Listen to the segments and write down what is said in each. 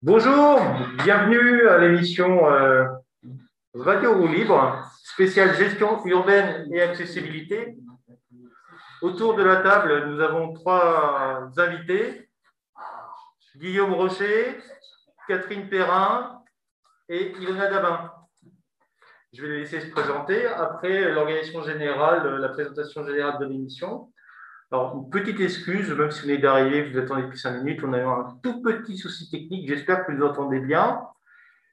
Bonjour, bienvenue à l'émission euh, Radio Roue Libre, spéciale gestion urbaine et accessibilité. Autour de la table, nous avons trois invités Guillaume Rocher, Catherine Perrin et Ilona Dabin. Je vais les laisser se présenter. Après l'organisation générale, la présentation générale de l'émission. Alors, une petite excuse, même si vous venez d'arriver, vous attendez depuis cinq minutes, on a eu un tout petit souci technique. J'espère que vous entendez bien.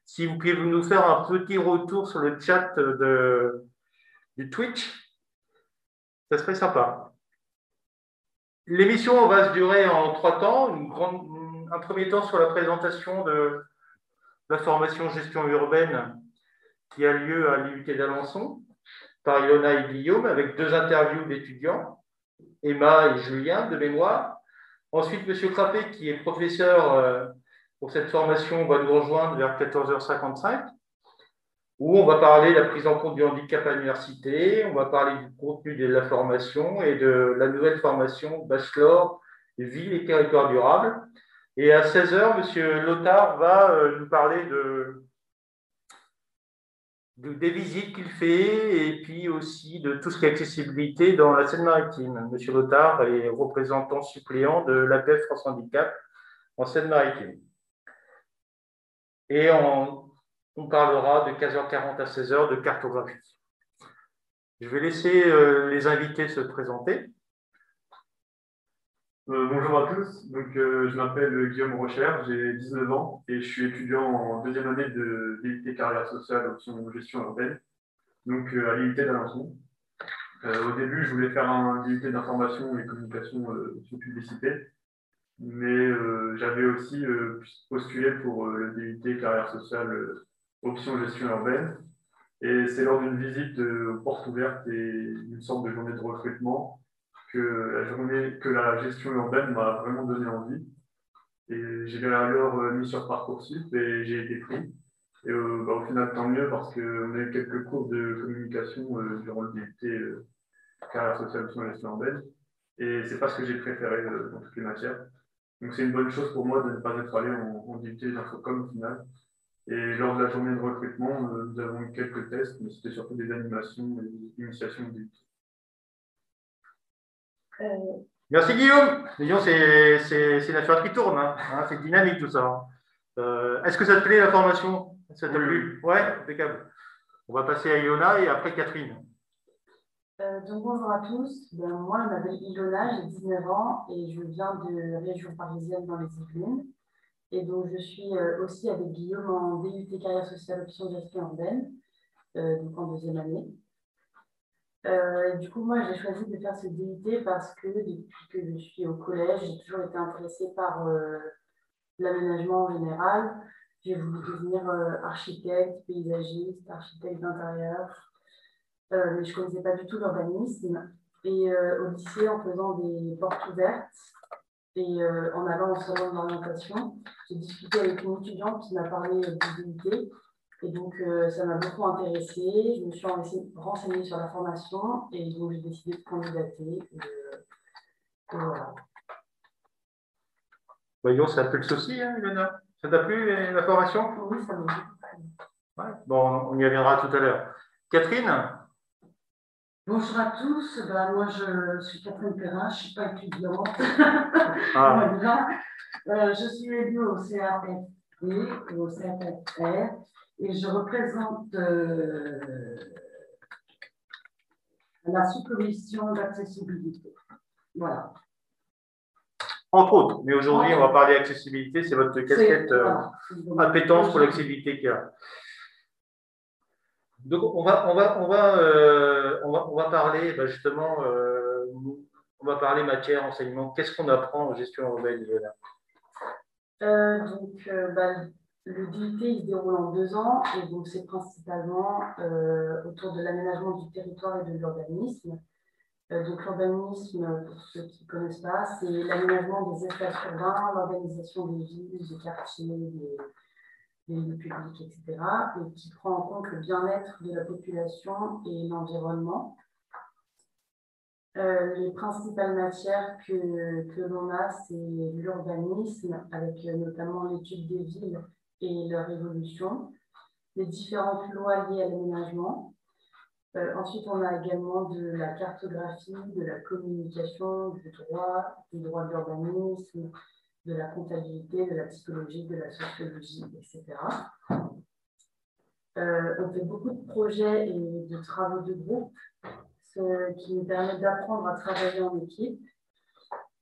Si vous pouvez nous faire un petit retour sur le chat de, du Twitch, ça serait sympa. L'émission va se durer en trois temps. un premier temps sur la présentation de la formation gestion urbaine qui a lieu à l'UT d'Alençon par Ilona et Guillaume avec deux interviews d'étudiants. Emma et Julien de mémoire. Ensuite, M. Crappé, qui est professeur euh, pour cette formation, va nous rejoindre vers 14h55, où on va parler de la prise en compte du handicap à l'université, on va parler du contenu de la formation et de la nouvelle formation Bachelor Ville et Territoire Durable. Et à 16h, M. Lothar va euh, nous parler de des visites qu'il fait et puis aussi de tout ce qui est accessibilité dans la Seine-Maritime. Monsieur Lothar est représentant suppléant de l'APF France Handicap en Seine-Maritime. Et on, on, parlera de 15h40 à 16h de cartographie. Je vais laisser euh, les invités se présenter. Euh, bonjour à tous, donc, euh, je m'appelle Guillaume Rocher, j'ai 19 ans et je suis étudiant en deuxième année de DUT carrière sociale option gestion urbaine, donc euh, à l'IUT d'Alençon. au début, je voulais faire un DUT d'information et communication sur publicité, mais j'avais aussi postulé pour le DUT carrière sociale option gestion urbaine. Et c'est lors d'une visite aux portes ouvertes et une sorte de journée de recrutement que la journée, que la gestion urbaine m'a vraiment donné envie. Et j'ai alors euh, mis sur Parcoursup et j'ai été pris. Et euh, bah, au final, tant mieux parce qu'on a eu quelques cours de communication euh, durant le DUT euh, sociale et gestion urbaine. Et c'est pas ce que j'ai préféré dans toutes les matières. Donc c'est une bonne chose pour moi de ne pas être allé en, en DUT d'infocom au final. Et lors de la journée de recrutement, nous avons eu quelques tests, mais c'était surtout des animations et des initiations. Euh, Merci Guillaume. Guillaume, c'est la chose qui tourne. Hein. Hein, c'est dynamique tout ça. Euh, est-ce que ça te plaît la formation? Ça t'a plu? Ouais, impeccable. On va passer à Ilona et après Catherine. Euh, donc bonjour à tous. Ben, moi, je m'appelle Ilona, j'ai 19 ans et je viens de région parisienne dans les Yvelines. Et donc je suis aussi avec Guillaume en DUT carrière sociale option gestion urbaine, donc en deuxième année. Euh, du coup, moi, j'ai choisi de faire ce DUT parce que depuis que je suis au collège, j'ai toujours été intéressée par euh, l'aménagement en général. J'ai voulu devenir euh, architecte, paysagiste, architecte d'intérieur, mais je ne connaissais pas du tout l'urbanisme. Et au lycée, en faisant des portes ouvertes et en allant au salon de l'orientation, j'ai discuté avec une étudiante qui m'a parlé du DUT et donc, euh, ça m'a beaucoup intéressée. Je me suis renseignée sur la formation et donc j'ai décidé de candidater. Et, voilà. Voyons, ça plu le souci, hein, Ilona Ça t'a plu la formation? Oui, ça m'a ouais. Bon, on y reviendra tout à l'heure. Catherine? Bonjour à tous. Ben, moi, je suis Catherine Perrin, je ne suis pas étudiante. Ah. euh, je suis élue au CAP et au CAPR et je représente euh, la sous-commission d'accessibilité. Voilà. Entre autres, mais aujourd'hui, on va parler d'accessibilité, c'est votre casquette euh, appétence pour l'accessibilité qu'il y a. Donc, on va, on va, on va, euh, on va, on va parler bah, justement, on va parler matière, enseignement. Qu'est-ce qu'on apprend en gestion urbaine Donc, bah, le il se déroule en deux ans et donc c'est principalement euh, autour de l'aménagement du territoire et de l'urbanisme. Euh, donc l'urbanisme, pour ceux qui ne connaissent pas, c'est l'aménagement des espaces urbains, l'organisation des villes, des quartiers, des, lieux publics, etc. et qui prend en compte le bien-être de la population et l'environnement. les principales matières que, que l'on a, c'est l'urbanisme, avec notamment l'étude des villes et leur évolution, les différentes lois liées à l'aménagement. ensuite, on a également de la cartographie, de la communication, du droit, du droit de l'urbanisme, de la comptabilité, de la psychologie, de la sociologie, etc. Euh, on fait beaucoup de projets et de travaux de groupe, ce qui nous permet d'apprendre à travailler en équipe.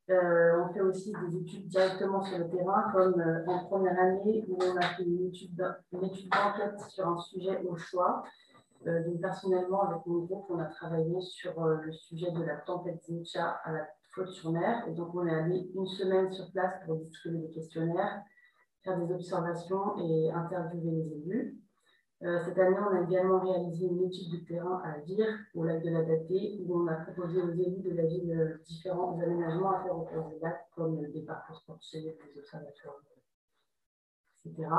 Euh, on fait aussi des études directement sur le terrain, comme euh, en première année où on a fait une étude d'enquête sur un sujet au choix. donc personnellement, avec mon groupe, on a travaillé sur le sujet de la tempête Zincha à la faute sur mer. Et donc on est allé une semaine sur place pour distribuer des questionnaires, faire des observations et interviewer les élus. Euh, cette année, on a également réalisé une étude de terrain à Vire, au lac de la Datée, où on a proposé aux élus de la ville euh, différents aménagements à faire au cœur du lac, comme des parcours sportifs, des observatoires, etc.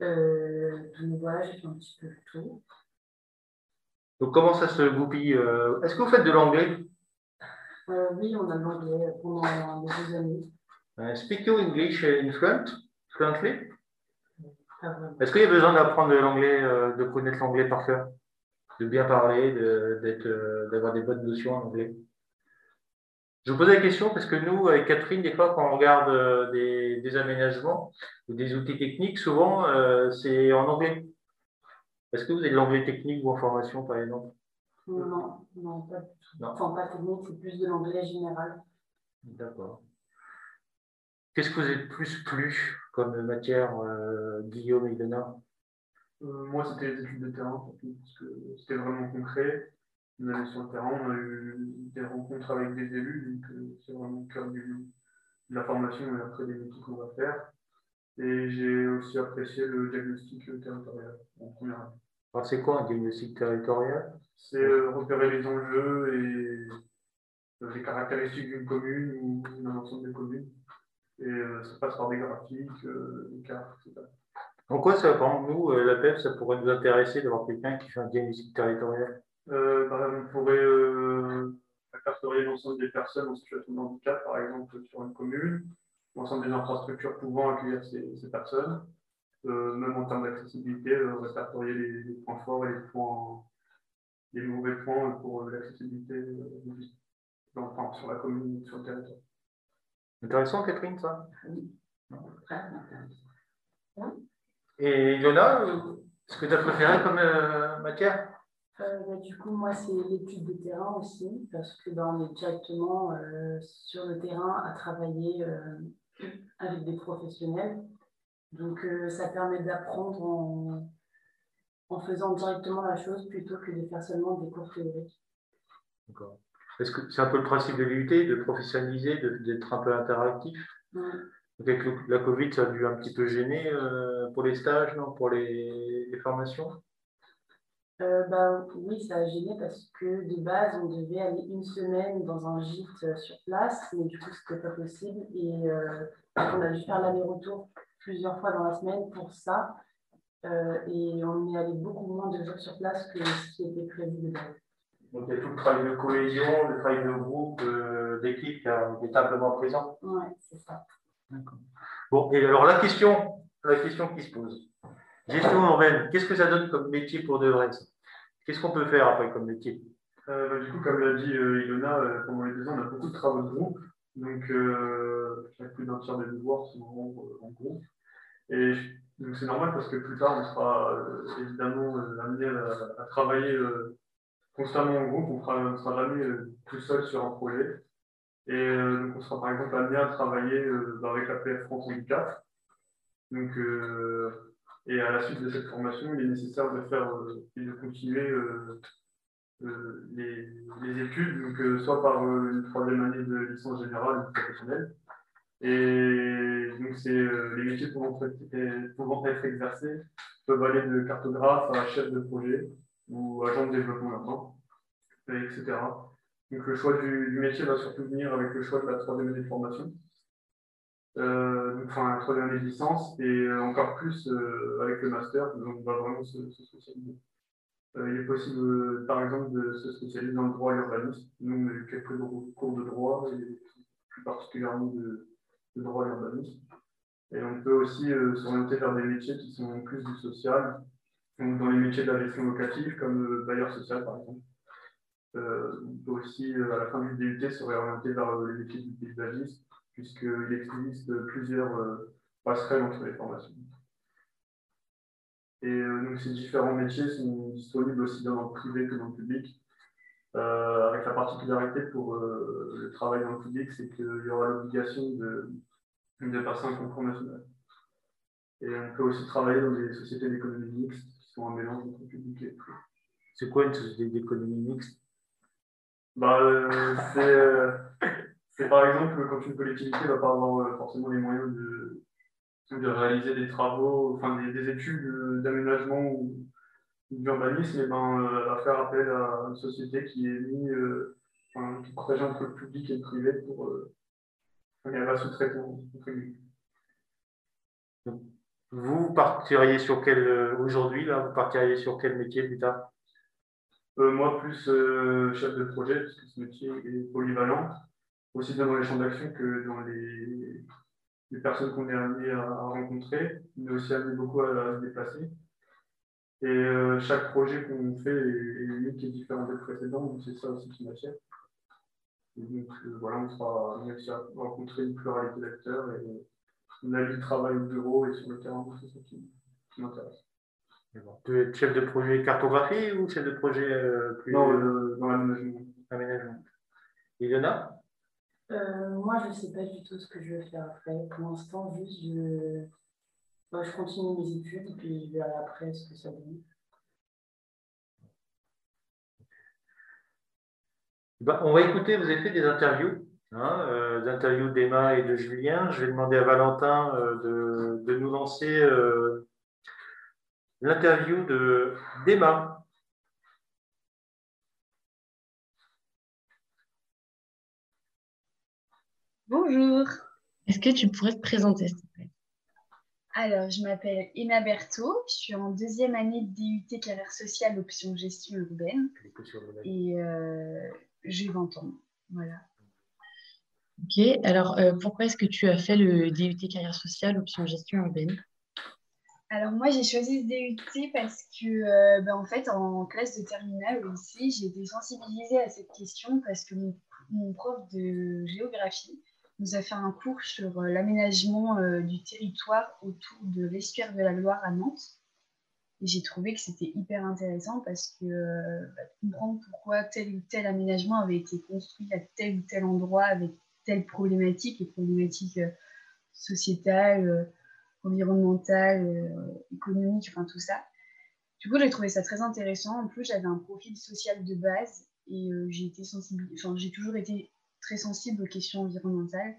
Euh, donc voilà, j'ai fait un petit peu le tour. Donc comment ça se goupille Est-ce que vous faites de l'anglais? Oui, on a de l'anglais pendant des années. speak you English in front, fluently? Est-ce qu'il y a besoin d'apprendre l'anglais, euh, de connaître l'anglais par cœur? De bien parler, euh, d'avoir des bonnes notions en anglais? Je vous pose la question parce que nous, avec Catherine, des fois, quand on regarde euh, des, aménagements ou des outils techniques, souvent, c'est en anglais. Est-ce que vous avez de l'anglais technique ou en formation, par exemple? Non, non, pas du tout. Enfin, pas technique, c'est plus de l'anglais général. D'accord. Qu'est-ce que vous êtes plus plu comme matière, euh, Guillaume et Donna euh, Moi, c'était les études de terrain, parce que c'était vraiment concret. On allait sur le terrain, on a eu des rencontres avec des élus, donc euh, c'est vraiment le cœur de la formation et après des métiers qu'on va faire. Et j'ai aussi apprécié le diagnostic territorial en première année. Alors, c'est quoi un diagnostic territorial? C'est repérer les enjeux et les caractéristiques d'une commune ou d'un ensemble de communes et euh, ça passe par des graphiques, euh, des cartes, etc. En quoi, ça, par exemple, nous, euh, la PEP, ça pourrait nous intéresser d'avoir quelqu'un qui fait un diagnostic territorial? Euh, bah, On pourrait euh, répertorier l'ensemble des personnes en situation de handicap, par exemple, sur une commune, l'ensemble des infrastructures pouvant accueillir ces, personnes, euh, même en termes d'accessibilité, répertorier les, points forts et les, points, les mauvais points pour l'accessibilité sur la commune, sur le territoire. Intéressant, Catherine, ça Oui, très intéressant. Et Yona, ce que tu as préféré comme euh, matière? Euh, bah, Du coup, moi, c'est l'étude de terrain aussi, parce que bah, on est directement euh, sur le terrain à travailler avec des professionnels. Donc, ça permet d'apprendre en, en faisant directement la chose plutôt que de faire seulement des cours théoriques. D'accord. Est-ce que c'est un peu le principe de l'UT, de professionnaliser, d'être un peu interactif Avec la Covid, ça a dû un petit peu gêner euh, pour les stages, non Pour les, formations? Euh, bah, Oui, ça a gêné parce que de base, on devait aller une semaine dans un gîte euh, sur place, mais du coup, ce n'était pas possible. Et on a dû faire l'aller-retour plusieurs fois dans la semaine pour ça. et on est allé beaucoup moins de jours sur place que ce qui était prévu de base. Donc il y a tout le travail de cohésion, le travail de groupe, d'équipe qui est simplement présent. Oui, c'est ça. Bon, et alors la question, la question qui se pose. Gestion urbaine, qu'est-ce que ça donne comme métier pour de vrai Qu'est-ce qu'on peut faire après comme métier? Euh, bah, Du coup, comme l'a dit euh, Ilona, euh, pendant les deux ans, on a beaucoup de travaux de groupe. Donc, euh, plus d'un tiers des devoirs sont en, en groupe. Et donc, c'est normal parce que plus tard, on sera évidemment amené à, à travailler constamment en groupe, on ne sera jamais euh, tout seul sur un projet. Et euh, donc on sera par exemple amené à travailler euh, bah, avec la PF France Handicap. Donc, et à la suite de cette formation, il est nécessaire de faire et de continuer les, études, donc, soit par une troisième année de licence générale ou professionnelle. Et donc, c'est les métiers pouvant être exercés peuvent aller de cartographe à chef de projet, ou agent de développement maintenant, etc. Donc le choix du, métier va surtout venir avec le choix de la troisième année de formation, euh, enfin la troisième année de licence, et euh, encore plus euh, avec le master, donc on va vraiment se, spécialiser. il est possible, par exemple, de se spécialiser dans le droit et l'urbanisme. Nous, on a eu quelques cours de droit, et plus particulièrement de, droit et l'urbanisme. Et on peut aussi s'orienter vers des métiers qui sont plus du social, donc dans les métiers de la gestion locative, comme le bailleur social, par exemple. on peut aussi, à la fin du DUT, se réorienter vers les métiers du paysagisme, puisqu'il existe plusieurs passerelles entre les formations. Et euh, donc ces différents métiers sont disponibles aussi dans le privé que dans le public. Euh, avec la particularité pour euh, le travail dans le public, c'est qu'il y aura l'obligation de, de passer un concours national. Et on peut aussi travailler dans des sociétés d'économie mixte sont un mélange entre public et privé. C'est quoi une société d'économie mixte? Bah, C'est par exemple quand une collectivité ne va pas avoir forcément les moyens de, de réaliser des travaux, enfin des, études d'aménagement ou d'urbanisme, ben, euh, va faire appel à une société qui est mise, euh, enfin, qui partage entre le public et le privé pour. Euh, elle va sous-traiter Vous partiriez sur quel aujourd'hui là Vous partiriez sur quel métier plus tard? Moi plus chef de projet parce que ce métier est polyvalent, aussi bien dans les champs d'action que dans les les personnes qu'on est amené à, rencontrer, mais aussi amené beaucoup à, se déplacer. Et euh, chaque projet qu'on fait est, unique et différent des précédents, donc c'est ça aussi qui m'attire. Donc euh, voilà, on sera amené à rencontrer une pluralité d'acteurs et la vie de travail au bureau et sur le terrain, c'est ça qui, m'intéresse. Tu es chef de projet cartographie ou chef de projet euh, plus... Non, dans l'aménagement. Aménagement. Ilona? Euh, moi, je ne sais pas du tout ce que je vais faire après. Pour l'instant, juste, je, bah, je continue mes études, puis je verrai après ce que ça donne. Bah, on va écouter, vous avez fait des interviews, hein, euh, d'interviews d'Emma et de Julien. Je vais demander à Valentin euh, de, de, nous lancer euh, l'interview d'Emma. Bonjour. Est-ce que tu pourrais te présenter, s'il te plaît? Alors, je m'appelle Emma Berthaud, je suis en deuxième année de DUT carrière sociale option gestion urbaine et euh, j'ai 20 ans. Voilà. Ok, alors euh, pourquoi est-ce que tu as fait le DUT carrière sociale option gestion urbaine? Alors moi j'ai choisi ce DUT parce que euh, ben, en fait en classe de terminale aussi j'ai été sensibilisée à cette question parce que mon prof de géographie nous a fait un cours sur euh, l'aménagement du territoire autour de l'estuaire de la Loire à Nantes. Et j'ai trouvé que c'était hyper intéressant parce que bah, comprendre pourquoi tel ou tel aménagement avait été construit à tel ou tel endroit avec telle problématique, les problématiques sociétales, environnementales, économiques, enfin tout ça. Du coup, j'ai trouvé ça très intéressant. En plus, j'avais un profil social de base et j'ai été sensible, enfin, j'ai toujours été très sensible aux questions environnementales.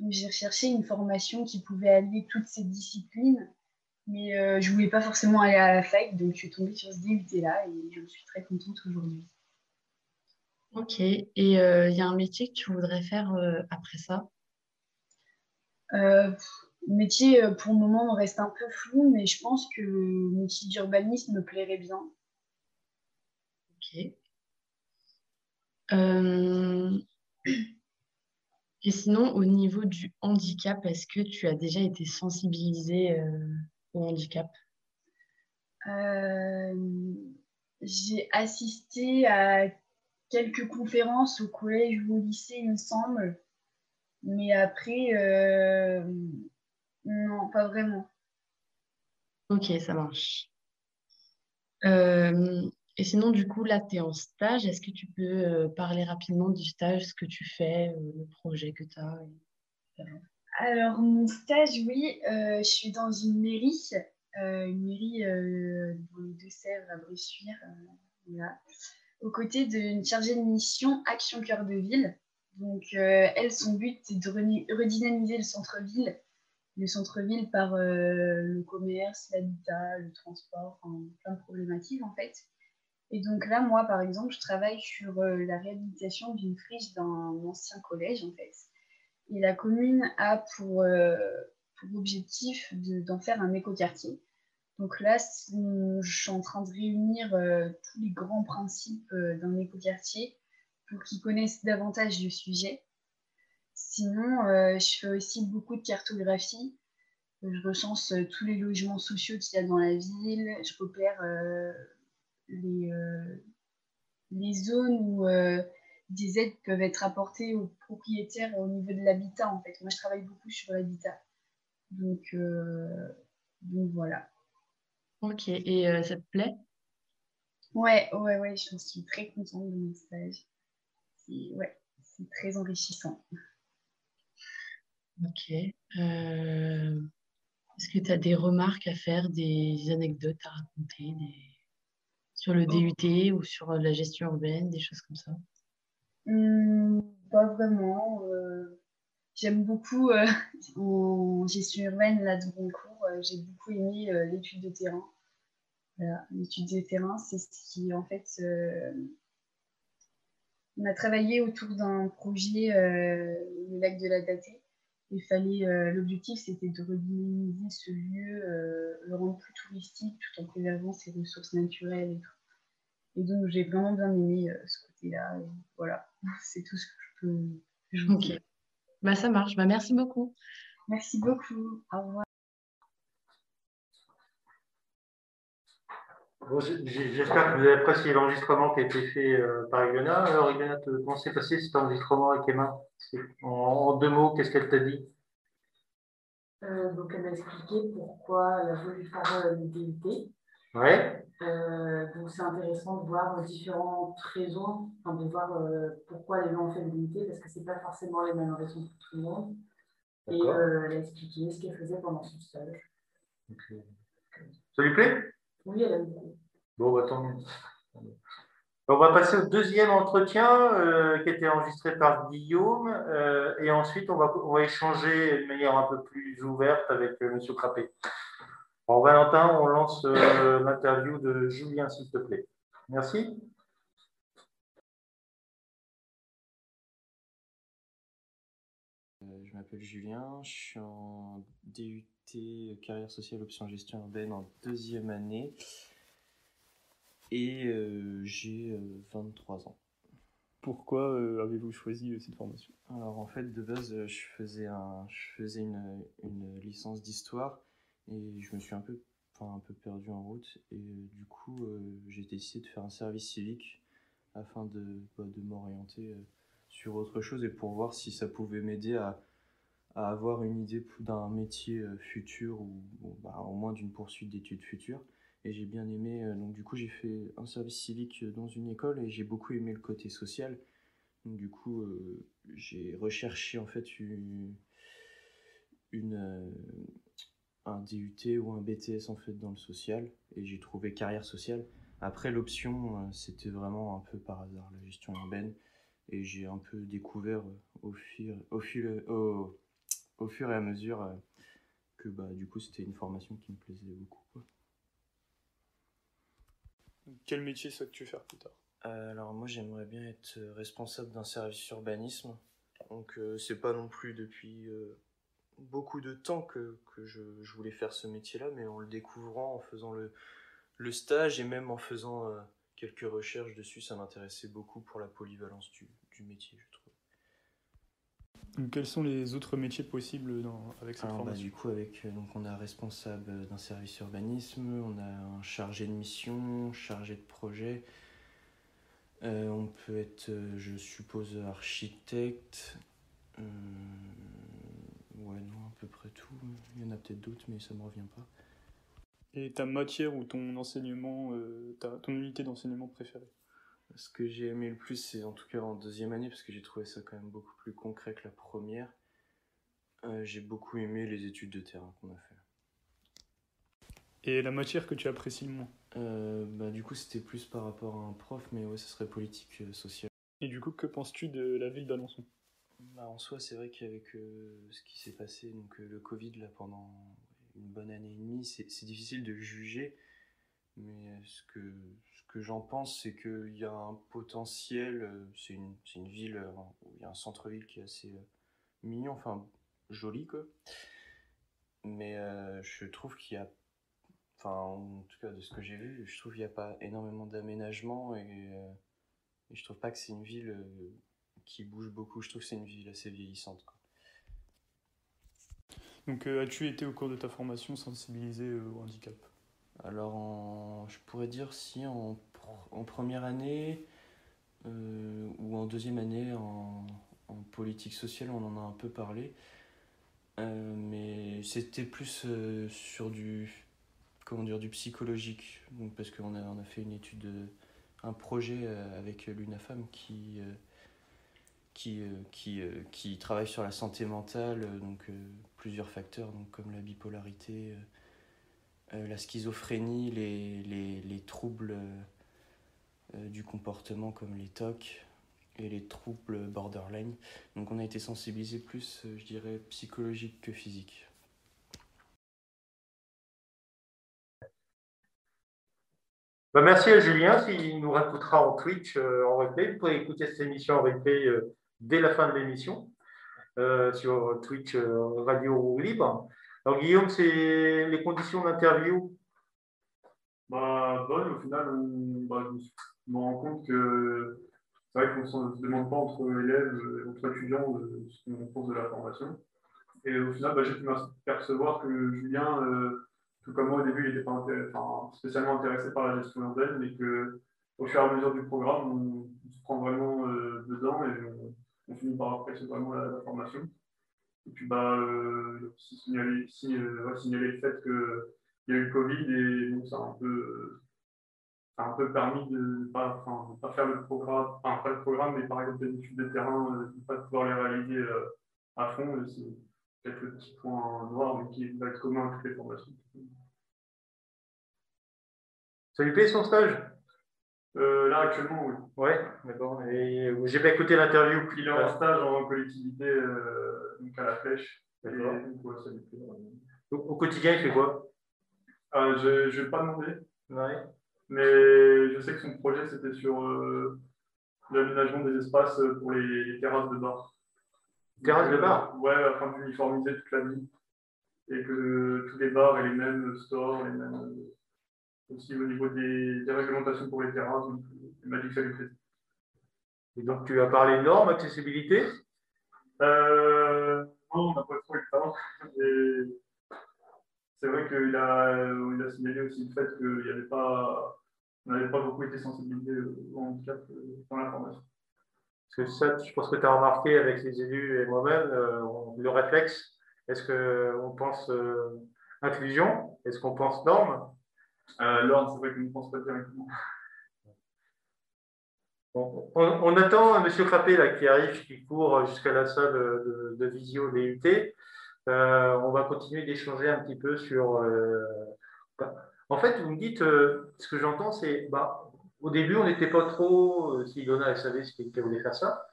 Donc j'ai recherché une formation qui pouvait allier toutes ces disciplines, mais euh, je voulais pas forcément aller à la fac, donc je suis tombée sur ce DUT-là et je suis très contente aujourd'hui. Ok, et il euh, y a un métier que tu voudrais faire euh, après ça? Métier, pour le moment, reste un peu flou, mais je pense que le métier d'urbanisme me plairait bien. Ok. Et sinon, au niveau du handicap, est-ce que tu as déjà été sensibilisée euh, au handicap? Euh, J'ai assisté à quelques conférences au collège ou au lycée, il me semble. Mais après, euh, non, pas vraiment. Ok, ça marche. Et sinon, du coup, là, tu es en stage. Est-ce que tu peux euh, parler rapidement du stage, ce que tu fais, euh, le projet que tu as Alors, mon stage, oui, euh, je suis dans une mairie, une mairie dans les Deux-Sèvres à Bressuire, là, aux côtés d'une chargée de mission Action Cœur de Ville. Donc, elle, son but, c'est de redynamiser le centre-ville le centre-ville par le commerce, l'habitat, le transport, plein de problématiques en fait. Et donc là, moi, par exemple, je travaille sur euh, la réhabilitation d'une friche d'un ancien collège, en fait. Et la commune a euh, pour objectif d'en faire un écoquartier. Donc là, je suis en train de réunir tous les grands principes d'un écoquartier pour qu'ils connaissent davantage le sujet. Sinon, je fais aussi beaucoup de cartographie. Je recense tous les logements sociaux qu'il y a dans la ville. Je repère les, les zones où des aides peuvent être apportées aux propriétaires au niveau de l'habitat. En fait, moi, je travaille beaucoup sur l'habitat. Donc, euh, donc voilà. Ok, et euh, ça te plaît? Ouais, ouais, ouais, je suis très contente de mon stage. Ouais, c'est très enrichissant. Ok. Euh, est-ce que tu as des remarques à faire, des anecdotes à raconter sur le DUT ou sur la gestion urbaine, des choses comme ça? Hmm, pas vraiment. Euh, j'aime beaucoup euh, en gestion urbaine, là, de mon cours, j'ai beaucoup aimé l'étude de terrain. L'étude de terrain, c'est ce qui, en fait, on a travaillé autour d'un projet, le lac de la Datée. Il fallait, l'objectif, c'était de redynamiser ce lieu, le rendre plus touristique, tout en préservant ses ressources naturelles et tout. Et donc, j'ai vraiment bien aimé ce côté-là. Voilà. C'est tout ce que je peux. ok. Bah, ça marche. Bah, merci beaucoup. Merci beaucoup. Au revoir. J'espère que vous avez apprécié l'enregistrement qui a été fait euh, par Ilona. Alors, Ilona, comment s'est passé cet enregistrement avec Emma? En, deux mots, qu'est-ce qu'elle t'a dit? Euh, Donc, elle m'a expliqué pourquoi elle a voulu faire euh. Ouais. Euh, donc c'est intéressant de voir différentes raisons, de voir pourquoi les gens ont fait l'unité, parce que ce n'est pas forcément les mêmes raisons pour tout le monde. Et elle a expliqué ce qu'elle faisait pendant son stage. Ça lui plaît? Oui, elle aime beaucoup. Bon, bah, tant mieux. On va passer au deuxième entretien qui a été enregistré par Guillaume et ensuite on va, on va échanger de manière un peu plus ouverte avec M. Crappé. Alors, Valentin, on lance euh, l'interview de Julien, s'il te plaît. Merci. Euh, je m'appelle Julien, je suis en DUT carrière sociale option gestion urbaine en deuxième année et euh, j'ai 23 ans. Pourquoi avez-vous choisi cette formation? Alors en fait de base je faisais, un, je faisais une, une licence d'histoire et je me suis un peu, un peu perdu en route. Et euh, du coup, euh, j'ai décidé de faire un service civique afin de, bah, de m'orienter euh, sur autre chose et pour voir si ça pouvait m'aider à, à, avoir une idée d'un métier futur ou bah, au moins d'une poursuite d'études futures. Et j'ai bien aimé, donc du coup j'ai fait un service civique dans une école et j'ai beaucoup aimé le côté social. Donc du coup j'ai recherché en fait une, un DUT ou un BTS en fait dans le social et j'ai trouvé carrière sociale. Après l'option euh, c'était vraiment un peu par hasard la gestion urbaine et j'ai un peu découvert euh, au fur, au, au, au fur et à mesure euh, que bah, du coup c'était une formation qui me plaisait beaucoup. Quel métier souhaites-tu faire plus tard? Alors moi j'aimerais bien être responsable d'un service urbanisme. Donc c'est pas non plus depuis beaucoup de temps que, que je, je, voulais faire ce métier-là, mais en le découvrant, en faisant le, le stage et même en faisant euh, quelques recherches dessus, ça m'intéressait beaucoup pour la polyvalence du, du, métier, je trouve. Quels sont les autres métiers possibles dans, avec cette bah, formation Du coup, avec, euh, donc, on a responsable d'un service urbanisme, on a un chargé de mission, chargé de projet. Euh, on peut être, je suppose, architecte. Euh, Ouais, non, à peu près tout. Il y en a peut-être d'autres, mais ça me revient pas. Et ta matière ou ton enseignement, euh, ta, ton unité d'enseignement préférée? Ce que j'ai aimé le plus, c'est en tout cas en deuxième année, parce que j'ai trouvé ça quand même beaucoup plus concret que la première. Euh, j'ai beaucoup aimé les études de terrain qu'on a fait. Et la matière que tu apprécies le moins? Euh, bah, Du coup, c'était plus par rapport à un prof, mais ouais, ce serait politique sociale. Et du coup, que penses-tu de la ville d'Alençon? Bah, en soi, c'est vrai qu'avec euh, ce qui s'est passé, donc euh, le Covid là pendant une bonne année et demie, c'est difficile de juger. Mais ce que, ce que j'en pense, c'est qu'il y a un potentiel. Euh, c'est une, une, ville où il y a un centre-ville qui est assez mignon, enfin joli quoi. Mais je trouve qu'il y a. enfin, en tout cas de ce que j'ai vu, je trouve qu'il n'y a pas énormément d'aménagement et, euh, et, je trouve pas que c'est une ville euh, qui bouge beaucoup. Je trouve que c'est une ville assez vieillissante. Donc, euh, as-tu été au cours de ta formation sensibilisé au handicap? Alors, je pourrais dire si en, première année ou en deuxième année en, politique sociale, on en a un peu parlé. mais c'était plus sur du comment psychologique, parce qu'on a, on a fait une étude, un projet euh, avec l'UNAFAM qui, euh, qui, euh, qui, qui travaille sur la santé mentale, donc plusieurs facteurs, donc comme la bipolarité, la schizophrénie, les, les, les troubles du comportement comme les TOC et les troubles borderline. Donc on a été sensibilisé plus, je dirais, psychologique que physique. Bah, merci à Julien, s'il nous racontera en Twitch, euh, en replay. Vous pouvez écouter cette émission en replay euh, dès la fin de l'émission euh, sur Twitch Radio Libre. Alors Guillaume, c'est les conditions d'interview? Bah, Bonne, au final, on, bah, je me rends compte que c'est vrai qu'on ne se demande pas entre élèves, entre étudiants, ce qu'on pense de la formation. Et au final, bah, j'ai pu m'apercevoir que Julien tout comme moi au début, il n'était pas spécialement intéressé par la gestion urbaine, mais que au fur et à mesure du programme, on, se prend vraiment euh, dedans et on, finit par apprécier vraiment la, formation. Et puis, bah, euh, signaler, euh, le fait qu'il y a eu le Covid et donc ça a un peu, un peu permis de ne pas, faire le programme, enfin pas le programme, mais par exemple des études de terrain, de ne pas pouvoir les réaliser à fond. C'est quelques petits points noirs, mais qui va être commun à toutes les formations. Ça lui plaît son stage euh, Là, actuellement, oui. Ouais, d'accord. Euh, j'ai pas écouté l'interview. Il est en stage en collectivité, euh, donc à la flèche. D'accord. Au quotidien, il fait quoi? Je ne vais pas demander. Ouais. Mais je sais que son projet, c'était sur l'aménagement des espaces pour les, terrasses de bar. Terrasses de bar? Ouais, afin d'uniformiser toute la vie. Et que tous les bars aient les mêmes stores, les mêmes aussi au niveau des, réglementations pour les terrasses. Donc, il m'a dit que ça lui plaisait. Et donc, tu as parlé normes, accessibilité? Euh, Non, on n'a pas trop eu le temps. C'est vrai qu'il a, il a signalé aussi le fait qu'il n'y avait pas, on n'avait pas beaucoup été sensibilisé au handicap euh, dans la formation. Parce que ça, je pense que tu as remarqué avec les élus et moi-même, euh, le réflexe, est-ce qu'on pense inclusion? Est-ce qu'on pense normes? Euh, L'ordre, c'est vrai qu'on ne pense pas directement. on, attend M. Frappé là, qui arrive, qui court jusqu'à la salle de, de visio DUT. Euh, on va continuer d'échanger un petit peu sur. Euh, en fait, vous me dites, euh, ce que j'entends, c'est bah, au début, on n'était pas trop. si Donna elle savait qu'elle voulait faire ça.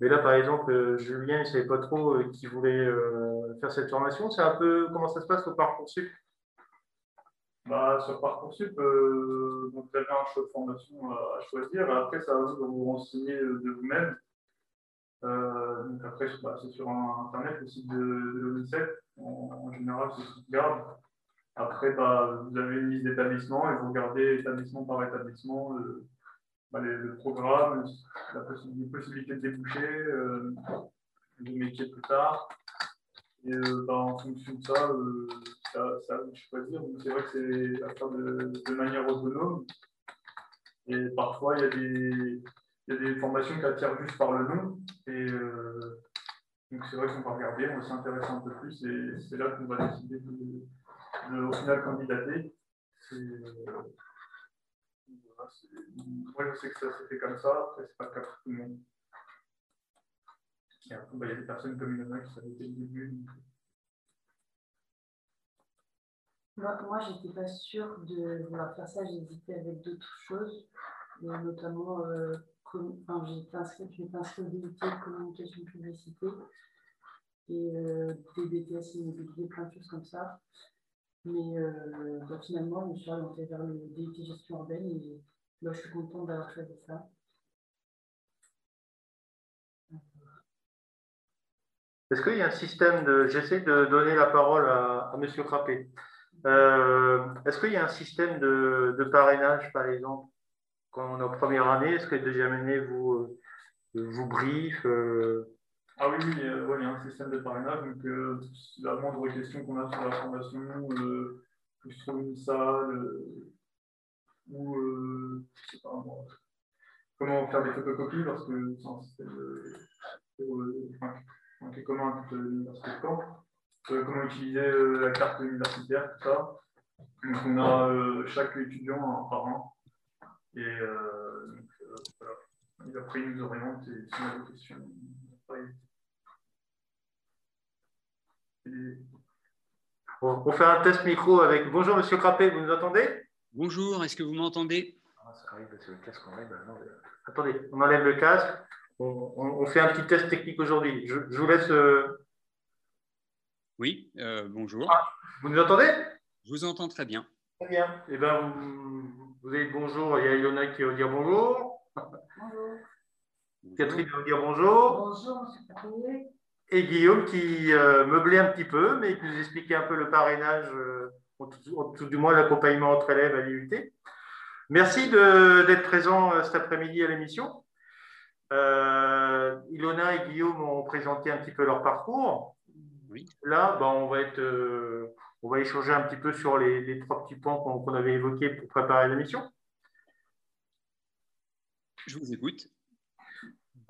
Mais là, par exemple, Julien, il ne savait pas trop qui voulait faire cette formation. C'est un peu comment ça se passe au Parcoursup bah, sur Parcoursup, euh, vous avez un choix de formation à, choisir. Après, ça va vous vous renseigner de vous-même. Euh, après, bah, c'est sur Internet, le site de, de l'ONICEF. En, général, c'est ce garde. Après, bah, vous avez une liste d'établissements et vous regardez établissement par établissement euh, bah, le programme, la possibilité de déboucher, euh, le métier plus tard. Et euh, bah, en fonction de ça, ça, ça vous choisir. C'est vrai que c'est à faire de, manière autonome. Et parfois, il y a des, formations qui attirent juste par le nom. Et euh, donc, c'est vrai qu'on va regarder, on va s'intéresser un peu plus. Et c'est là qu'on va décider de, de, au final candidater. Euh, moi, je sais que ça s'est fait comme ça. Après, c'est pas le cas pour tout le monde. Et bah, il y a des personnes comme il y en a qui savaient dès le début. Moi, moi je n'étais pas sûre de vouloir faire ça. J'hésitais avec d'autres choses, notamment, euh, enfin, j'ai inscrite, je m'étais au communication publicité et euh, des BTS immobilier, plein de choses comme ça. Mais euh, bah, finalement, je me suis orientée vers le DUT gestion urbaine et bah, je suis contente d'avoir choisi ça. Est-ce qu'il y a un système de. J'essaie de donner la parole à, à M. Frappé. Euh, est-ce qu'il y a un système de, parrainage, par exemple, quand on est en première année? Est-ce que la deuxième année vous, vous brief ah oui, oui, il y a un système de parrainage. Donc, euh, la moindre question qu'on a sur la formation, euh, je trouve une salle, euh, ou euh, je sais pas, comment faire des photocopies, parce que c'est un système euh, qui est commun à toute l'université de Caen. Comment utiliser la carte universitaire, tout ça. Donc, on a chaque étudiant un parrain. Et donc, voilà. Et après, il nous oriente et si on a des questions, on fait un test micro avec. Bonjour Monsieur Crappé, vous nous entendez Bonjour, est-ce que vous m'entendez? Ah, le casque Attendez, on enlève le casque. On, fait un petit test technique aujourd'hui. Je, vous laisse. Oui, euh, bonjour. Ah, vous nous entendez? Je vous entends très bien. Très bien. Eh ben, vous, vous avez bonjour. Il y a Ilona qui va dire bonjour. Bonjour. Catherine va dire bonjour. Bonjour, Monsieur et Guillaume qui euh, meublait un petit peu, mais qui nous expliquait un peu le parrainage, euh, tout, du moins l'accompagnement entre élèves à l'IUT. Merci d'être présent euh, cet après-midi à l'émission. Ilona et Guillaume ont présenté un petit peu leur parcours. Oui. Là, ben, on, va être, on va échanger un petit peu sur les, trois petits points qu'on avait évoqués pour préparer l'émission. Je vous écoute.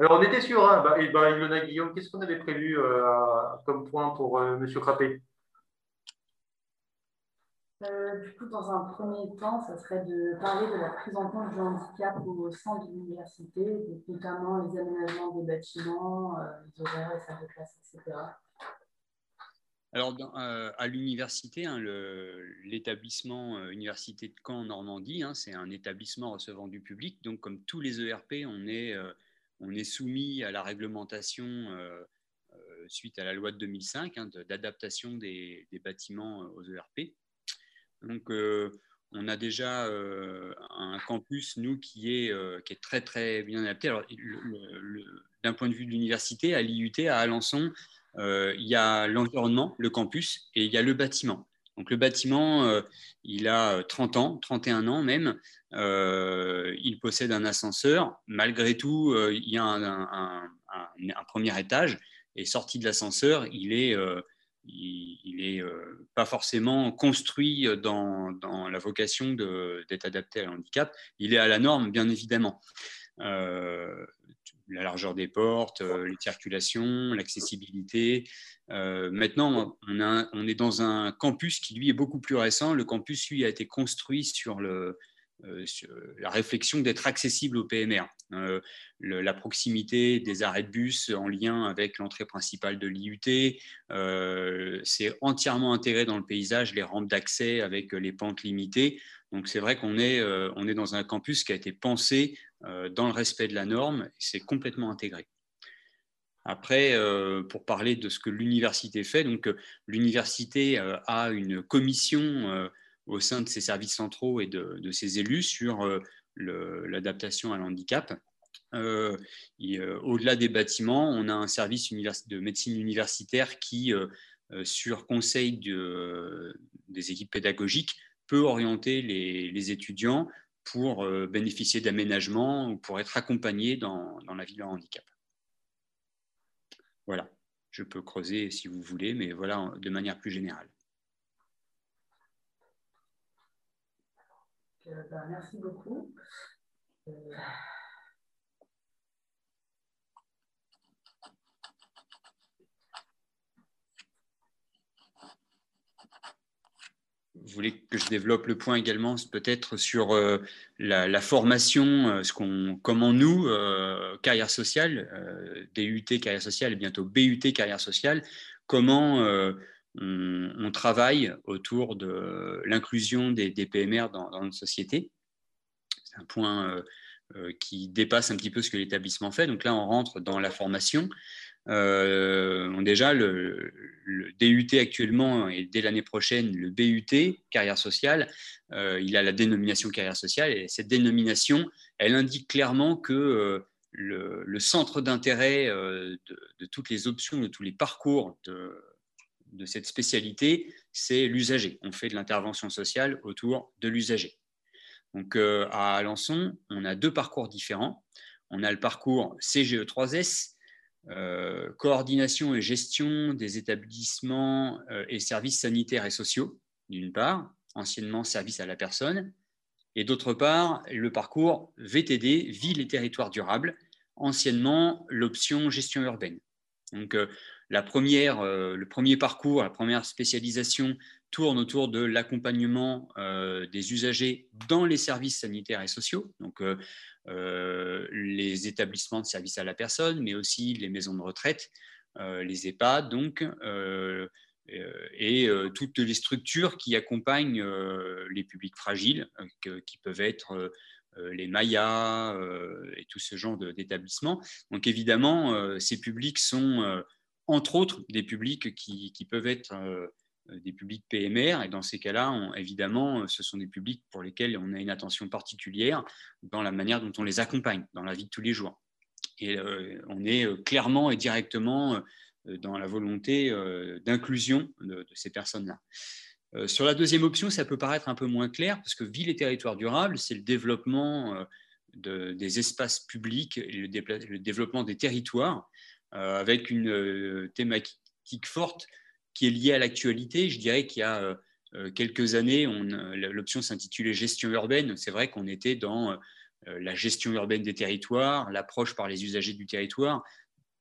Alors, on était sur un. Bah, bah, Ilona Guillaume, qu'est-ce qu'on avait prévu euh, comme point pour euh, M. Crappé? Euh, du coup, dans un premier temps, ça serait de parler de la prise en compte du handicap au sein de l'université, notamment les aménagements des bâtiments, les horaires, les salles de classe, etc. Alors, à l'université, hein, l'établissement Université de Caen en Normandie, hein, c'est un établissement recevant du public. Donc, comme tous les ERP, on est on est soumis à la réglementation euh, euh, suite à la loi de 2005 hein, d'adaptation des, bâtiments euh, aux ERP. Donc, on a déjà un campus, nous, qui est, qui est très, très bien adapté. Alors, d'un point de vue de l'université, à l'IUT, à Alençon, il y a l'environnement, le campus, et il y a le bâtiment. Donc le bâtiment, euh, il a 30 ans, 31 ans même. Euh, il possède un ascenseur. Malgré tout, euh, il y a un, premier étage. Et sorti de l'ascenseur, il est, il, est pas forcément construit dans, dans la vocation d'être adapté à l'handicap. Il est à la norme, bien évidemment la largeur des portes, les circulations, l'accessibilité, euh, maintenant, on, est dans un campus qui, lui, est beaucoup plus récent. Le campus, lui, a été construit sur, euh, la réflexion d'être accessible au PMR. Euh, la proximité des arrêts de bus en lien avec l'entrée principale de l'IUT, c'est entièrement intégré dans le paysage, les rampes d'accès avec les pentes limitées. Donc c'est vrai qu'on est dans un campus qui a été pensé dans le respect de la norme, c'est complètement intégré. Après, euh, pour parler de ce que l'université fait, donc euh, l'université euh, a une commission au sein de ses services centraux et de, ses élus sur l'adaptation à l'handicap. Au-delà des bâtiments, on a un service de médecine universitaire qui, sur conseil des équipes pédagogiques, peut orienter les, étudiants pour bénéficier d'aménagements ou pour être accompagnés dans, dans la vie de handicap. Voilà, je peux creuser si vous voulez, mais voilà de manière plus générale. Euh, ben, merci beaucoup. Euh, vous voulez que je développe le point également, peut-être sur euh, la, formation, euh, ce qu'on, comment nous, euh, carrière sociale, DUT carrière sociale et bientôt BUT carrière sociale, comment on, travaille autour de l'inclusion des, PMR dans, dans, notre société. C'est un point qui dépasse un petit peu ce que l'établissement fait. Donc là, on rentre dans la formation. Euh, déjà, le, DUT actuellement et dès l'année prochaine, le BUT, carrière sociale, euh, il a la dénomination carrière sociale et cette dénomination, elle indique clairement que euh, le, centre d'intérêt de, toutes les options, de tous les parcours de, de cette spécialité, c'est l'usager. On fait de l'intervention sociale autour de l'usager. Donc à Alençon, on a deux parcours différents. On a le parcours CGE3S, coordination et gestion des établissements et services sanitaires et sociaux, d'une part, anciennement service à la personne, et d'autre part, le parcours VTD, ville et territoire durable, anciennement l'option gestion urbaine. Donc, euh, la première, euh, le premier parcours, la première spécialisation tourne autour de l'accompagnement euh, des usagers dans les services sanitaires et sociaux, donc les établissements de services à la personne, mais aussi les maisons de retraite, les EHPAD, donc, et toutes les structures qui accompagnent les publics fragiles, qui peuvent être euh, les Mayas euh, et tout ce genre d'établissements. Donc évidemment, euh, ces publics sont entre autres des publics qui, peuvent être des publics PMR. Et dans ces cas-là, évidemment, ce sont des publics pour lesquels on a une attention particulière dans la manière dont on les accompagne dans la vie de tous les jours. Et on est clairement et directement dans la volonté d'inclusion de, ces personnes-là. Euh, sur la deuxième option, ça peut paraître un peu moins clair parce que ville et territoire durable, c'est le développement euh, des espaces publics et le, développement des territoires euh, avec une thématique forte qui est liée à l'actualité. Je dirais qu'il y a quelques années, l'option s'intitulait gestion urbaine. C'est vrai qu'on était dans la gestion urbaine des territoires, l'approche par les usagers du territoire.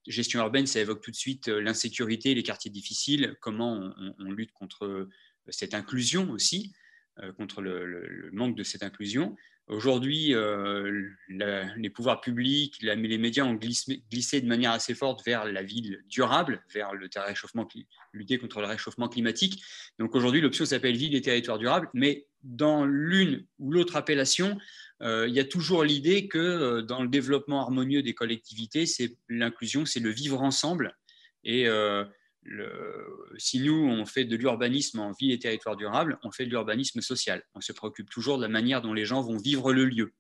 Gestion urbaine, ça évoque tout de suite l'insécurité, les quartiers difficiles, comment on lutte contre cette inclusion aussi, euh, contre le, manque de cette inclusion. Aujourd'hui, euh, les pouvoirs publics, les médias ont glissé, de manière assez forte vers la ville durable, vers le réchauffement, lutter contre le réchauffement climatique. Donc aujourd'hui, l'option s'appelle ville et territoire durable, mais dans l'une ou l'autre appellation, euh, il y a toujours l'idée que dans le développement harmonieux des collectivités, c'est l'inclusion, c'est le vivre ensemble. Et si nous, on fait de l'urbanisme en ville et territoire durable, on fait de l'urbanisme social. On se préoccupe toujours de la manière dont les gens vont vivre le lieu.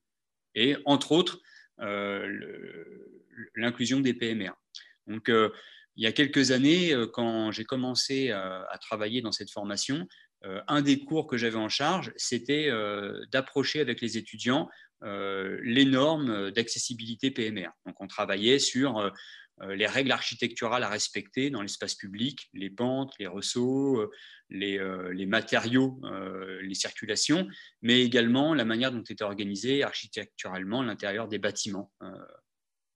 Et entre autres, euh, l'inclusion des PMR. Donc, euh, il y a quelques années, euh, quand j'ai commencé à travailler dans cette formation, un des cours que j'avais en charge, c'était d'approcher avec les étudiants les normes d'accessibilité PMR. Donc, on travaillait sur les règles architecturales à respecter dans l'espace public, les pentes, les ressauts, euh, euh, les, matériaux, les circulations, mais également la manière dont était organisé architecturalement l'intérieur des bâtiments.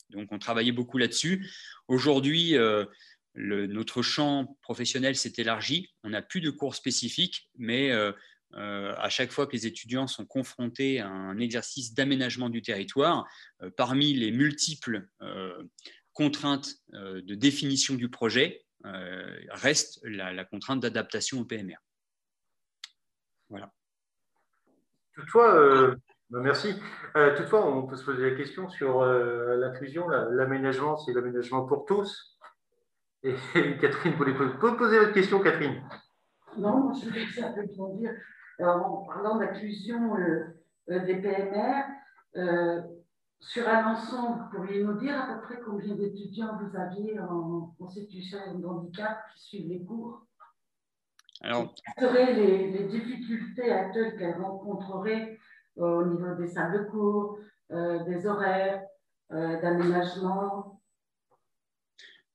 Donc on travaillait beaucoup là-dessus. Aujourd'hui, notre champ professionnel s'est élargi. On n'a plus de cours spécifiques, mais à chaque fois que les étudiants sont confrontés à un exercice d'aménagement du territoire, parmi les multiples contrainte euh, de définition du projet euh, reste la, contrainte d'adaptation au PMR. Voilà. Toutefois, euh, bah, merci. toutefois, on peut se poser la question sur l'inclusion, l'aménagement, c'est l'aménagement pour tous. Et, Catherine, vous pouvez poser votre question, Catherine Non, je voulais simplement dire, en parlant d'inclusion des PMR, sur Alençon, vous pourriez nous dire à peu près combien d'étudiants vous aviez en, situation de handicap qui suivent les cours Alors, Quelles seraient les, difficultés actuelles qu'elles rencontreraient euh, au niveau des salles de cours, euh, des horaires, euh, d'aménagement?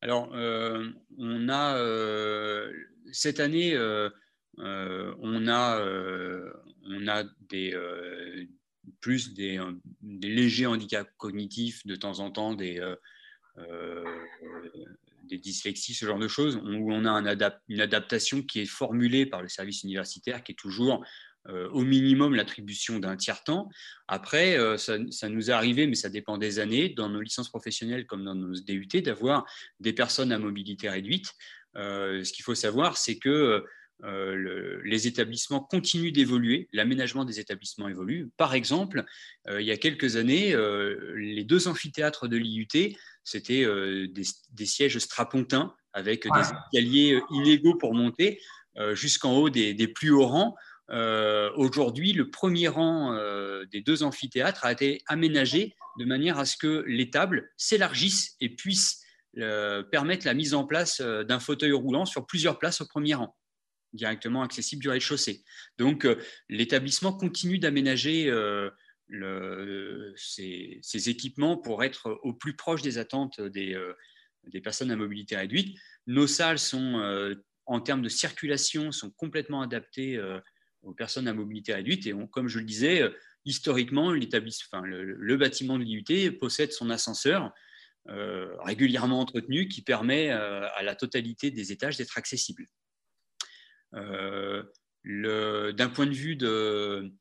Alors, on a cette année, on a, on a des plus des, euh, des, légers handicaps cognitifs, de temps en temps des, euh, euh, dyslexies, ce genre de choses, où on a un une adaptation qui est formulée par le service universitaire, qui est toujours au minimum l'attribution d'un tiers-temps. Après, ça, ça, nous est arrivé, mais ça dépend des années, dans nos licences professionnelles comme dans nos DUT, d'avoir des personnes à mobilité réduite. ce qu'il faut savoir, c'est que euh, les établissements continuent d'évoluer, l'aménagement des établissements évolue. Par exemple, euh, il y a quelques années, euh, les deux amphithéâtres de l'IUT, c'était des, sièges strapontins avec des escaliers illégaux pour monter jusqu'en haut des, plus hauts rangs. Aujourd'hui, le premier rang des deux amphithéâtres a été aménagé de manière à ce que les tables s'élargissent et puissent permettent la mise en place d'un fauteuil roulant sur plusieurs places au premier rang directement accessible du rez-de-chaussée. Donc, l'établissement continue d'aménager ces, ces, équipements pour être au plus proche des attentes des, des personnes à mobilité réduite. Nos salles sont, en termes de circulation, sont complètement adaptées aux personnes à mobilité réduite. Et comme je le disais, historiquement, enfin, le, bâtiment de l'IUT possède son ascenseur régulièrement entretenu qui permet à la totalité des étages d'être accessibles. D'un point de vue de,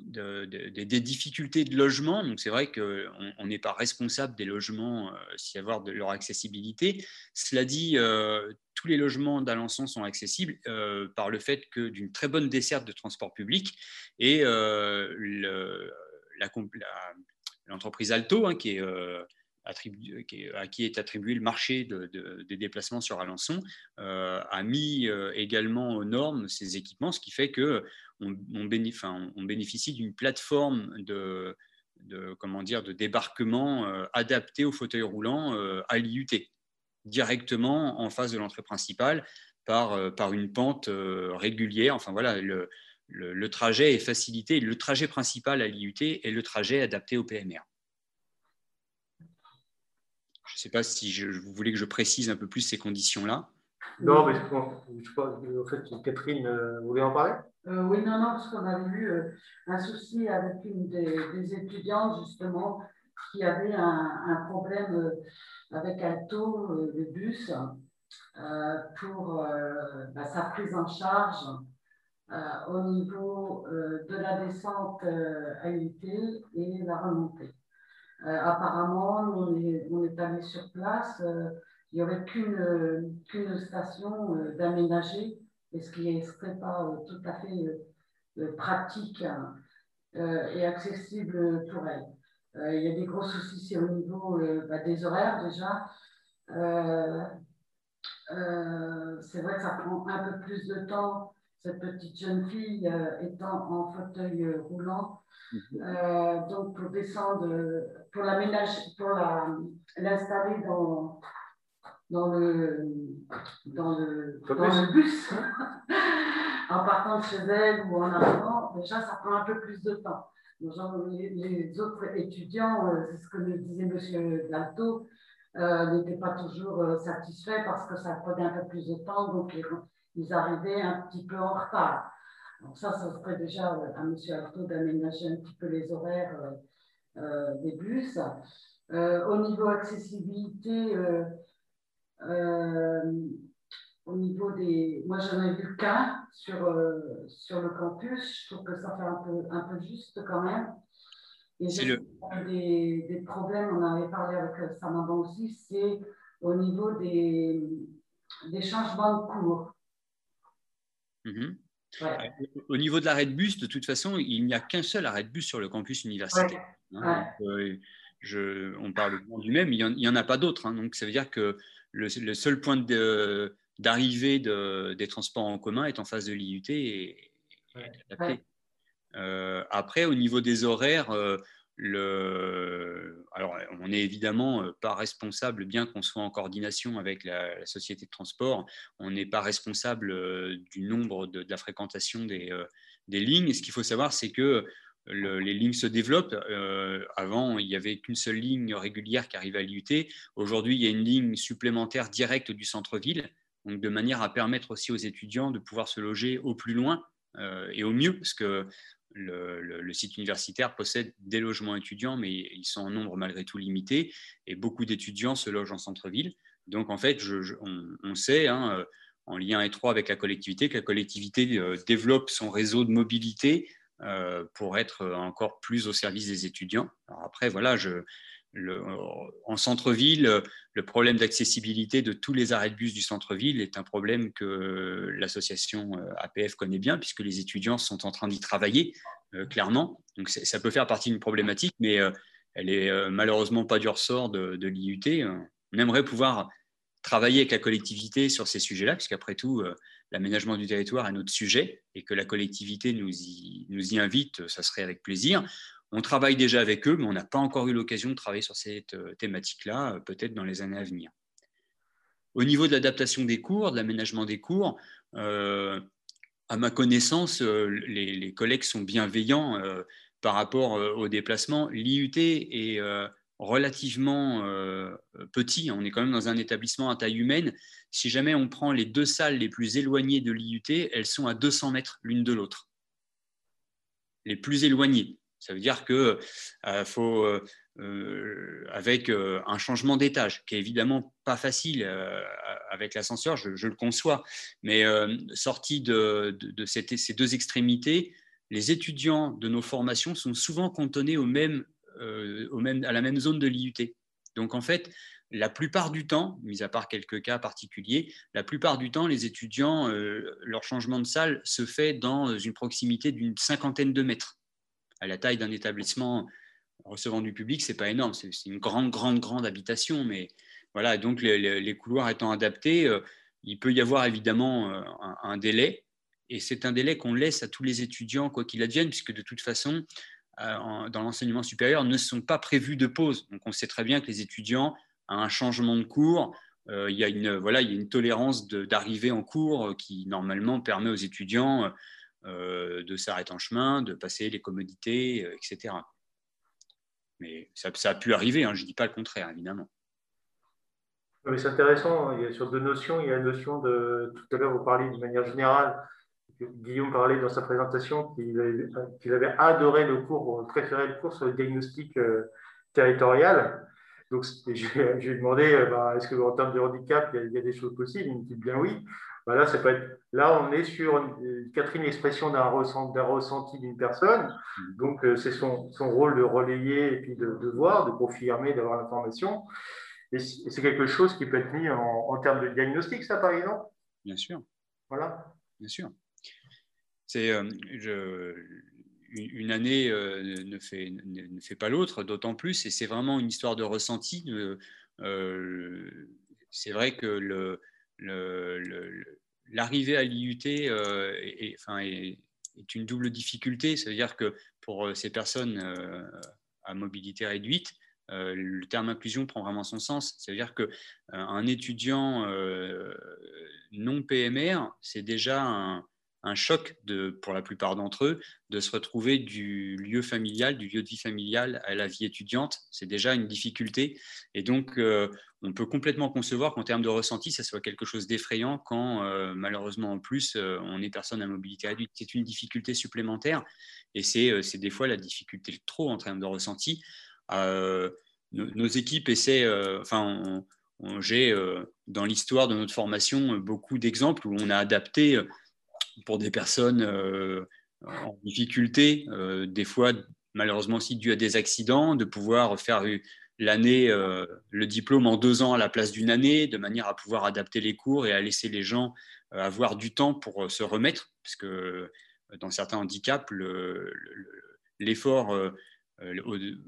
des difficultés de logement. Donc, c'est vrai qu'on n'est pas responsable des logements euh, s'il y avoir de leur accessibilité. Cela dit, euh, tous les logements d'Alençon sont accessibles euh, par le fait que d'une très bonne desserte de transport public et l'entreprise Alto, hein, qui est à qui est attribué le marché des déplacements sur Alençon, euh, a mis euh, également aux normes ces équipements, ce qui fait qu'on on bénéficie, d'une plateforme de, comment dire, de débarquement euh, adaptée au fauteuil roulant à l'IUT, directement en face de l'entrée principale par, par une pente régulière. Enfin voilà, le, le trajet est facilité. Le trajet principal à l'IUT est le trajet adapté au PMR. Je ne sais pas si je, vous voulez que je précise un peu plus ces conditions-là. Non, mais je sais pas, en fait, Catherine, euh, vous voulez en parler? Euh, Oui, non, non, parce qu'on avait eu euh, un souci avec une des, étudiantes, justement, qui avait un, problème avec un taux de bus pour bah, sa prise en charge au niveau de la descente à unité et la remontée. Euh, apparemment, on est, allé sur place, euh, il n'y aurait qu'une station euh, d'aménager, et ce qui ne serait pas tout à fait pratique hein, et accessible pour elle. il y a des gros soucis au niveau bah, des horaires déjà. c'est vrai que ça prend un peu plus de temps, cette petite jeune fille étant en fauteuil roulant. Mhm. Euh, donc, pour descendre, pour pour l'installer dans, dans, le, dans, le, dans le bus, en partant de chez elle ou en arrivant, déjà, ça prend un peu plus de temps. les, autres étudiants, euh, c'est ce que me disait M. Dalto, euh, n'étaient pas toujours satisfaits parce que ça prenait un peu plus de temps, donc ils arrivaient un petit peu en retard. Donc ça, ça serait déjà à M. Artaud d'aménager un petit peu les horaires euh, euh, des bus. Euh, au niveau accessibilité, au niveau des... Moi, j'en ai vu qu'un sur, sur le campus. Je trouve que ça fait un peu, un peu juste quand même. Et j'ai le... des, des, problèmes, on en avait parlé avec Samantha aussi, c'est au niveau des, des changements de cours. Mm-hmm. Euh, au niveau de l'arrêt de bus, de toute façon, il n'y a qu'un seul arrêt de bus sur le campus universitaire. Hein. Euh, je, on parle du même, il n'y en, a pas d'autres. Hein. donc, ça veut dire que le, seul point d'arrivée de, des transports en commun est en face de l'IUT et, euh, après, au niveau des horaires, Alors, on n'est évidemment euh, pas responsable, bien qu'on soit en coordination avec la, société de transport, on n'est pas responsable euh, du nombre de, la fréquentation des, euh, des lignes. Et ce qu'il faut savoir, c'est que les lignes se développent. avant, il n'y avait qu'une seule ligne régulière qui arrivait à l'IUT. Aujourd'hui, il y a une ligne supplémentaire directe du centre-ville, donc de manière à permettre aussi aux étudiants de pouvoir se loger au plus loin et au mieux, parce que le, site universitaire possède des logements étudiants, mais ils sont en nombre malgré tout limité, et beaucoup d'étudiants se logent en centre-ville. Donc, en fait, on, sait, hein, euh, en lien étroit avec la collectivité, que la collectivité euh, développe son réseau de mobilité euh, pour être encore plus au service des étudiants. Alors après, voilà, je, en centre-ville, le problème d'accessibilité de tous les arrêts de bus du centre-ville est un problème que l'association euh, APF connaît bien, puisque les étudiants sont en train d'y travailler, euh, clairement. Donc ça peut faire partie d'une problématique, mais euh, elle est malheureusement pas du ressort de, l'IUT. On aimerait pouvoir travailler avec la collectivité sur ces sujets-là, puisqu'après tout, l'aménagement du territoire est notre sujet, et que la collectivité nous y invite, ça serait avec plaisir. On travaille déjà avec eux, mais on n'a pas encore eu l'occasion de travailler sur cette euh, thématique-là, euh, peut-être dans les années à venir. Au niveau de l'adaptation des cours, de l'aménagement des cours, à ma connaissance, les, collègues sont bienveillants par rapport au déplacement. L'IUT est relativement petit. On est quand même dans un établissement à taille humaine. Si jamais on prend les deux salles les plus éloignées de l'IUT, elles sont à 200 mètres l'une de l'autre. Les plus éloignées. Ça veut dire que euh, faut, euh, euh, avec un changement d'étage, qui est évidemment pas facile avec l'ascenseur, je, le conçois, mais sorti de, ces deux extrémités, les étudiants de nos formations sont souvent cantonnés au même, à la même zone de l'IUT. Donc en fait, la plupart du temps, mis à part quelques cas particuliers, la plupart du temps, les étudiants, leur changement de salle se fait dans une proximité d'une cinquantaine de mètres à la taille d'un établissement recevant du public, c'est pas énorme. C'est une grande, grande, grande habitation, mais voilà. Donc les, couloirs étant adaptés, euh, il peut y avoir évidemment euh, un, délai, et c'est un délai qu'on laisse à tous les étudiants quoi qu'il advienne, puisque de toute façon, euh, dans l'enseignement supérieur, ne sont pas prévus de pause. Donc on sait très bien que les étudiants, à un changement de cours, il y a une voilà, il y a une tolérance d'arrivée en cours qui normalement permet aux étudiants de s'arrêter en chemin, de passer les commodités, euh, etc. Mais ça, a pu arriver, hein, je ne dis pas le contraire, évidemment. c'est intéressant, il y a sur deux notions. Il y a la notion de, tout à l'heure, vous parliez de manière générale, Guillaume parlait dans sa présentation qu'il avait, adoré le cours, préféré le cours sur le diagnostic euh, territorial. Donc, je, lui ai demandé, bah, est-ce qu'en termes de handicap, il y, a, des choses possibles? Il me dit bien oui. Bah, là, peut être, là, on est sur une quatrième expression d'un ressenti, ressenti d'une personne. Mm. Donc, euh, c'est son, son, rôle de relayer et puis de, de voir, de confirmer, d'avoir l'information. Et c'est quelque chose qui peut être mis en, en, termes de diagnostic, ça, par exemple Bien sûr. Voilà. Bien sûr. C'est euh, une année euh, ne, fait, ne, fait pas l'autre, d'autant plus, et c'est vraiment une histoire de ressenti. c'est vrai que le, l'arrivée à l'IUT euh, est, une double difficulté. Ça veut dire que pour euh, ces personnes euh, à mobilité réduite, le terme inclusion prend vraiment son sens. Ça veut dire qu'un étudiant non PMR, c'est déjà un, un choc pour la plupart d'entre eux de se retrouver du lieu familial, du lieu de vie familial à la vie étudiante. C'est déjà une difficulté. Et donc, euh, on peut complètement concevoir qu'en termes de ressenti, ça soit quelque chose d'effrayant quand, euh, malheureusement, en plus, euh, on est personne à mobilité réduite. C'est une difficulté supplémentaire. Et c'est des fois la difficulté de trop en termes de ressenti. Nos, équipes essaient, enfin, j'ai dans l'histoire de notre formation beaucoup d'exemples où on a adapté pour des personnes euh, en difficulté, euh, des fois malheureusement aussi dû à des accidents, de pouvoir faire l'année, euh, le diplôme en deux ans à la place d'une année, de manière à pouvoir adapter les cours et à laisser les gens avoir du temps pour se remettre, parce que dans certains handicaps, l'effort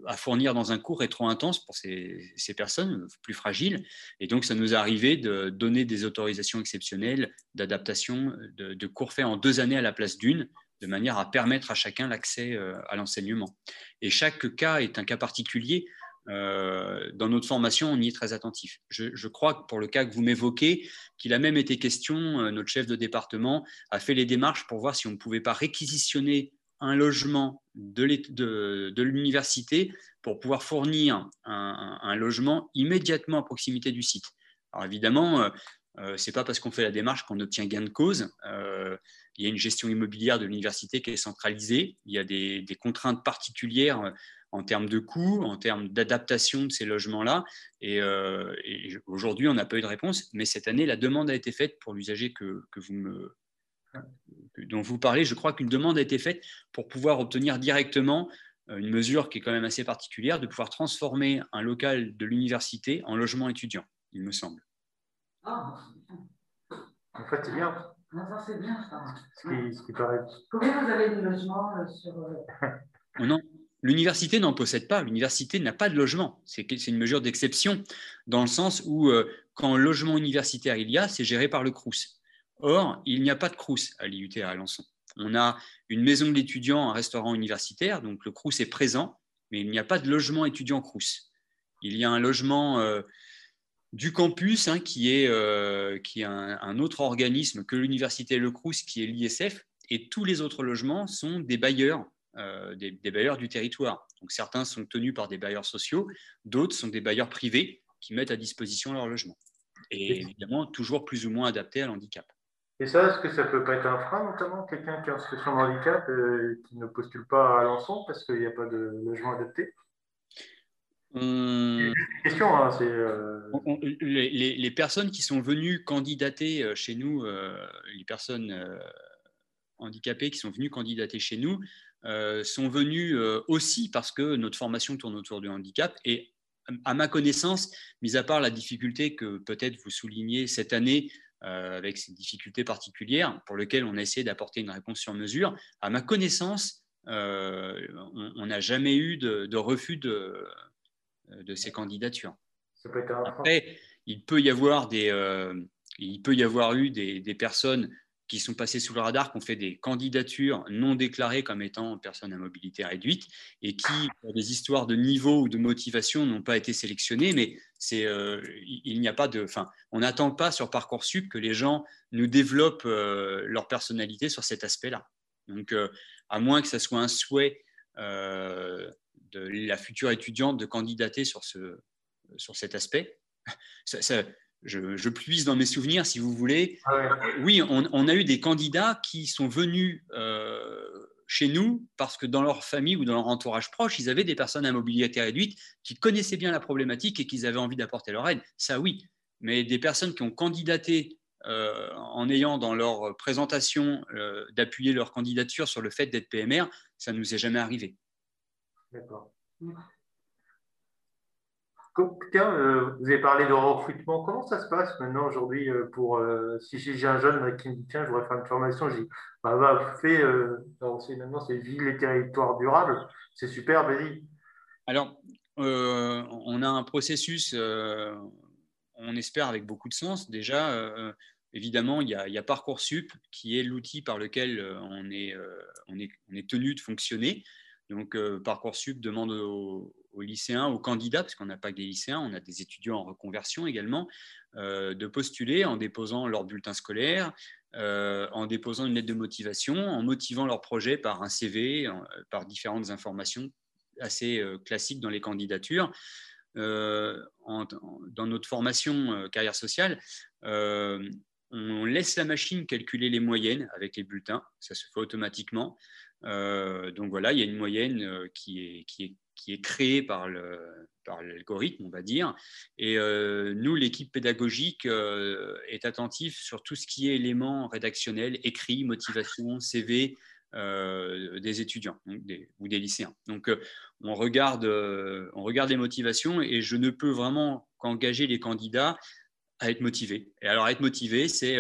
à fournir dans un cours est trop intense pour ces, personnes plus fragiles. Et donc, ça nous est arrivé de donner des autorisations exceptionnelles d'adaptation de, cours faits en deux années à la place d'une, de manière à permettre à chacun l'accès euh, à l'enseignement. Et chaque cas est un cas particulier. Euh, dans notre formation, on y est très attentif. Je, je crois que pour le cas que vous m'évoquez, qu'il a même été question, notre chef de département a fait les démarches pour voir si on ne pouvait pas réquisitionner un logement de l'université pour pouvoir fournir un, logement immédiatement à proximité du site. Alors évidemment, euh, euh, ce n'est pas parce qu'on fait la démarche qu'on obtient gain de cause. Euh, il y a une gestion immobilière de l'université qui est centralisée. Il y a des, contraintes particulières en termes de coûts, en termes d'adaptation de ces logements-là. Et, aujourd'hui, on n'a pas eu de réponse. Mais cette année, la demande a été faite pour l'usager que, vous me, dont vous parlez, je crois qu'une demande a été faite pour pouvoir obtenir directement euh, une mesure qui est quand même assez particulière, de pouvoir transformer un local de l'université en logement étudiant, il me semble. Ah, en fait, c'est bien. Ah, ça, c'est bien, ça. Ce qui, paraît... Combien vous avez de logements euh, sur... Euh, non, l'université n'en possède pas. L'université n'a pas de logement. C'est une mesure d'exception dans le sens où, quand logement universitaire il y a, c'est géré par le CRUS. Or, il n'y a pas de Crous à l'IUT à Alençon. On a une maison de l'étudiant, un restaurant universitaire, donc le Crous est présent, mais il n'y a pas de logement étudiant Crous. Il y a un logement, euh, du campus, hein, qui est, qui est un, autre organisme que l'université Le Crous, qui est l'ISF, et tous les autres logements sont des bailleurs, des, des, bailleurs du territoire. Donc certains sont tenus par des bailleurs sociaux, d'autres sont des bailleurs privés qui mettent à disposition leur logement. Et évidemment, toujours plus ou moins adaptés à l'handicap. Et ça, est-ce que ça peut pas être un frein, notamment quelqu'un qui a un situation de handicap et qui ne postule pas à l'ensemble parce qu'il n'y a pas de logement adapté? Hum... question, hein. Euh, les, les, personnes qui sont venues candidater euh, chez nous, euh, les personnes handicapées qui sont venues candidater chez nous, sont venues aussi parce que notre formation tourne autour du handicap et à ma connaissance, mis à part la difficulté que peut-être vous soulignez cette année avec ces difficultés particulières pour lesquelles on a essayé d'apporter une réponse sur mesure, à ma connaissance, euh, on n'a jamais eu de, refus de, de, ces candidatures. Après, il peut y avoir, des, euh, il peut y avoir eu des, des personnes qui sont passés sous le radar, qui ont fait des candidatures non déclarées comme étant personnes à mobilité réduite et qui, pour des histoires de niveau ou de motivation, n'ont pas été sélectionnées. Mais c'est, euh, il n'y a pas de, enfin, on n'attend pas sur parcoursup que les gens nous développent euh, leur personnalité sur cet aspect-là. Donc, euh, à moins que ce soit un souhait de la future étudiante de candidater sur ce, sur cet aspect. Ça, ça, je, puise dans mes souvenirs, si vous voulez. Ah oui, on, a eu des candidats qui sont venus euh, chez nous parce que dans leur famille ou dans leur entourage proche, ils avaient des personnes à mobilité réduite qui connaissaient bien la problématique et qu'ils avaient envie d'apporter leur aide. Ça, oui. Mais des personnes qui ont candidaté euh, en ayant dans leur présentation euh, d'appuyer leur candidature sur le fait d'être PMR, ça ne nous est jamais arrivé. D'accord. Tiens, euh, vous avez parlé de recrutement. Comment ça se passe maintenant aujourd'hui euh, pour euh, si j'ai un jeune qui me dit tiens, je voudrais faire une formation, je dis bah va fait maintenant c'est ville et territoire durable, c'est super, vas-y. Alors on a un processus, on espère avec beaucoup de sens. Déjà, évidemment, il y, a, y, a, Parcoursup qui est l'outil par lequel on est, on est, on est tenu de fonctionner. Donc, Parcoursup demande aux, aux lycéens, aux candidats, parce qu'on n'a pas que des lycéens, on a des étudiants en reconversion également, euh, de postuler en déposant leur bulletin scolaire, euh, en déposant une lettre de motivation, en motivant leur projet par un CV, par différentes informations assez euh, classiques dans les candidatures. dans notre formation carrière sociale, on laisse la machine calculer les moyennes avec les bulletins, ça se fait automatiquement. donc voilà, il y a une moyenne qui est qui est créé par le par l'algorithme, on va dire. Et euh, nous, l'équipe pédagogique euh, est attentive sur tout ce qui est éléments rédactionnels, écrits, motivation, CV euh, des étudiants ou des lycéens. Donc, on, regarde, on regarde les motivations et je ne peux vraiment qu'engager les candidats à être motivés. Et alors, être motivé, c'est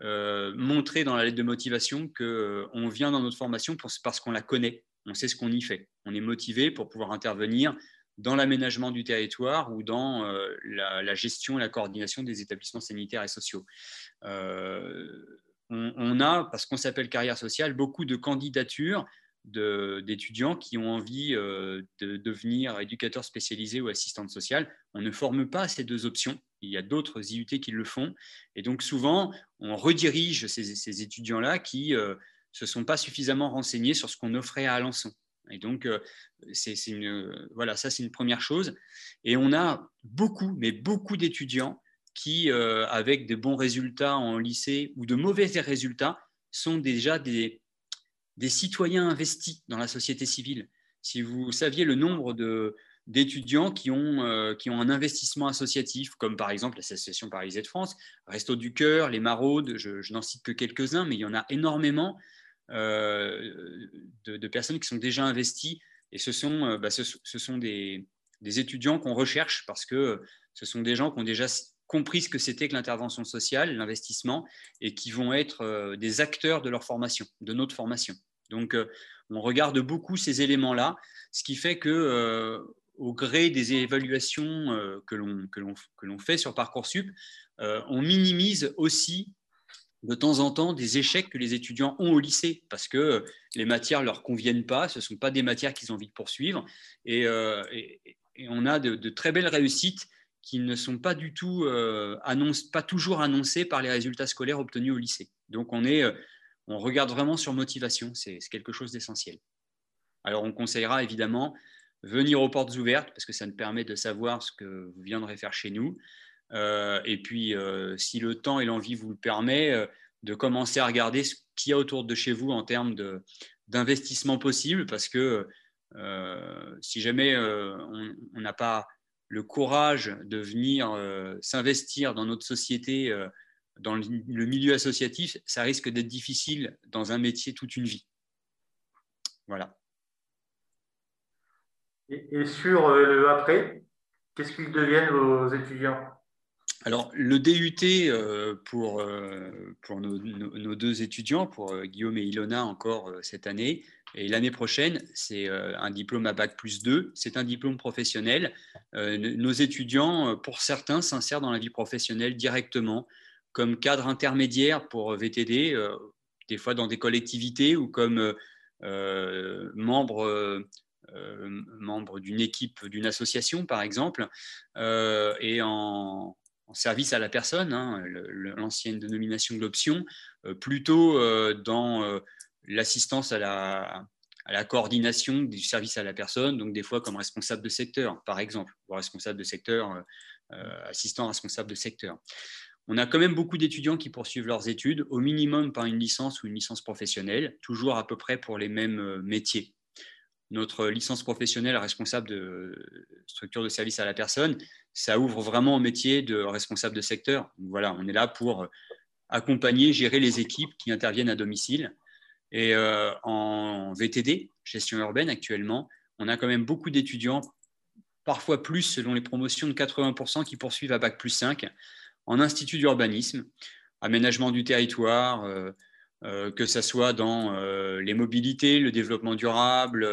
montrer dans la lettre de motivation qu'on vient dans notre formation parce qu'on la connaît on sait ce qu'on y fait. On est motivé pour pouvoir intervenir dans l'aménagement du territoire ou dans euh, la, gestion et la coordination des établissements sanitaires et sociaux. Euh, on, a, parce qu'on s'appelle carrière sociale, beaucoup de candidatures d'étudiants qui ont envie euh, de devenir éducateurs spécialisés ou assistantes sociales. On ne forme pas ces deux options. Il y a d'autres IUT qui le font. Et donc souvent, on redirige ces, étudiants-là qui se sont pas suffisamment renseignés sur ce qu'on offrait à Alençon. Et donc, euh, c'est une, voilà, ça c'est une première chose. Et on a beaucoup, mais beaucoup d'étudiants qui, euh, avec de bons résultats en lycée ou de mauvais résultats, sont déjà des, des citoyens investis dans la société civile. Si vous saviez le nombre d'étudiants qui, ont euh, qui ont un investissement associatif, comme par exemple l'Association Parisée de France, Resto du Cœur, les Maraudes, je n'en cite que quelques-uns, mais il y en a énormément euh, de, personnes qui sont déjà investies. Et ce sont, euh, bah, ce, sont des, étudiants qu'on recherche parce que ce sont des gens qui ont déjà compris ce que c'était que l'intervention sociale, l'investissement, et qui vont être euh, des acteurs de leur formation, de notre formation. Donc, on regarde beaucoup ces éléments-là, ce qui fait que, au gré des évaluations que l'on fait sur Parcoursup, on minimise aussi de temps en temps des échecs que les étudiants ont au lycée parce que les matières leur conviennent pas, ce ne sont pas des matières qu'ils ont envie de poursuivre. Et, euh, on a de, très belles réussites qui ne sont pas du tout pas toujours annoncés par les résultats scolaires obtenus au lycée. Donc on est on regarde vraiment sur motivation, c'est quelque chose d'essentiel. Alors on conseillera évidemment venir aux portes ouvertes parce que ça nous permet de savoir ce que vous viendrez faire chez nous. Euh, et puis, euh, si le temps et l'envie vous le permettent, euh, de commencer à regarder ce qu'il y a autour de chez vous en termes d'investissement possible parce que si jamais on n'a pas le courage de venir s'investir dans notre société dans le milieu associatif, ça risque d'être difficile dans un métier toute une vie. Voilà. Et, sur euh, le après, qu'est-ce qu'ils deviennent vos étudiants? Alors, le DUT euh, pour, euh, pour nos, deux étudiants, pour Guillaume et Ilona encore cette année, et l'année prochaine, c'est un diplôme à Bac plus 2, c'est un diplôme professionnel. Nos étudiants, pour certains, s'insèrent dans la vie professionnelle directement comme cadre intermédiaire pour VTD, euh, des fois dans des collectivités ou comme euh, euh, membre membre d'une équipe, d'une association, par exemple, et en, service à la personne, hein, l'ancienne dénomination de l'option, plutôt dans l'assistance à la, coordination du service à la personne, donc des fois comme responsable de secteur, par exemple, ou responsable de secteur, assistant responsable de secteur on a quand même beaucoup d'étudiants qui poursuivent leurs études, au minimum par une licence ou une licence professionnelle, toujours à peu près pour les mêmes euh, métiers. Notre licence professionnelle responsable de structure de service à la personne, ça ouvre vraiment au métier de responsable de secteur. voilà, on est là pour accompagner, gérer les équipes qui interviennent à domicile. Et euh, en VTD, gestion urbaine actuellement, on a quand même beaucoup d'étudiants, parfois plus selon les promotions de 80% qui poursuivent à Bac plus 5 en institut d'urbanisme, aménagement du territoire, euh, que ce soit dans euh, les mobilités, le développement durable,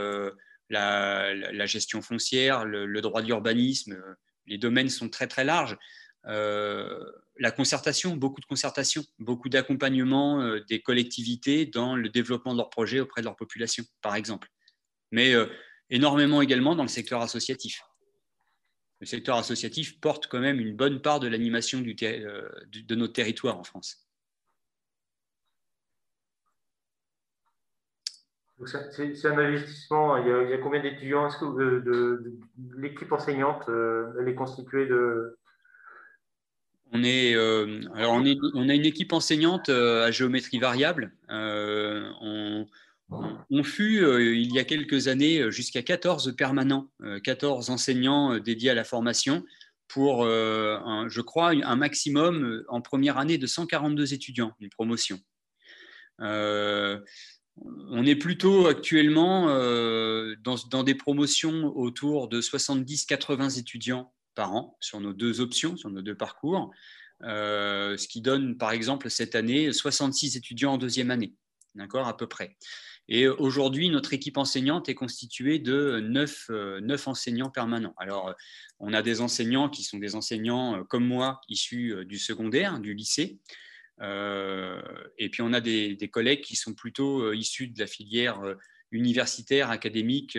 la, gestion foncière, le, droit de l'urbanisme. les domaines sont très très larges. la concertation, beaucoup de concertation, beaucoup d'accompagnement des collectivités dans le développement de leurs projets auprès de leur population, par exemple. Mais énormément également dans le secteur associatif le secteur associatif porte quand même une bonne part de l'animation euh, de notre territoire en France. C'est un investissement. Il y a, combien d'étudiants? Est-ce que de, l'équipe enseignante, euh, elle est constituée de on est, euh, alors on, est, on, a une équipe enseignante à géométrie variable. on, fut, euh, il y a quelques années, euh, jusqu'à 14 permanents, 14 euh, enseignants dédiés à la formation pour, je crois, un maximum en première année de 142 étudiants, une promotion. On est plutôt actuellement dans, des promotions autour de 70-80 étudiants par an sur nos deux options, sur nos deux parcours, ce qui donne par exemple cette année 66 étudiants en deuxième année, d'accord, à peu près. Et aujourd'hui, notre équipe enseignante est constituée de neuf, euh, enseignants permanents. Alors, on a des enseignants qui sont des enseignants euh, comme moi, issus euh, du secondaire, du lycée. Et puis, on a des, collègues qui sont plutôt issus de la filière universitaire, académique,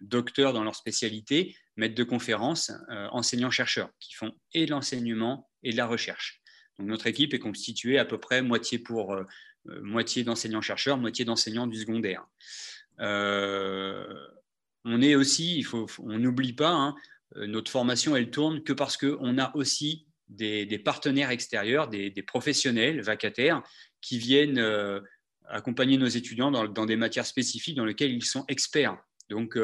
docteurs dans leur spécialité, maîtres de conférences, enseignants-chercheurs, qui font et de l'enseignement et de la recherche. Donc, notre équipe est constituée à peu près moitié pour euh, moitié d'enseignants-chercheurs, moitié d'enseignants du secondaire. Euh, on est aussi, il faut, on n'oublie pas, hein, euh, notre formation, elle tourne que parce qu'on a aussi des, partenaires extérieurs, des, professionnels vacataires qui viennent accompagner nos étudiants dans, des matières spécifiques dans lesquelles ils sont experts. Donc,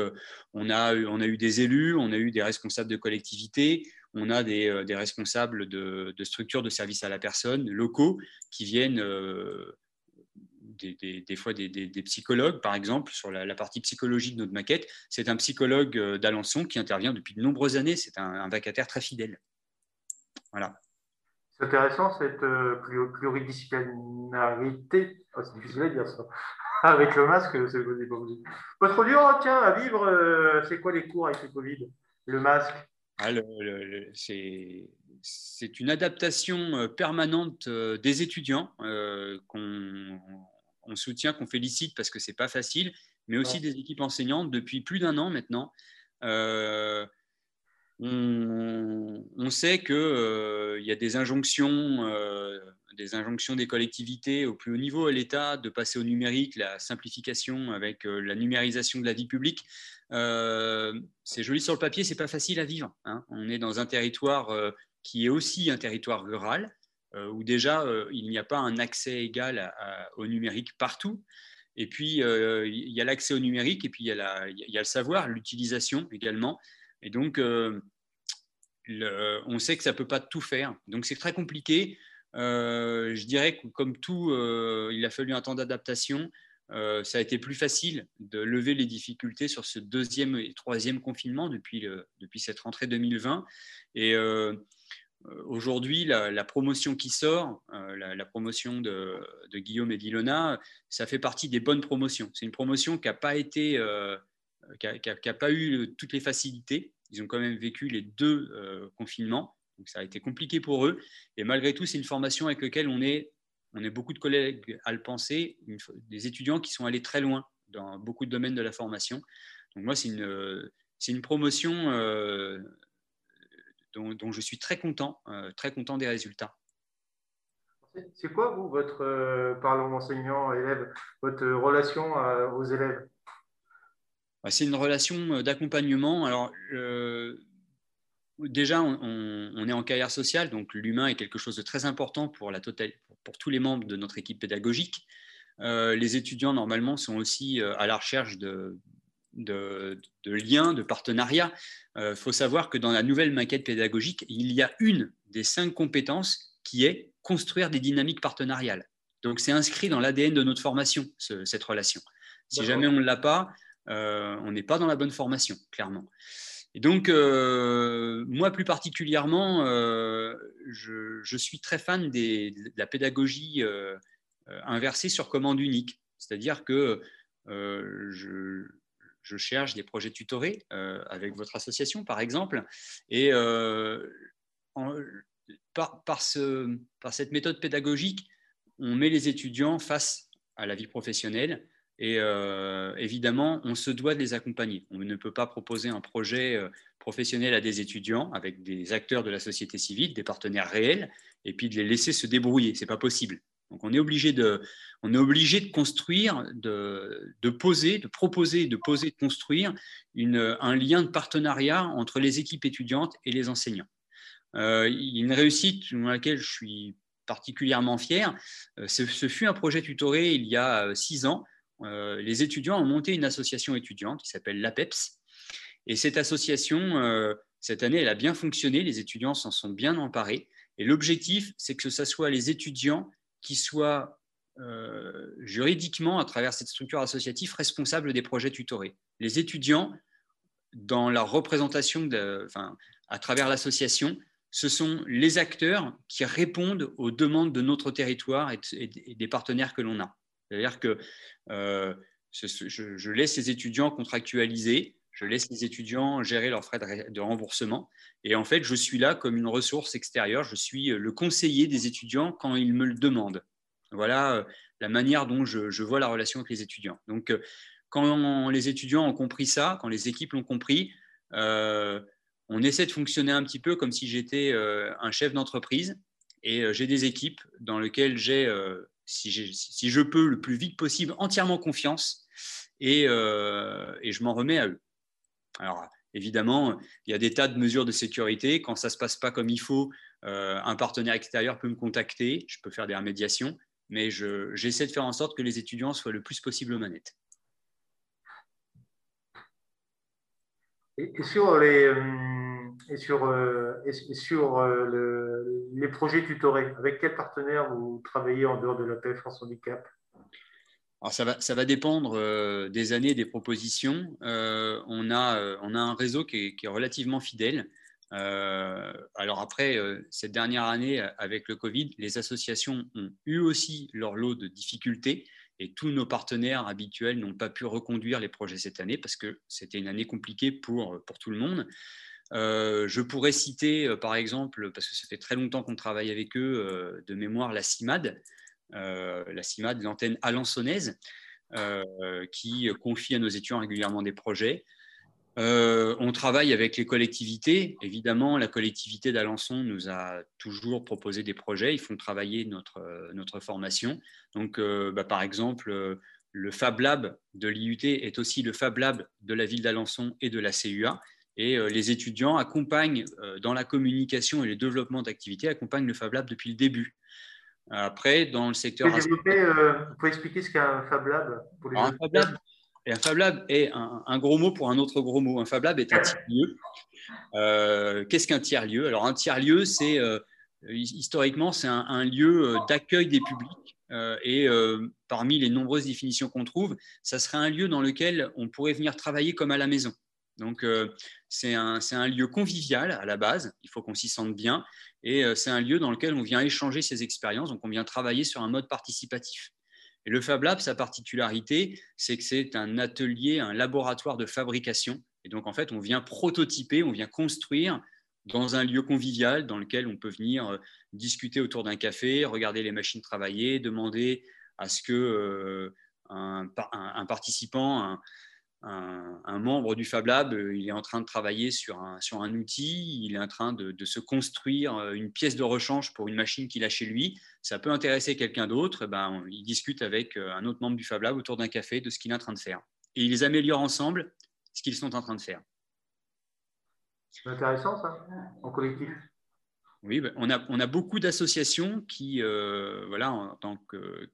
on, a, on a eu des élus, on a eu des responsables de collectivités, on a des, responsables de, structures de services à la personne locaux qui viennent des, fois des, psychologues, par exemple, sur la, partie psychologie de notre maquette. C'est un psychologue euh, d'Alençon qui intervient depuis de nombreuses années. C'est un, vacataire très fidèle. Voilà. C'est intéressant cette euh, pluridisciplinarité. Oh, c'est difficile à dire ça. avec le masque, c'est pas possible. Pas trop dur, oh, tiens, à vivre, euh, c'est quoi les cours avec le Covid? Le masque? Ah, c'est une adaptation permanente des étudiants qu'on on soutient, qu'on félicite parce que c'est pas facile, mais aussi des équipes enseignantes depuis plus d'un an maintenant. On, sait qu'il euh, y a des injonctions, euh, des injonctions des collectivités au plus haut niveau à l'État de passer au numérique, la simplification avec euh, la numérisation de la vie publique. c'est joli sur le papier, c'est pas facile à vivre. Hein. On est dans un territoire qui est aussi un territoire rural, où déjà il n'y a pas un accès égal au numérique partout. Et puis, il y a l'accès au numérique, et puis il y a le savoir, l'utilisation également. Et donc, euh, on sait que ça ne peut pas tout faire. Donc, c'est très compliqué. Euh, je dirais que, comme tout, euh, il a fallu un temps d'adaptation. ça a été plus facile de lever les difficultés sur ce deuxième et troisième confinement depuis, cette rentrée 2020. Et aujourd'hui, la, promotion qui sort, la, promotion de, Guillaume et d'Ilona, ça fait partie des bonnes promotions. C'est une promotion qui n'a pas été qui n'a pas eu toutes les facilités. Ils ont quand même vécu les deux euh, confinements, donc ça a été compliqué pour eux. Et malgré tout, c'est une formation avec laquelle on est, on est beaucoup de collègues à le penser, des étudiants qui sont allés très loin dans beaucoup de domaines de la formation. Donc moi, c'est une, c'est une promotion euh, dont, je suis très content, euh, très content des résultats. C'est quoi, vous, votre, parlant enseignant-élève, votre relation aux élèves? C'est une relation euh, d'accompagnement. Alors, déjà, on, est en carrière sociale, donc l'humain est quelque chose de très important pour, la pour, tous les membres de notre équipe pédagogique. Euh, les étudiants, normalement, sont aussi euh, à la recherche de, de, liens, de partenariats. Il faut savoir que dans la nouvelle maquette pédagogique, il y a une des cinq compétences qui est construire des dynamiques partenariales. Donc, c'est inscrit dans l'ADN de notre formation, cette relation. Si jamais on ne l'a pas, euh, on n'est pas dans la bonne formation, clairement. Et donc, euh, moi plus particulièrement, euh, je, suis très fan de la pédagogie inversée sur commande unique. C'est-à-dire que je, cherche des projets tutorés avec votre association, par exemple, et par, cette méthode pédagogique, on met les étudiants face à la vie professionnelle et euh, évidemment, on se doit de les accompagner. On ne peut pas proposer un projet euh, professionnel à des étudiants avec des acteurs de la société civile, des partenaires réels, et puis de les laisser se débrouiller. C'est pas possible. Donc on est obligé de, on est obligé de construire, de, de, poser, de proposer, de poser, de construire une, un lien de partenariat entre les équipes étudiantes et les enseignants. Euh, une réussite dans laquelle je suis particulièrement fier, ce, fut un projet tutoré il y a six ans les étudiants ont monté une association étudiante qui s'appelle l'APEPS. Et cette association, euh, cette année, elle a bien fonctionné. Les étudiants s'en sont bien emparés. Et l'objectif, c'est que ce soit les étudiants qui soient euh, juridiquement, à travers cette structure associative, responsables des projets tutorés. Les étudiants, dans leur représentation à travers l'association, ce sont les acteurs qui répondent aux demandes de notre territoire et des partenaires que l'on a. C'est-à-dire que euh, je, laisse les étudiants contractualiser, je laisse les étudiants gérer leurs frais de, remboursement. Et en fait, je suis là comme une ressource extérieure. Je suis le conseiller des étudiants quand ils me le demandent. Voilà euh, la manière dont je, vois la relation avec les étudiants. Donc, euh, quand les étudiants ont compris ça, quand les équipes l'ont compris, on essaie de fonctionner un petit peu comme si j'étais un chef d'entreprise et j'ai des équipes dans lesquelles j'ai si, je peux, le plus vite possible, entièrement confiance euh, et, je m'en remets à eux. Alors, évidemment, il y a des tas de mesures de sécurité. Quand ça ne se passe pas comme il faut, euh, un partenaire extérieur peut me contacter, je peux faire des remédiations, mais j'essaie de faire en sorte que les étudiants soient le plus possible aux manettes. Et sur les, et sur, euh, euh, les projets tutorés, avec quels partenaires vous travaillez en dehors de l'APF France Handicap? Alors ça va, dépendre euh, des années des propositions. on, a, un réseau qui est, relativement fidèle. alors après, cette dernière année, avec le Covid, les associations ont eu aussi leur lot de difficultés et tous nos partenaires habituels n'ont pas pu reconduire les projets cette année parce que c'était une année compliquée pour tout le monde. Euh, je pourrais citer, euh, par exemple, parce que ça fait très longtemps qu'on travaille avec eux, euh, de mémoire, la CIMAD, la CIMAD, l'antenne alençonnaise, qui confie à nos étudiants régulièrement des projets. On travaille avec les collectivités. Évidemment, la collectivité d'Alençon nous a toujours proposé des projets. Ils font travailler notre, notre formation. Donc, bah, par exemple, le Fab Lab de l'IUT est aussi le Fab Lab de la ville d'Alençon et de la CUA. Et les étudiants accompagnent dans la communication et le développement d'activités, accompagnent le Fab Lab depuis le début. Après, dans le secteur. Vous pouvez, expliquer ce qu'est un Fab Lab pour les un, Fab Lab, et un Fab Lab est un, gros mot pour un autre gros mot. Un Fab Lab est un tiers-lieu. Euh, qu'est-ce qu'un tiers-lieu Alors, un tiers-lieu, c'est euh, historiquement, c'est un, lieu euh, d'accueil des publics. et parmi les nombreuses définitions qu'on trouve, ça serait un lieu dans lequel on pourrait venir travailler comme à la maison. Donc, c'est un, un, lieu convivial à la base, il faut qu'on s'y sente bien, et c'est un lieu dans lequel on vient échanger ses expériences, donc on vient travailler sur un mode participatif. Et le Fab Lab, sa particularité, c'est que c'est un atelier, un laboratoire de fabrication. Et donc, en fait, on vient prototyper, on vient construire dans un lieu convivial dans lequel on peut venir euh, discuter autour d'un café, regarder les machines travailler, demander à ce que euh, un, participant, un, membre du Fab Lab, euh, il est en train de travailler sur un, sur un outil, il est en train de, se construire euh, une pièce de rechange pour une machine qu'il a chez lui. Ça peut intéresser quelqu'un d'autre. Eh ben, il discute avec euh, un autre membre du Fab Lab autour d'un café de ce qu'il est en train de faire. Et ils améliorent ensemble ce qu'ils sont en train de faire. C'est intéressant ça, en collectif. Oui, ben, on, a, on a beaucoup d'associations qui, voilà, en tant que,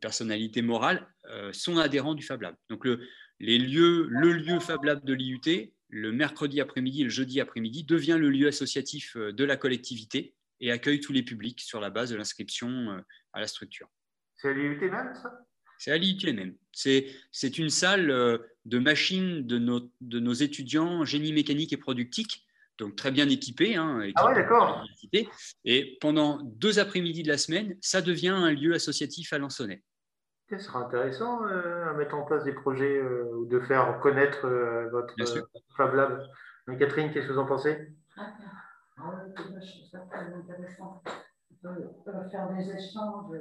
personnalité morale, sont adhérents du Fab Lab. Donc le, les lieux, le lieu Fab Lab de l'IUT, le mercredi après-midi et le jeudi après-midi, devient le lieu associatif euh, de la collectivité et accueille tous les publics sur la base de l'inscription euh, à la structure. C'est à l'IUT même, ça? C'est à l'IUT même. C'est une salle euh, de machines de nos, de nos étudiants génie mécanique et productique donc très bien équipée. Hein, ah ouais, d'accord. Et pendant deux après-midi de la semaine, ça devient un lieu associatif à Lansonnais. Ce sera intéressant euh, à mettre en place des projets euh, ou de faire connaître euh, votre Fab Lab. Catherine, qu'est-ce que vous en pensez? Ah, Je ça très intéressant. On peut faire des échanges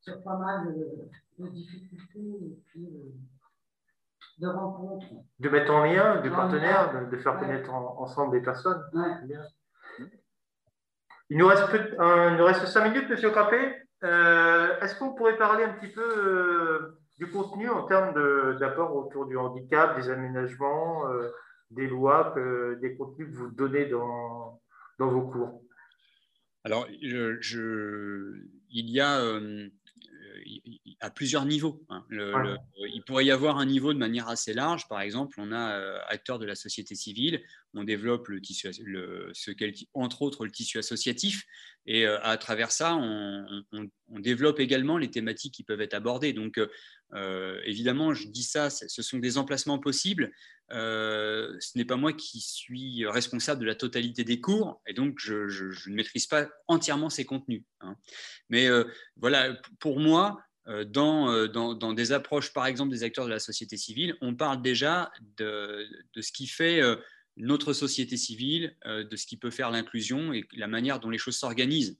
sur pas mal de, difficultés et puis de rencontres. De mettre en lien, de partenaires, de, faire connaître ensemble des personnes. Il nous reste, il nous reste cinq minutes, Monsieur Capé. Euh, est-ce qu'on pourrait parler un petit peu euh, du contenu en termes d'apport autour du handicap, des aménagements, euh, des lois, des contenus que vous donnez dans, dans vos cours? Alors, je, il y a à plusieurs niveaux. Hein. il pourrait y avoir un niveau de manière assez large. Par exemple, on a acteurs de la société civile, on développe le tissu, entre autres le tissu associatif, et euh, à travers ça, on, développe également les thématiques qui peuvent être abordées. Donc, euh, évidemment, je dis ça, ce sont des emplacements possibles. Euh, ce n'est pas moi qui suis responsable de la totalité des cours, et donc je, ne maîtrise pas entièrement ces contenus. Hein. Mais voilà, pour moi, dans, dans, des approches, par exemple, des acteurs de la société civile, on parle déjà de, de ce qui fait notre société civile, euh, de ce qui peut faire l'inclusion et la manière dont les choses s'organisent.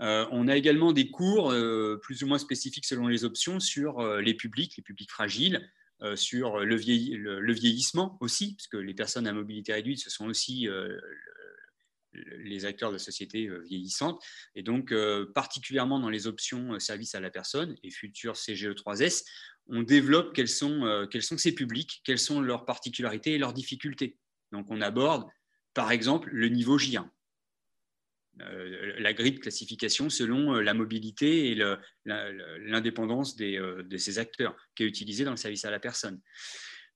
Euh, on a également des cours euh, plus ou moins spécifiques selon les options sur les publics, les publics fragiles, sur le, vieillissement aussi, parce que les personnes à mobilité réduite, ce sont aussi les acteurs de la société vieillissante. Et donc, particulièrement dans les options services à la personne et futures CGE3S, on développe quels sont, quels sont ces publics, quelles sont leurs particularités et leurs difficultés. Donc on aborde par exemple le niveau J1, euh, la grille de classification selon euh, la mobilité et l'indépendance euh, de ces acteurs qui est utilisée dans le service à la personne.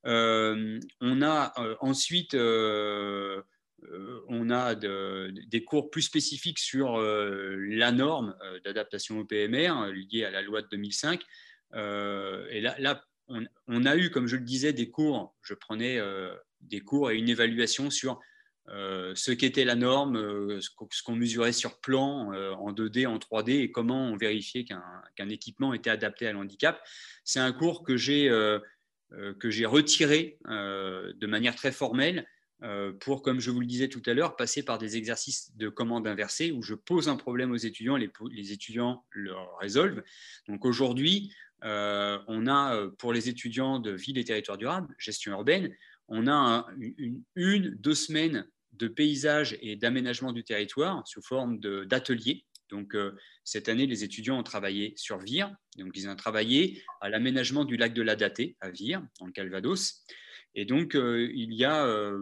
on a ensuite on a des cours plus spécifiques sur la norme d'adaptation au PMR liée à la loi de 2005. et là, on, on, a eu, comme je le disais, des cours, je prenais des cours et une évaluation sur euh, ce qu'était la norme, euh, ce qu'on mesurait sur plan euh, en 2D, en 3D et comment on vérifiait qu'un équipement était adapté à l'handicap. C'est un cours que j'ai retiré de manière très formelle pour, comme je vous le disais tout à l'heure, passer par des exercices de commande inversée où je pose un problème aux étudiants, les, les étudiants le résolvent. Donc aujourd'hui, on a pour les étudiants de ville et territoire durable, gestion urbaine, on a une, deux semaines de paysage et d'aménagement du territoire sous forme d'ateliers. Donc, cette année, les étudiants ont travaillé sur Vire. Donc, ils ont travaillé à l'aménagement du lac de la Datée à Vire, dans le Calvados. Et donc, il y a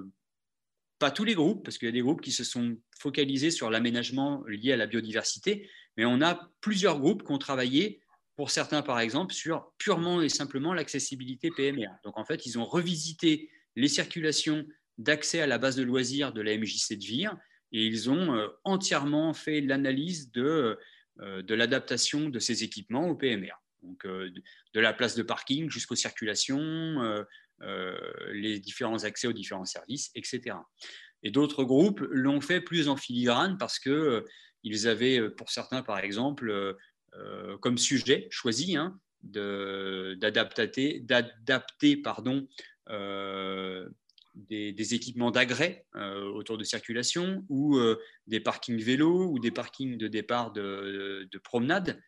pas tous les groupes, parce qu'il y a des groupes qui se sont focalisés sur l'aménagement lié à la biodiversité, mais on a plusieurs groupes qui ont travaillé, pour certains par exemple, sur purement et simplement l'accessibilité PMR. Donc en fait, ils ont revisité les circulations d'accès à la base de loisirs de la MJC de Vire et ils ont euh, entièrement fait l'analyse de, euh, de l'adaptation de ces équipements au PMR. Donc, euh, de la place de parking jusqu'aux circulations, les différents accès aux différents services, etc. Et d'autres groupes l'ont fait plus en filigrane parce que ils avaient, pour certains par exemple, comme sujet choisi hein, d'adapter, pardon, des, équipements d'agrès autour de circulation ou des parkings vélos ou des parkings de départ de, de promenade.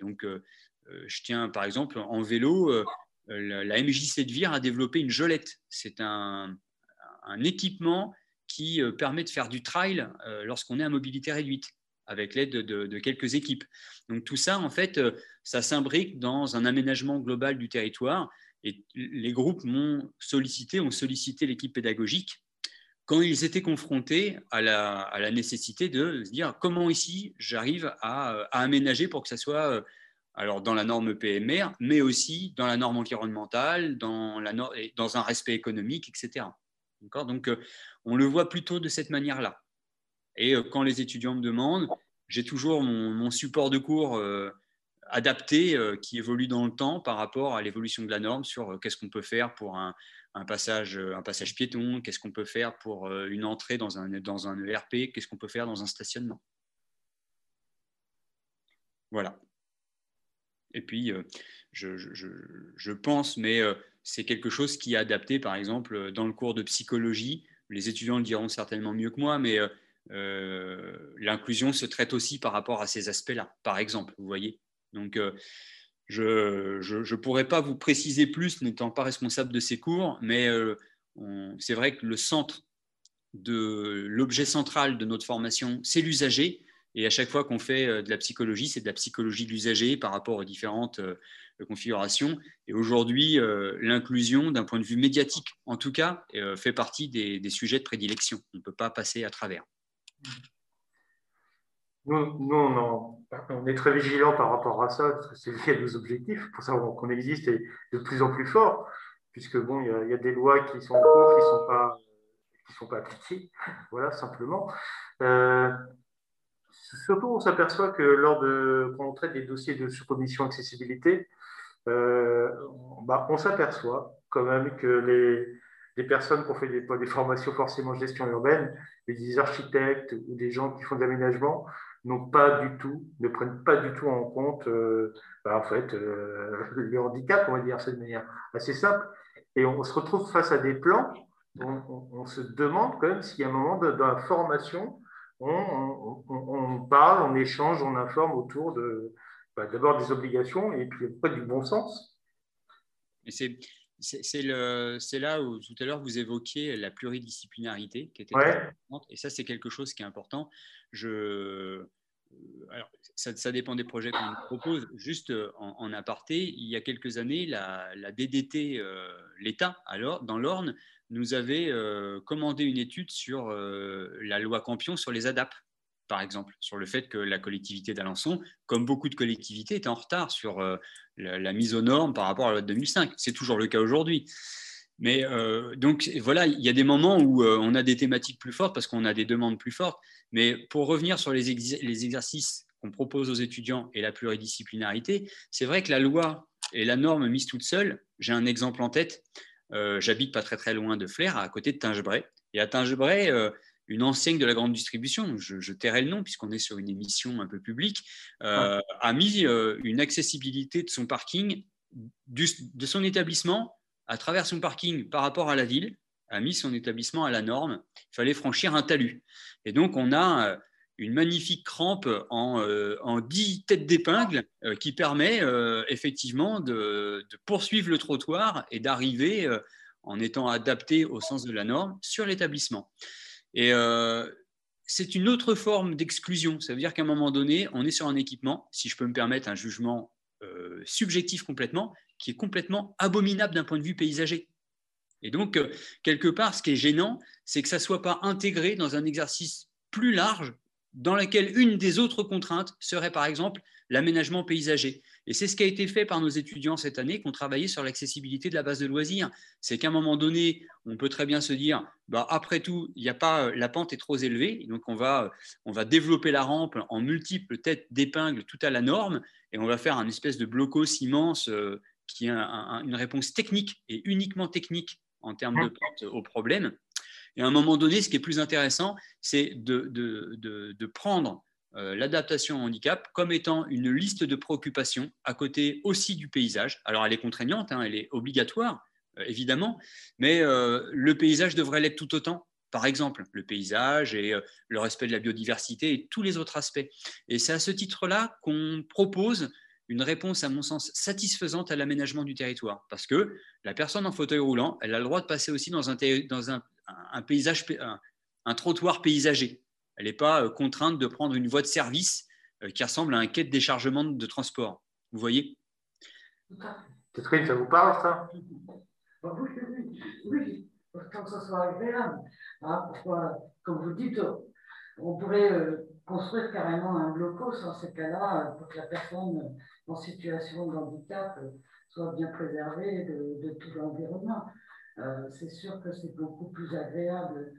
donc, je tiens par exemple en vélo, la MJC de Vire a développé une gelette. C'est un, équipement qui euh, permet de faire du trail euh, lorsqu'on est à mobilité réduite avec l'aide de, quelques équipes. Donc tout ça, en fait, euh, ça s'imbrique dans un aménagement global du territoire. Et les groupes m'ont sollicité, ont sollicité l'équipe pédagogique quand ils étaient confrontés à la, nécessité de se dire comment ici j'arrive à, aménager pour que ça soit alors dans la norme PMR, mais aussi dans la norme environnementale, dans, un respect économique, etc. Donc, euh, on le voit plutôt de cette manière-là. Et euh, quand les étudiants me demandent, j'ai toujours mon, support de cours euh, adapté qui évolue dans le temps par rapport à l'évolution de la norme sur qu'est-ce qu'on peut faire pour un, passage, un passage piéton, qu'est-ce qu'on peut faire pour une entrée dans un, dans ERP, qu'est-ce qu'on peut faire dans un stationnement. Voilà. Et puis, euh, je, pense, mais euh, c'est quelque chose qui est adapté, par exemple, euh, dans le cours de psychologie. Les étudiants le diront certainement mieux que moi, mais l'inclusion se traite aussi par rapport à ces aspects-là, par exemple, vous voyez. Donc, je ne pourrais pas vous préciser plus, n'étant pas responsable de ces cours, mais c'est vrai que le centre de l'objet central de notre formation, c'est l'usager. Et à chaque fois qu'on fait euh, de la psychologie, c'est de la psychologie de l'usager par rapport aux différentes euh, configurations. Et aujourd'hui, euh, l'inclusion, d'un point de vue médiatique, en tout cas, fait partie des, sujets de prédilection. On ne peut pas passer à travers. Nous, on, est très vigilants par rapport à ça, c'est lié à nos objectifs, pour savoir qu'on existe et de plus en plus fort, puisque bon, il y, a, des lois qui sont en cours, qui ne sont pas, sont pas appliquées, voilà, simplement. Surtout, on s'aperçoit que lors de, quand on traite des dossiers de sous-commission accessibilité, euh, bah, on s'aperçoit quand même que les, personnes qui ont fait des, des formations forcément gestion urbaine, des architectes ou des gens qui font de l'aménagement, n'ont pas du tout, ne prennent pas du tout en compte euh, bah, en fait, euh, le handicap, on va dire ça de manière assez simple. Et on se retrouve face à des plans, on, on, se demande quand même s'il y a un moment dans la formation, on, parle, on échange, on informe autour de bah, d'abord des obligations et puis après du bon sens. C'est c'est là où tout à l'heure vous évoquiez la pluridisciplinarité qui était importante et ça c'est quelque chose qui est important. Je, alors, ça, dépend des projets qu'on propose. Juste en, aparté, il y a quelques années, la, la DDT, euh, l'État, alors dans l'Orne, nous avait euh, commandé une étude sur euh, la loi Campion sur les ADAP, par exemple, sur le fait que la collectivité d'Alençon, comme beaucoup de collectivités, est en retard sur euh, la, mise aux normes par rapport à la loi de 2005. C'est toujours le cas aujourd'hui. Mais donc voilà, il y a des moments où on a des thématiques plus fortes parce qu'on a des demandes plus fortes. Mais pour revenir sur les, exercices qu'on propose aux étudiants et la pluridisciplinarité, c'est vrai que la loi et la norme mise toute seule, j'ai un exemple en tête, euh, j'habite pas très très loin de Flers, à côté de Tingebray. Et à Tingebray, euh, une enseigne de la grande distribution, je, tairai le nom puisqu'on est sur une émission un peu publique, euh, a mis une accessibilité de son parking, de son établissement à travers son parking par rapport à la ville, a mis son établissement à la norme. Il fallait franchir un talus. Et donc on a une magnifique crampe en, euh, en 10 têtes d'épingle euh, qui permet euh, effectivement de, poursuivre le trottoir et d'arriver en étant adapté au sens de la norme sur l'établissement. Et euh, c'est une autre forme d'exclusion. Ça veut dire qu'à un moment donné, on est sur un équipement, si je peux me permettre un jugement euh, subjectif complètement, qui est complètement abominable d'un point de vue paysager. Et donc, euh, quelque part, ce qui est gênant, c'est que ça ne soit pas intégré dans un exercice plus large dans lequel une des autres contraintes serait par exemple l'aménagement paysager. Et c'est ce qui a été fait par nos étudiants cette année qui ont travaillé sur l'accessibilité de la base de loisirs. C'est qu'à un moment donné, on peut très bien se dire, bah, après tout, il a pas, la pente est trop élevée, donc on va, on va développer la rampe en multiples têtes d'épingles tout à la norme, et on va faire un espèce de blocos immense euh, qui est une réponse technique et uniquement technique en termes de pente au problème. Et à un moment donné, ce qui est plus intéressant, c'est de, de, prendre euh, l'adaptation au handicap comme étant une liste de préoccupations à côté aussi du paysage. Alors elle est contraignante, hein, elle est obligatoire, euh, évidemment, mais euh, le paysage devrait l'être tout autant. Par exemple, le paysage et le respect de la biodiversité et tous les autres aspects. Et c'est à ce titre-là qu'on propose une réponse, à mon sens, satisfaisante à l'aménagement du territoire. Parce que la personne en fauteuil roulant, elle a le droit de passer aussi dans un, dans un paysage, un, trottoir paysager. Elle n'est pas euh, contrainte de prendre une voie de service euh, qui ressemble à un quai de déchargement de transport. Vous voyez? Catherine, ça vous parle ça? Oui, oui, tant que ça soit agréable. Hein, comme vous dites, on pourrait euh, construire carrément un blocos dans ces cas-là pour que la personne en situation de handicap soit bien préservée de tout l'environnement. Euh, c'est sûr que c'est beaucoup plus agréable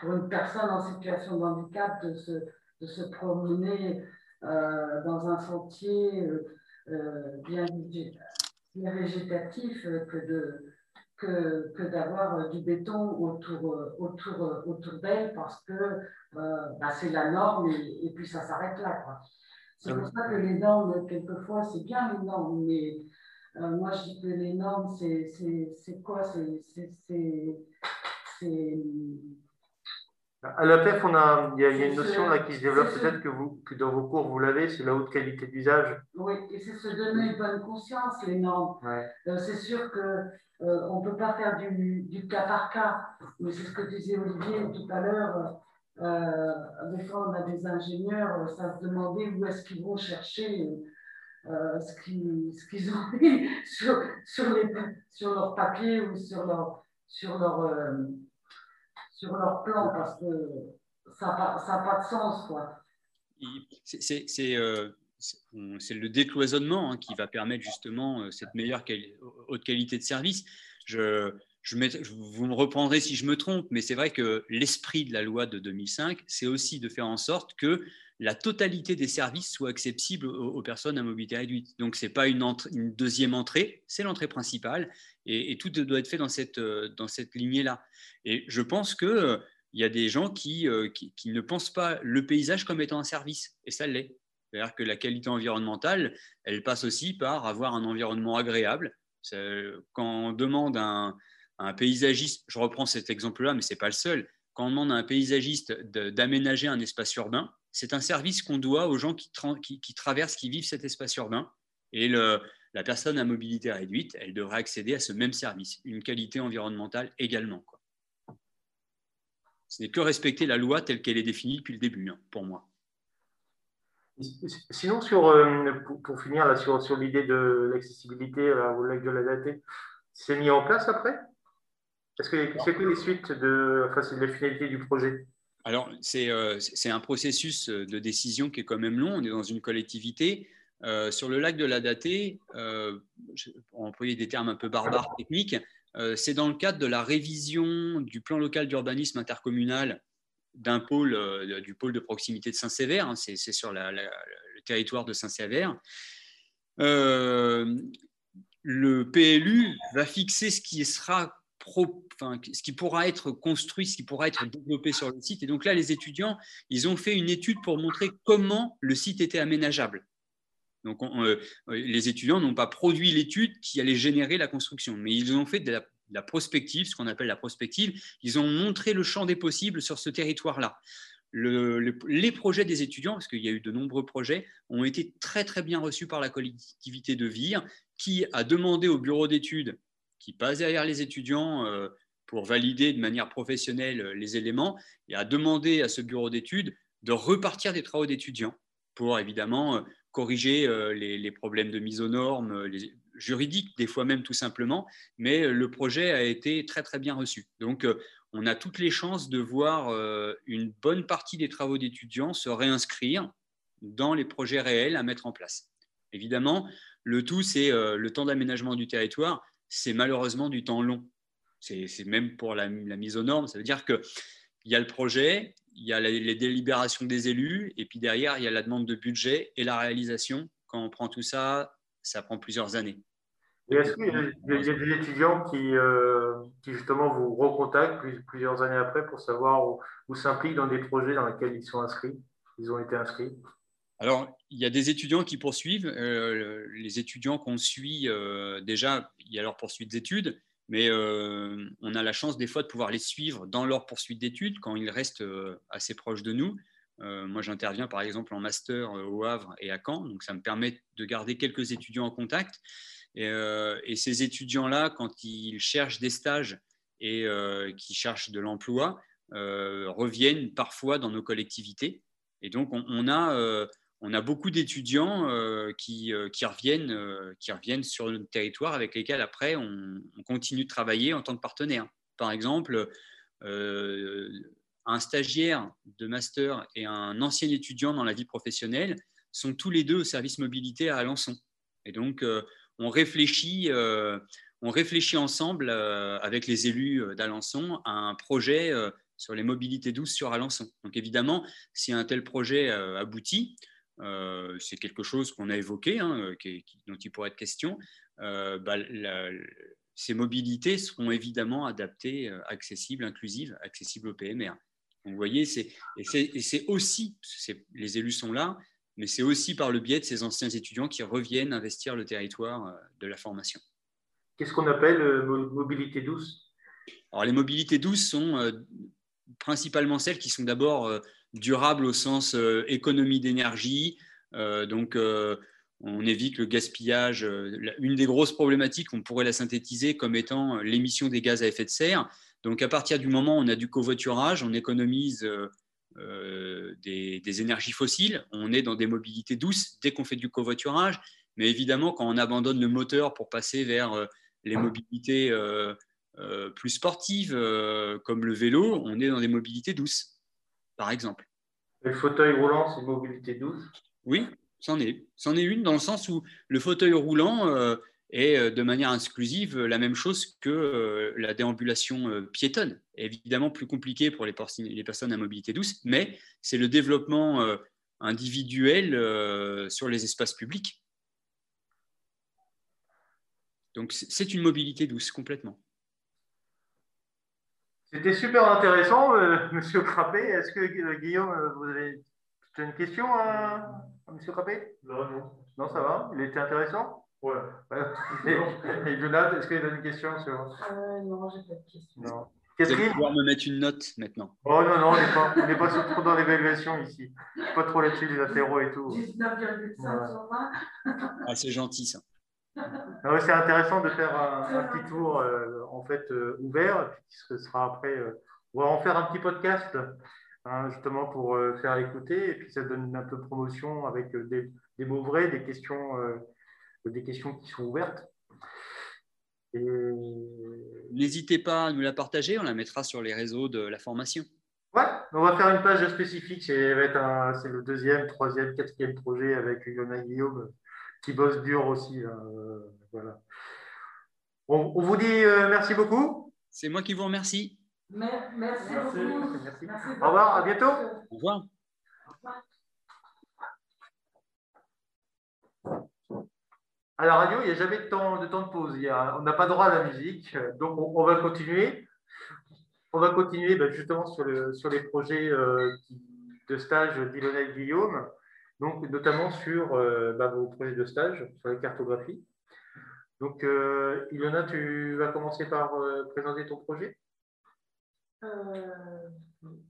pour une personne en situation de handicap de se, de se promener dans un sentier bien, végétatif que de que, que d'avoir du béton autour, autour, autour d'elle parce que bah, c'est la norme et, puis ça s'arrête là. C'est pour ça que les normes, quelquefois, c'est bien les normes, mais euh, moi je dis que les normes, c'est quoi? C'est. À l'APEF, il y, a, y a une notion là qui se développe peut-être que, vous, que dans vos cours vous l'avez, c'est la haute qualité d'usage. Oui, et c'est se donner une bonne conscience, les normes. Euh, c'est sûr qu'on euh, on ne peut pas faire du, du, cas par cas, mais c'est ce que disait Olivier tout à l'heure. Euh, des fois, on a des ingénieurs, ça se demandait où est-ce qu'ils vont chercher ce qu'ils ont mis sur, sur, les, sur leur papier ou sur leur, sur leur, sur leur plan, parce que ça n'a pas, de sens. C'est le décloisonnement hein, qui va permettre justement cette meilleure haute qualité de service. Je, vous me reprendrez si je me trompe, mais c'est vrai que l'esprit de la loi de 2005, c'est aussi de faire en sorte que la totalité des services soit accessible aux, personnes à mobilité réduite. Donc, ce n'est pas une, deuxième entrée, c'est l'entrée principale, et, tout doit être fait dans cette, dans cette lignée-là. Et je pense qu'il euh, y a des gens euh, qui, qui, ne pensent pas le paysage comme étant un service, et ça l'est. C'est-à-dire que la qualité environnementale, elle passe aussi par avoir un environnement agréable. Quand on demande un, un paysagiste, je reprends cet exemple-là, mais ce n'est pas le seul, quand on demande à un paysagiste d'aménager un espace urbain, c'est un service qu'on doit aux gens qui, traversent, qui vivent cet espace urbain. Et la personne à mobilité réduite, elle devrait accéder à ce même service, une qualité environnementale également. Ce n'est que respecter la loi telle qu'elle est définie depuis le début, hein, pour moi. Sinon, euh, pour, finir sur, l'idée de l'accessibilité au lac de la datée, c'est mis en place après? Est-ce que c'est quoi les suites de, enfin, du projet? Alors, euh, c'est un processus de décision qui est quand même long. On est dans une collectivité. Euh, sur le lac de la Datée, euh, pour employer des termes un peu barbares techniques, euh, c'est dans le cadre de la révision du plan local d'urbanisme intercommunal d'un pôle, du pôle de proximité de Saint-Sévère, hein, c'est sur le territoire de Saint-Sévère. le PLU va fixer ce qui sera ce qui pourra être construit, ce qui pourra être développé sur le site. Et donc là, les étudiants, ils ont fait une étude pour montrer comment le site était aménageable. Donc euh, les étudiants n'ont pas produit l'étude qui allait générer la construction, mais ils ont fait de la, prospective, ce qu'on appelle la prospective. Ils ont montré le champ des possibles sur ce territoire-là. les projets des étudiants, parce qu'il y a eu de nombreux projets, ont été très très bien reçus par la collectivité de Vire, qui a demandé au bureau d'études, qui passe derrière les étudiants euh, pour valider de manière professionnelle euh, les éléments, et a demandé à ce bureau d'études de repartir des travaux d'étudiants pour évidemment euh, corriger les, problèmes de mise aux normes, juridiques, des fois même tout simplement, mais le projet a été très très bien reçu. Donc on a toutes les chances de voir une bonne partie des travaux d'étudiants se réinscrire dans les projets réels à mettre en place. Évidemment, le tout, c'est le temps d'aménagement du territoire, c'est malheureusement du temps long. C'est même pour la, mise aux normes, ça veut dire qu'il y a le projet, il y a les délibérations des élus, et puis derrière, il y a la demande de budget et la réalisation. Quand on prend tout ça, ça prend plusieurs années. Est-ce qu'il y, a des étudiants euh, qui, justement vous recontactent plusieurs années après pour savoir où, s'impliquent dans des projets dans lesquels ils sont inscrits, ils ont été inscrits? Alors, il y a des étudiants qui poursuivent. Euh, les étudiants qu'on suit, euh, déjà, il y a leur poursuite d'études, mais on a la chance des fois de pouvoir les suivre dans leur poursuite d'études quand ils restent assez proches de nous. moi, j'interviens par exemple en master au Havre et à Caen, donc ça me permet de garder quelques étudiants en contact. Euh, et, ces étudiants-là, quand ils cherchent des stages et euh, qui cherchent de l'emploi, euh, reviennent parfois dans nos collectivités. Et donc, on, a, on a beaucoup d'étudiants qui, qui, reviennent, qui reviennent sur notre territoire avec lesquels, après, on, continue de travailler en tant que partenaire. Par exemple, un stagiaire de master et un ancien étudiant dans la vie professionnelle sont tous les deux au service mobilité à Alençon. Et donc, on réfléchit, euh, on réfléchit ensemble euh, avec les élus euh, d'Alençon à un projet sur les mobilités douces sur Alençon. Donc évidemment, si un tel projet aboutit, c'est quelque chose qu'on a évoqué, hein, dont il pourrait être question, bah, ces mobilités seront évidemment adaptées, accessibles, inclusives, accessibles au PMR. Donc, vous voyez, c'est, et c'est aussi, les élus sont là, mais c'est aussi par le biais de ces anciens étudiants qui reviennent investir le territoire euh, de la formation. Qu'est-ce qu'on appelle euh, mobilité douce? Alors, les mobilités douces sont euh, principalement celles qui sont d'abord durables au sens économie d'énergie. donc, on évite le gaspillage. Une des grosses problématiques, on pourrait la synthétiser comme étant l'émission des gaz à effet de serre. Donc, à partir du moment où on a du covoiturage, on économise euh, des, énergies fossiles. On est dans des mobilités douces dès qu'on fait du covoiturage. Mais évidemment, quand on abandonne le moteur pour passer vers euh, les mobilités euh, plus sportives, comme le vélo, on est dans des mobilités douces, par exemple. Le fauteuil roulant, c'est une mobilité douce Oui, c'en est. C'en est une dans le sens où le fauteuil roulant, et euh, de manière exclusive la même chose que euh, la déambulation euh, piétonne. Évidemment plus compliqué pour les, personnes à mobilité douce, mais c'est le développement individuel sur les espaces publics. Donc c'est une mobilité douce complètement. C'était super intéressant, Monsieur Crappé. Est-ce que Guillaume, vous avez une question à, Monsieur Crappé? Non, non. Non, ça va. Il était intéressant? Ouais. Et, Jonathan, est-ce qu'il a une question sur. Euh, non, j'ai pas de question. Non. Vous allez pouvoir me mettre une note maintenant. Oh non, non, on n'est pas, on pas trop dans l'évaluation ici. Pas trop là-dessus, les apéros et tout. 19,5 sur 20. Ah, c'est gentil ça. C'est intéressant de faire un, petit tour euh, en fait euh, ouvert, ce sera après. Euh, on va en faire un petit podcast hein, justement pour faire écouter et puis ça donne un peu de promotion avec des, des mots vrais, des questions des questions qui sont ouvertes. N'hésitez pas à nous la partager, on la mettra sur les réseaux de la formation. Ouais, on va faire une page spécifique. C'est le deuxième, troisième, quatrième projet avec Yona Guillaume qui bosse dur aussi. Voilà. On, vous dit euh, merci beaucoup. C'est moi qui vous remercie. Merci, merci, beaucoup. Au revoir, à bientôt. Au revoir. À la radio, il n'y a jamais de temps, de temps de pause. on n'a pas droit à la musique. Donc, on, va continuer. On va continuer ben, justement sur, le, sur, les projets euh, de stage d'Ilona et Guillaume, donc notamment sur euh, ben, vos projets de stage, sur la cartographie. Donc, euh, Ilona, tu vas commencer par présenter ton projet?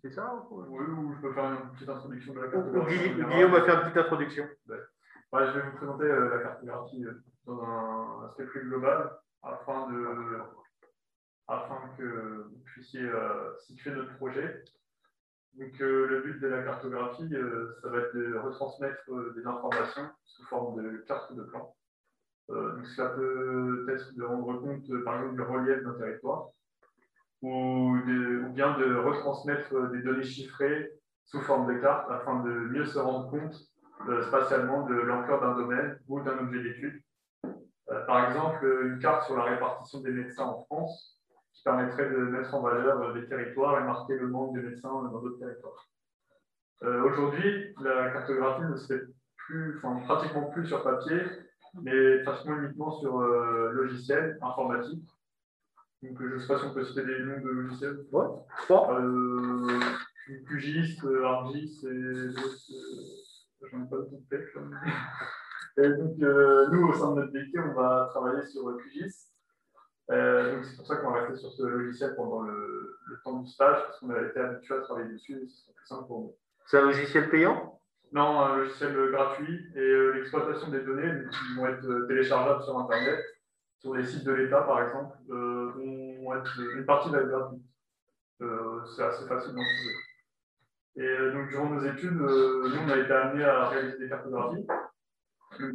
C'est ça Oui, ou je peux faire une petite introduction de la cartographie. Guillaume va faire une petite introduction. Ouais, je vais vous présenter la cartographie dans un aspect plus global afin, de, afin que vous puissiez situer notre projet. Donc, le but de la cartographie, ça va être de retransmettre des informations sous forme de cartes de plan. donc, ça peut être de rendre compte, par exemple, du relief d'un territoire ou, ou, bien de retransmettre des données chiffrées sous forme de cartes afin de mieux se rendre compte euh, spatialement de l'ampleur d'un domaine ou d'un objet d'étude. Euh, par exemple, une carte sur la répartition des médecins en France permettrait de mettre en valeur des territoires et marquer le manque de médecins dans d'autres territoires. Euh, Aujourd'hui, la cartographie ne se fait plus, enfin, pratiquement plus sur papier, mais pratiquement uniquement sur euh, logiciel informatique donc, je ne sais pas si on peut citer des noms de logiciels. Ouais, trois. Euh, QGIS, ArcGIS et j'en ai pas de tête. Et donc, euh, nous, au sein de notre métier, on va travailler sur QGIS. Euh, donc, c'est pour ça qu'on rester sur ce logiciel pendant le, le temps du stage, parce qu'on a été habitué à travailler dessus et c'est plus simple pour nous. C'est un logiciel payant? Non, un logiciel gratuit et euh, l'exploitation des données qui vont être téléchargeables sur Internet sur les sites de l'État, par exemple, euh, vont être une partie va être gratuite. Euh, c'est assez facile d'en trouver. Et euh, donc, durant nos études, nous, on a été amenés à réaliser des cartographies.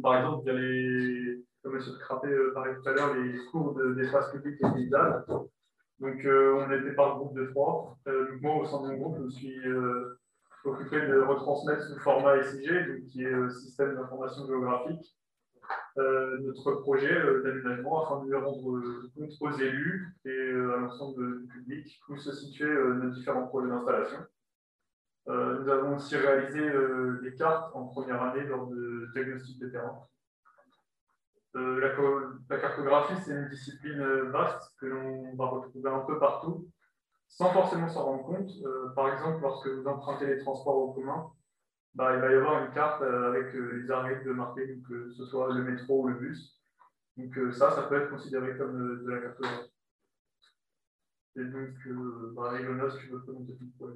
par exemple, il y a les, comme M. Crappé parlait tout à l'heure, les cours d'espace public et paysage. Donc, on était par groupe de trois. moi, au sein de mon groupe, je me suis occupé de retransmettre sous format SIG, qui est Système d'information géographique, euh, notre projet euh, d'aménagement afin de rendre euh, compte aux élus et à l'ensemble du public où se situaient nos différents projets d'installation. nous avons aussi réalisé des cartes en première année lors de diagnostic de terrain. La, cartographie, c'est une discipline vaste que l'on va retrouver un peu partout, sans forcément s'en rendre compte. par exemple, lorsque vous empruntez les transports en commun, bah, il va y avoir une carte euh, avec euh, les arrêts de marquer, que ce soit le métro ou le bus. Donc euh, ça, ça peut être considéré comme de la cartographie. Et donc, bah, Ilona, si tu veux pour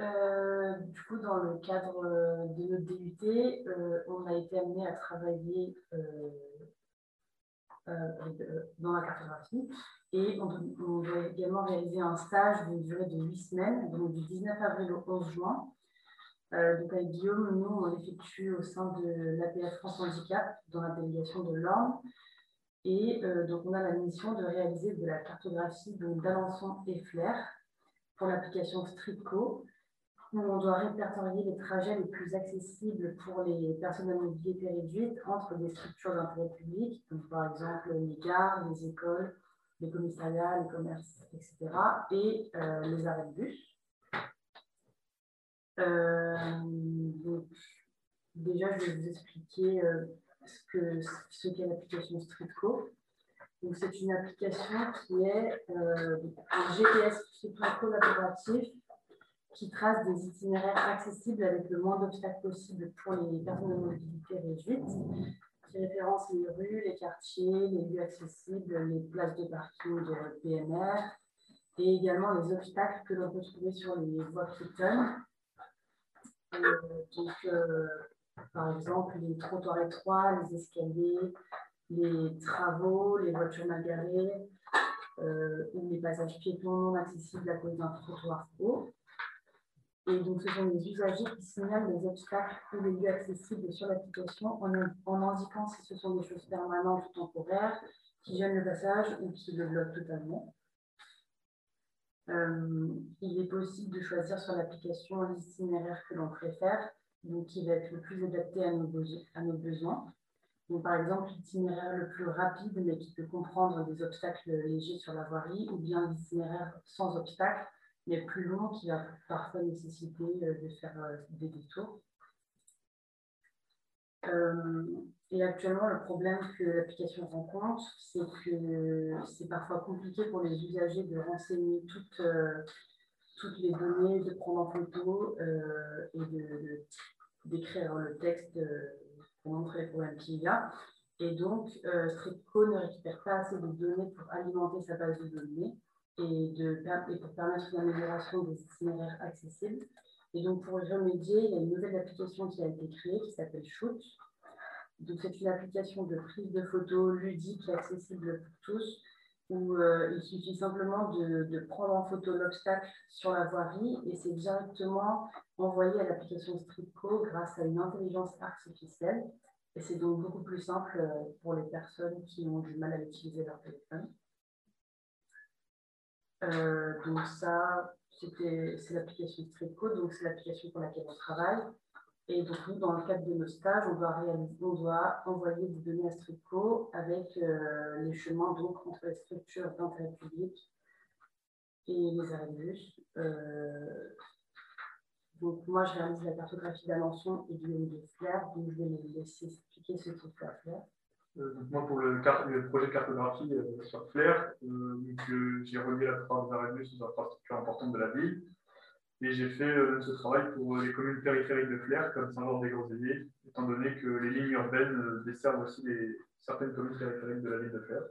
euh, du coup, dans le cadre de notre DUT, on a été amené à travailler dans la cartographie. Et on, doit également réaliser un stage d'une durée de 8 semaines, donc du 19 avril au 11 juin, euh, donc avec Guillaume, nous, on l'effectue au sein de l'APF France Handicap, dans la délégation de l'Orne. Et euh, donc, on a la mission de réaliser de la cartographie d'Alençon et Flair pour l'application Streetco, on doit répertorier les trajets les plus accessibles pour les personnes à mobilité réduite entre des structures d'intérêt public, donc par exemple les gares, les écoles, les commissariats, les commerces, etc., et euh, les arrêts de bus. Euh, donc, déjà, je vais vous expliquer euh, ce qu'est l'application Streetco. c'est une application qui est un GPS collaboratif qui trace des itinéraires accessibles avec le moins d'obstacles possible pour les personnes à mobilité réduite, qui référence les rues, les quartiers, les lieux accessibles, les places de parking de PMR et également les obstacles que l'on peut trouver sur les voies piétonnes euh, donc, euh, par exemple, les trottoirs étroits, les escaliers, les travaux, les voitures mal garées, euh, ou les passages piétons non accessibles à cause d'un trottoir haut. Et donc, ce sont les usagers qui signalent les obstacles ou les lieux accessibles sur l'application en, indiquant si ce sont des choses permanentes ou temporaires, qui gênent le passage ou qui le bloquent totalement. Euh, il est possible de choisir sur l'application l'itinéraire que l'on préfère, donc qui va être le plus adapté à nos, besoins. Donc, par exemple, l'itinéraire le plus rapide, mais qui peut comprendre des obstacles légers sur la voirie, ou bien l'itinéraire sans obstacles, mais plus long, qui va parfois nécessiter euh, de faire euh, des détours. Euh, et actuellement, le problème que l'application rencontre, c'est que c'est parfois compliqué pour les usagers de renseigner toutes, toutes les données, de prendre en photo et d'écrire le texte pour montrer les problèmes qu'il y a. Et donc, Streetco ne récupère pas assez de données pour alimenter sa base de données. Et, de, et pour permettre une amélioration des itinéraires accessibles. Et donc, pour y remédier, il y a une nouvelle application qui a été créée qui s'appelle Shoot. Donc, c'est une application de prise de photos ludique et accessible pour tous, où euh, il suffit simplement de, de prendre en photo l'obstacle sur la voirie et c'est directement envoyé à l'application Streetco grâce à une intelligence artificielle. Et c'est donc beaucoup plus simple euh, pour les personnes qui ont du mal à utiliser leur téléphone. Euh, donc ça, c'est l'application Streetcode, donc c'est l'application pour laquelle on travaille. Et donc nous, dans le cadre de nos stages, on doit, envoyer des données à Streetco avec euh, les chemins donc, entre les structures d'intérêt public et les bus. Euh, donc moi, je réalise la cartographie d'Alençon et du de Flair, donc je vais les laisser expliquer ce qu'il faut Euh, moi, pour le, projet de cartographie euh, sur Flair, euh, j'ai relié la plupart des arrêts aux infrastructures importantes de la ville. Et j'ai fait ce travail pour les communes périphériques de Flair, comme Saint-Laurent-des-Groseilliers, étant donné que les lignes urbaines desservent aussi certaines communes périphériques de la ville de Flair.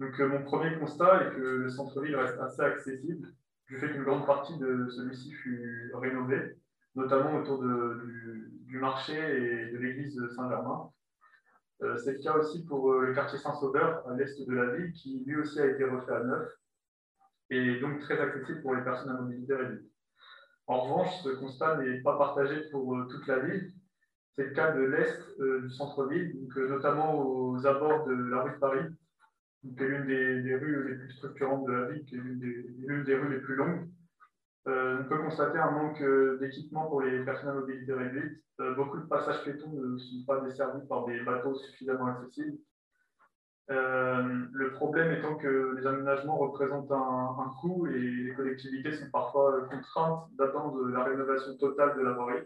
Donc, mon premier constat est que le centre-ville reste assez accessible, du fait qu'une grande partie de celui-ci fut rénové, notamment autour du, marché et de l'église Saint-Germain. Euh, c'est le cas aussi pour euh, le quartier Saint-Sauveur, à l'est de la ville, qui lui aussi a été refait à neuf et donc très accessible pour les personnes à mobilité réduite. En revanche, ce constat n'est pas partagé pour euh, toute la ville. C'est le cas de l'est du centre-ville, notamment aux abords de la rue de Paris, qui est l'une des, rues les plus structurantes de la ville, qui est l'une des, des, rues les plus longues. On peut constater un manque d'équipement pour les personnes à mobilité réduite euh, beaucoup de passages piétons ne sont pas desservis par des bateaux suffisamment accessibles. Euh, le problème étant que les aménagements représentent un, coût et les collectivités sont parfois contraintes d'attendre la rénovation totale de la voirie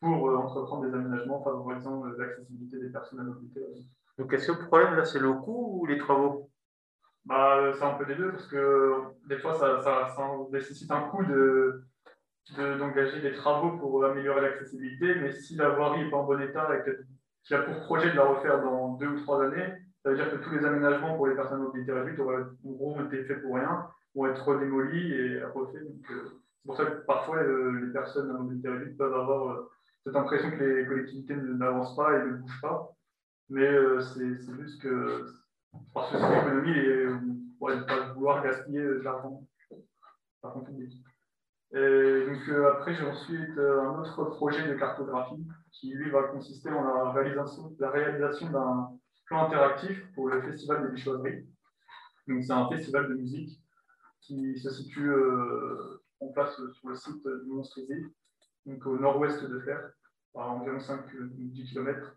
pour euh, entreprendre des aménagements favorisant l'accessibilité des personnes à mobilité. Donc, est-ce que le problème là, c'est le coût ou les travaux? Bah, C'est un peu des deux parce que des fois, ça, nécessite un coût de, d'engager des travaux pour améliorer l'accessibilité, mais si la voirie n'est pas en bon état et qu'il a pour projet de la refaire dans deux ou trois années, ça veut dire que tous les aménagements pour les personnes à mobilité réduite auront été faits pour rien, vont être démolis et refaits. Euh, c'est pour ça que parfois euh, les personnes à mobilité réduite peuvent avoir euh, cette impression que les collectivités n'avancent pas et ne bougent pas. Mais c'est juste que parce que c'est l'économie et on ne pas vouloir gaspiller de l'argent et donc euh, après, j'ai ensuite euh, un autre projet de cartographie qui, lui, va consister en la réalisation, la réalisation d'un plan interactif pour le Festival des Bichoiseries. Donc c'est un festival de musique qui se situe euh, en place sur le site du Monstrésie, donc au nord-ouest de Fer, à environ 5-10 km.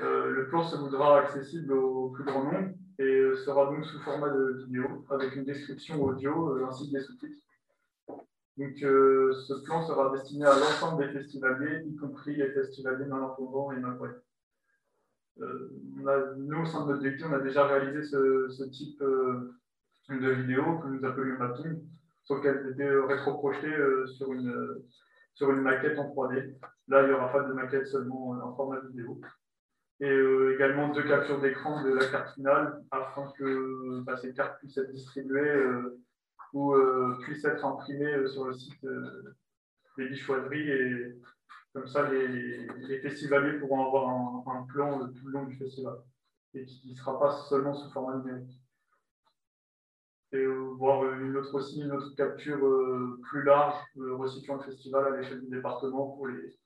le plan se voudra accessible au plus grand nombre et sera donc sous format de vidéo avec une description audio ainsi que des sous-titres. Donc, euh, ce plan sera destiné à l'ensemble des festivaliers, y compris les festivaliers malentendants et malvoyants. Euh, nous, au sein de notre on a déjà réalisé ce, type euh, de vidéo que nous appelions mapping, sauf qu'elle était rétro-projetée sur, une, sur une maquette en 3D. Là, il n'y aura pas de maquette, seulement en format vidéo. Et également deux captures d'écran de la carte finale afin que bah, ces cartes puissent être distribuées ou euh, puisse être imprimé euh, sur le site euh, des bichoiseries et comme ça les, les festivaliers pourront avoir un, plan tout le long du festival et qui ne sera pas seulement sous format numérique. Et voir une autre aussi, une autre capture plus large, resituant le festival à l'échelle du département pour les,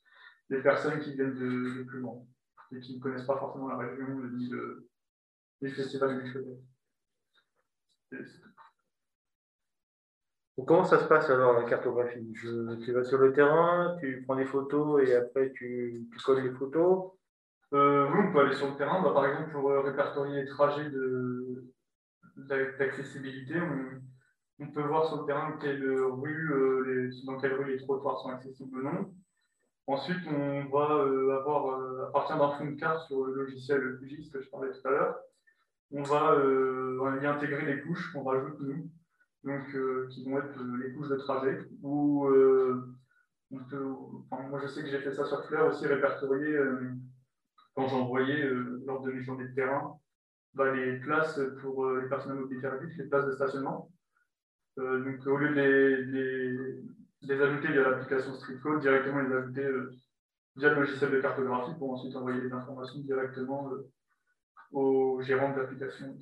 les, personnes qui viennent de, plus loin et qui ne connaissent pas forcément la région ni le, les festivals du Comment ça se passe alors la cartographie? Tu vas sur le terrain, tu prends des photos et après tu, colles les photos? Euh, Oui, on peut aller sur le terrain. Bah, par exemple, pour euh, répertorier les trajets d'accessibilité, on, peut voir sur le terrain quelle rue, euh, dans quelle rue les trottoirs sont accessibles ou non. Ensuite, on va avoir, à partir d'un fond de carte sur le logiciel QGIS que je parlais tout à l'heure, on va y intégrer les couches qu'on rajoute nous donc, euh, qui vont être euh, les couches de trajet. Ou, euh, moi, je sais que j'ai fait ça sur Fleur aussi, répertorier, quand j'envoyais lors de mes journées de terrain, bah, les places pour les personnes à mobilité les places de stationnement. Euh, donc, au lieu de ajouter via l'application StreetCode, directement les ajouter euh, via le logiciel de cartographie pour ensuite envoyer les informations directement euh, aux gérants de l'application.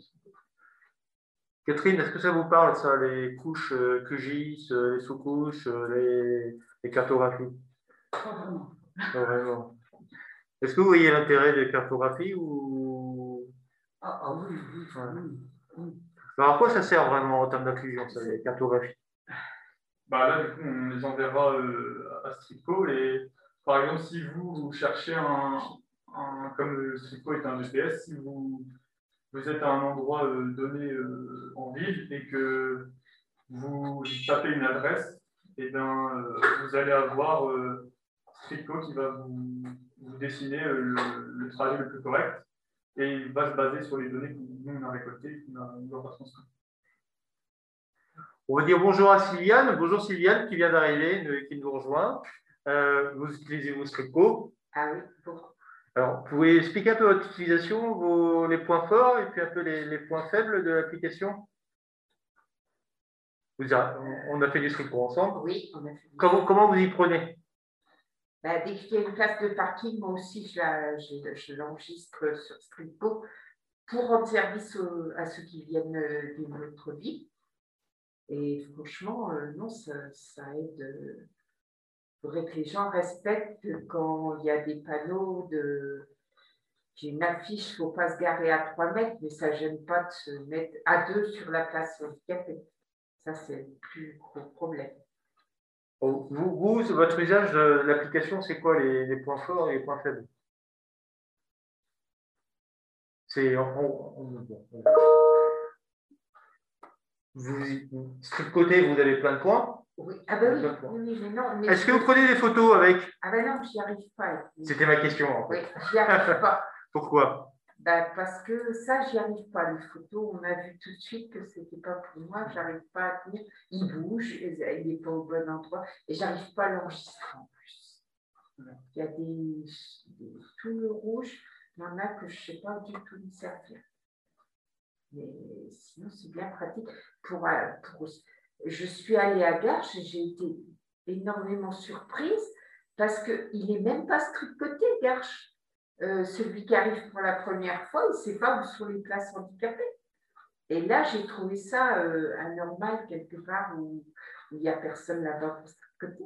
Catherine, est-ce que ça vous parle, ça, les couches QGIS, les sous-couches, les, les, cartographies? Pas vraiment. Est-ce que vous voyez l'intérêt des cartographies ou... Ah, ah oui, oui, oui. Alors, à quoi ça sert vraiment en termes d'inclusion, ça, les cartographies? Bah Là, du coup, on les enverra euh, à Strico. Et par exemple, si vous, cherchez un, comme Strico est un GPS, si vous, vous êtes à un endroit euh, donné euh, en ville et que vous tapez une adresse, et eh bien, vous allez avoir Strico qui va vous, dessiner le, trajet le plus correct et il va se baser sur les données que nous on a récoltées qu'on a, transcrites. On va dire bonjour à Sylviane. Bonjour Sylviane qui vient d'arriver, qui nous rejoint. Euh, vous utilisez vos Strico Ah oui. Alors, vous pouvez expliquer un peu votre utilisation, vos, les points forts et puis un peu les, points faibles de l'application? On a fait du Strico ensemble. Oui, on a fait. Comment, comment vous y prenez? Bah, dès qu'il y a une place de parking, moi aussi, je l'enregistre sur Stripo pour rendre service à ceux qui viennent euh, d'une autre vie. Et franchement, euh, non, ça, aide. Il faudrait que les gens respectent quand il y a des panneaux de. J'ai une affiche, il ne faut pas se garer à 3 mètres, mais ça ne gêne pas de se mettre à deux sur la place handicapée. Ça, c'est le plus gros problème. Vous, votre usage de l'application, c'est quoi les, points forts et les points faibles C'est vous, strict côté, vous avez plein de points. Oui, ah ben oui, mais non. Est-ce que vous prenez des photos avec Ah ben non, j'y arrive pas. C'était ma question. En fait. Oui, j'y arrive pas. Pourquoi? Ben, Parce que ça, j'y arrive pas. Les photos, on a vu tout de suite que c'était pas pour moi. J'arrive pas à tenir. Il bouge, il n'est pas au bon endroit. Et j'arrive pas à l'enregistrer en plus. Il y a des, des tout rouges. Il y en a que je ne sais pas du tout me servir. Mais sinon, c'est bien pratique. Pour, euh, pour, je suis allée à Garches et j'ai été énormément surprise parce qu'il n'est même pas côté Garches. Euh, celui qui arrive pour la première fois, il ne sait pas où sont les places handicapées. Et là, j'ai trouvé ça euh, anormal quelque part où, il n'y a personne là-bas pour côté.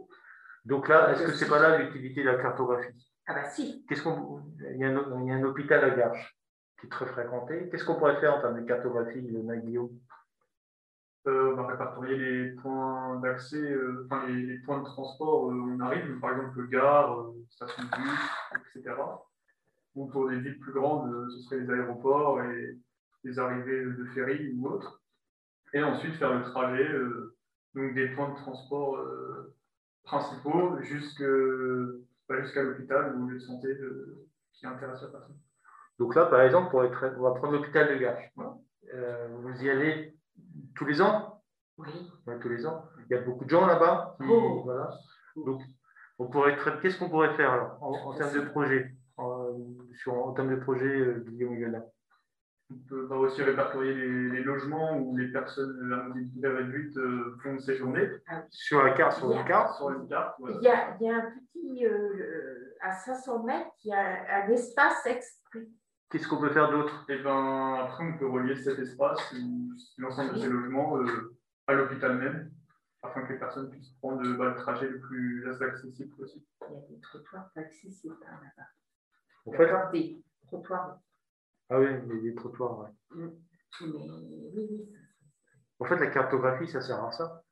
Donc là, est-ce que c'est pas là l'utilité de la cartographie? Ah bah si. Qu'est-ce qu'on il, y a un, il y a un hôpital à Garches qui est très fréquenté. Qu'est-ce qu'on pourrait faire en termes de cartographie, de Guillaume euh, bah, répertorier les points d'accès, euh, enfin les, points de transport où on arrive, par exemple gare, station de bus, etc ou pour des villes plus grandes, euh, ce serait les aéroports et les arrivées de ferry ou autres. Et ensuite faire le trajet euh, donc des points de transport euh, principaux bah, jusqu'à l'hôpital ou le santé qui intéresse la personne. Donc là, par exemple, pour être, on va prendre l'hôpital de Gare. vous y allez tous les ans Oui. tous les ans. Il y a beaucoup de gens là-bas. Oh. Voilà. Donc, on pourrait qu'est-ce qu'on pourrait faire alors, en termes de projet sur, en termes de projet, euh, Guillaume On peut aussi répertorier les, logements où les personnes à mobilité réduite euh, font séjourner. Ah sur la carte, sur une carte. Sur une carte il, y a, il, y a, un petit, euh, à 500 mètres, il y a un espace exprès. Qu'est-ce qu'on peut faire d'autre? Et eh ben, après, on peut relier cet espace ou l'ensemble de ces logements à l'hôpital même, afin que les personnes puissent prendre bah, le trajet le plus accessible possible. Il y a des trottoirs pas accessibles hein, là-bas. En fait, des trottoirs. Ah oui, des, trottoirs, mm. En fait, la cartographie, ça sert à ça?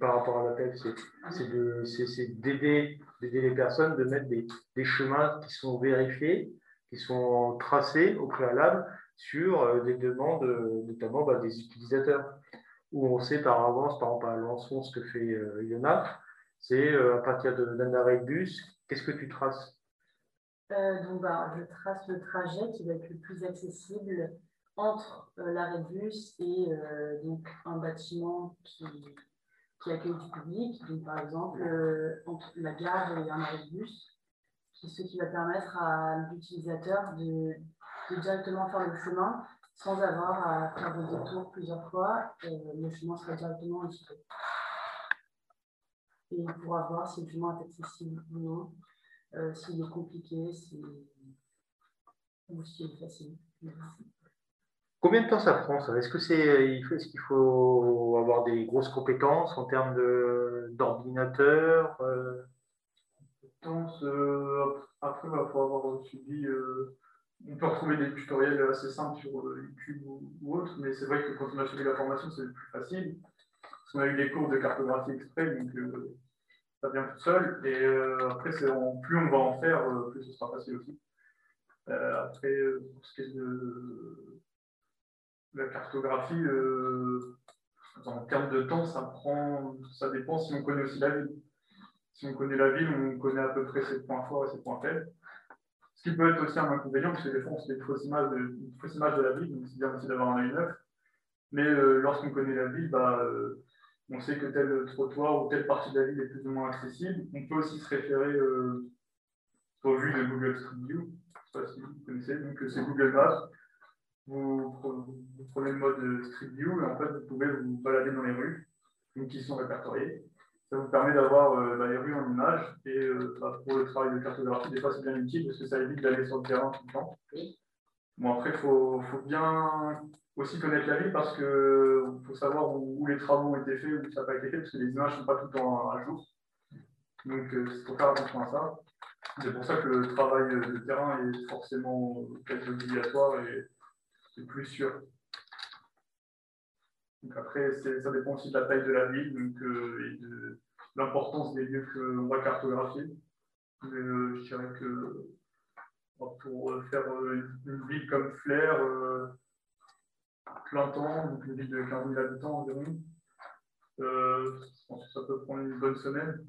par rapport à l'appel, c'est d'aider les personnes, de mettre des, chemins qui sont vérifiés, qui sont tracés au préalable sur euh, des demandes, notamment bah, des utilisateurs, où on sait par avance, par exemple à ce que fait euh, c'est euh, à partir d'un arrêt de bus, qu'est-ce que tu traces? Euh, donc, bah, je trace le trajet qui va être le plus accessible entre euh, l'arrêt de bus et euh, donc, un bâtiment qui, qui, accueille du public. Donc, par exemple, entre la gare et un arrêt de bus, ce qui va permettre à l'utilisateur de, de, directement faire le chemin sans avoir à faire des détours plusieurs fois. le chemin sera directement enregistré. Et il pourra voir si le chemin est accessible ou non, euh, s'il est compliqué, si... ou s'il est facile. Combien de temps ça prend ça? Est-ce que c'est, est-ce qu'il faut avoir des grosses compétences en termes d'ordinateur euh... euh, Après, il va falloir avoir suivi. Euh, on peut retrouver des tutoriels assez simples sur YouTube ou, autre, mais c'est vrai que quand on a suivi la formation, c'est plus facile. Parce qu'on a eu des cours de cartographie exprès, donc ça vient tout seul. Et après, c'est plus on va en faire, plus ce sera facile aussi. après, pour ce qui est de la cartographie, euh, en termes de temps, ça prend, ça dépend si on connaît aussi la ville. Si on connaît la ville, on connaît à peu près ses points forts et ses points faibles. Ce qui peut être aussi un inconvénient, parce que des fois, on se fait une fausse image de, la ville, donc c'est bien aussi d'avoir un œil neuf. Mais euh, lorsqu'on connaît la ville, bah, euh, on sait que tel trottoir ou telle partie de la ville est plus ou moins accessible. On peut aussi se référer aux vues de Google Street View. Je ne sais pas si vous connaissez, donc c'est Google Maps vous, prenez le mode Street View et en fait, vous pouvez vous balader dans les rues qui sont répertoriées. Ça vous permet d'avoir euh, bah, les rues en images et euh, bah, pour le travail de cartographie, des fois c'est bien utile parce que ça évite d'aller sur le terrain tout le temps. Bon, après, il faut, faut, bien aussi connaître la ville parce qu'il faut savoir où, les travaux ont été faits où ça n'a pas été fait parce que les images ne sont pas tout le temps à jour. Donc, il euh, faut faire attention à ça. C'est pour ça que le travail de terrain est forcément quasi obligatoire et c'est plus sûr. Donc après, ça dépend aussi de la taille de la ville donc, euh, et de l'importance des lieux qu'on va cartographier. Mais euh, je dirais que pour faire une ville comme Flair, euh, plein temps, une ville de 15 000 habitants environ, je pense que ça peut prendre une bonne semaine.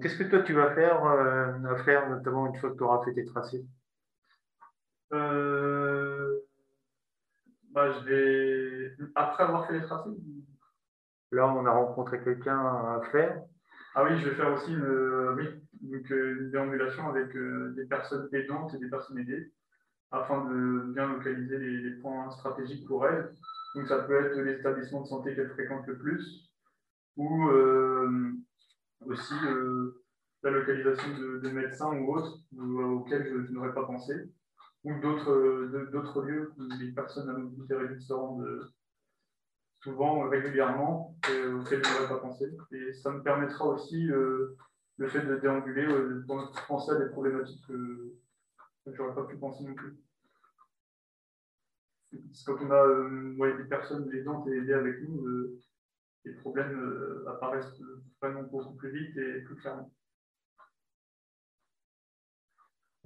Qu'est-ce que toi tu vas faire euh, à faire, notamment une fois que tu auras fait tes tracés? Euh, bah, je vais... Après avoir fait les tracés Là, on a rencontré quelqu'un à faire. Ah oui, je vais faire aussi une, oui, donc, une déambulation avec euh, des personnes aidantes et des personnes aidées afin de bien localiser les, les, points stratégiques pour elles. Donc ça peut être les établissements de santé qu'elles fréquentent le plus ou aussi euh, la localisation de, médecins ou autres euh, auxquels je, n'aurais pas pensé, ou d'autres euh, lieux où les personnes réduite se rendent souvent, régulièrement, et auxquels je n'aurais pas pensé. Et ça me permettra aussi le fait de déambuler, de penser à des problématiques que, je n'aurais pas pu penser non plus. Quand on a des personnes aidantes et aidées avec nous, les problèmes euh, apparaissent vraiment beaucoup plus vite et plus clairement.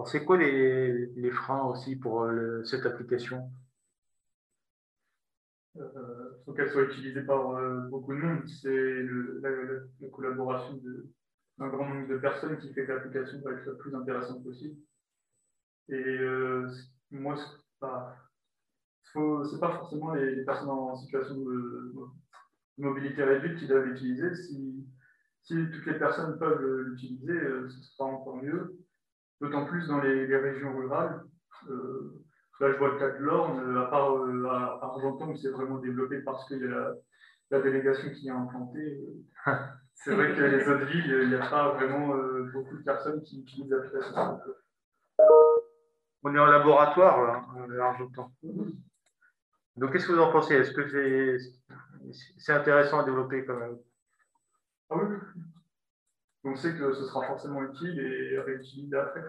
C'est quoi les, freins aussi pour euh, cette application? Euh, faut qu'elle soit utilisée par euh, beaucoup de monde. C'est la, collaboration d'un grand nombre de personnes qui fait que l'application va être la plus intéressante possible. Et moi, ce n'est pas, pas, forcément les, personnes en situation de, mobilité réduite qui doivent l'utiliser. Si, si, toutes les personnes peuvent l'utiliser, euh, ce sera encore mieux. D'autant plus dans les, régions rurales. Euh, là, je vois le cas de l'Orne, à part euh, à, Argenton, où c'est vraiment développé parce qu'il y a la, délégation qui est implantée. c'est vrai que les autres villes, il n'y a pas vraiment beaucoup de personnes qui utilisent l'application. On est en laboratoire, là, à Argenton. Donc, qu'est-ce que vous en pensez? Est-ce que c'est intéressant à développer quand même? Ah oui, on sait que ce sera forcément utile et réutilisé après.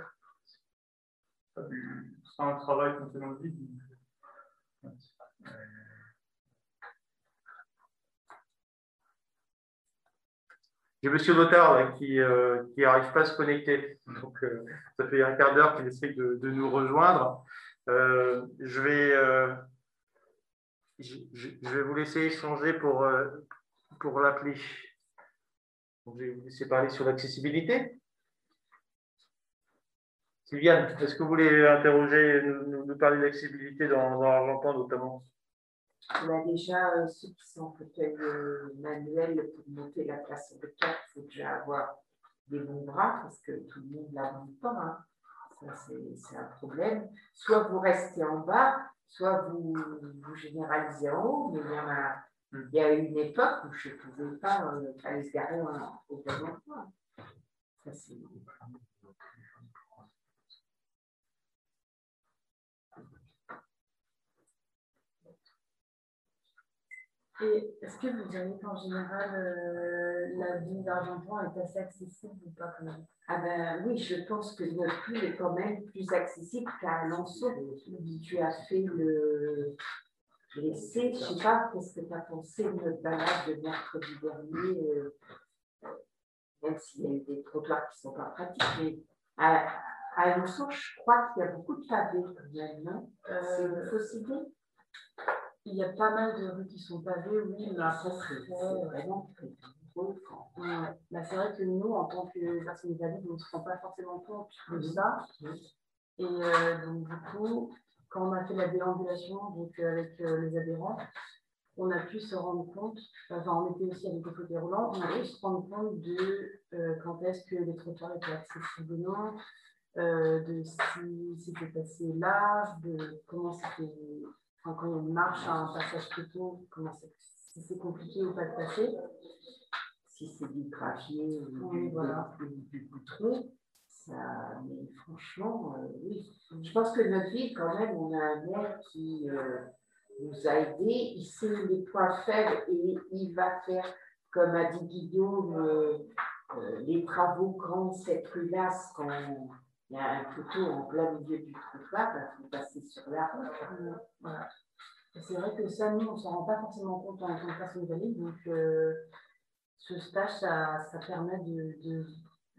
C'est un travail qu'on fait dans le vide. J'ai M. Lotard qui n'arrive euh, pas à se connecter. Donc, euh, ça fait un quart d'heure qu'il essaie de, nous rejoindre. Euh, je vais je, vais vous laisser échanger pour, pour Je vais vous laisser parler sur l'accessibilité. Sylviane, est-ce que vous voulez interroger, nous, parler d'accessibilité dans, dans l'Argentin notamment? On a déjà euh, ceux qui sont en fauteuil manuel pour monter la place le 4, il faut déjà avoir des bons bras, parce que tout le monde ne l'abonde pas. Hein. Ça, c'est un problème. Soit vous restez en bas, soit vous, vous généralisez en haut, mais il y, a, il y a une époque où je ne pouvais pas euh, aller se garer au bon endroit. Ça, c'est Et est-ce que vous diriez qu'en général, euh, la ville d'Argenton est assez accessible ou pas quand même? Ah ben oui, je pense que notre ville est quand même plus accessible qu'à Alençon. Tu as fait le je ne sais pas, qu'est-ce que tu as pensé de notre balade de mercredi dernier, euh, même s'il y a eu des trottoirs qui ne sont pas pratiques, mais à, Alençon, je crois qu'il y a beaucoup de pavés quand même, non? Euh, C'est une fausse idée il y a pas mal de rues qui sont pavées, oui, mais après, c'est vraiment très bah, c'est vrai que nous, en tant que personnes valides, on ne se rend pas forcément compte de mhm. ça. Et euh, donc, du coup, quand on a fait la déambulation donc, euh, avec euh, les adhérents, on a pu se rendre compte, enfin, on était aussi avec les fauteuils roulants, on a pu se rendre compte de quand est-ce que les trottoirs étaient accessibles ou non, de si c'était passé là, de comment c'était quand il y a une marche un passage plutôt, comment si c'est compliqué ou pas de passer. Si c'est du gravier ou du, voilà. du, goudron, mais franchement, euh, oui. Je pense que notre ville, quand même, on a un maire qui euh, nous a aidés. Il sait les points faibles et il va faire, comme a dit Guillaume, euh, les travaux grands cette rue-là, quand il y a un couteau en plein milieu du trottoir, il faut passer sur la route. Voilà. C'est vrai que ça, nous, on ne s'en rend pas forcément compte en tant que personne valide. Donc, ce stage, ça, ça permet de,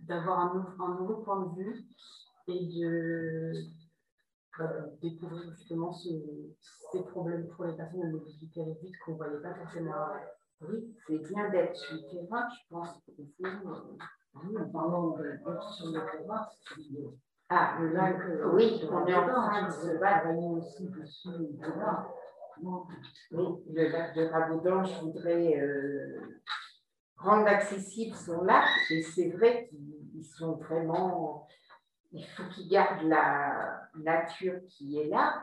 un, un, nouveau point de vue et de découvrir justement ce, ces problèmes pour les personnes à mobilité réduite qu'on ne voyait pas forcément Oui, c'est bien d'être sur le terrain, je pense. Oui, en parlant d'être sur le terrain, ah, le oui, on est en train de se battre aussi dessus. Oui, le lac de Rabaudan, je voudrais euh, rendre accessible son lac, et c'est vrai qu'ils sont vraiment. Il faut qu'ils gardent la nature qui est là,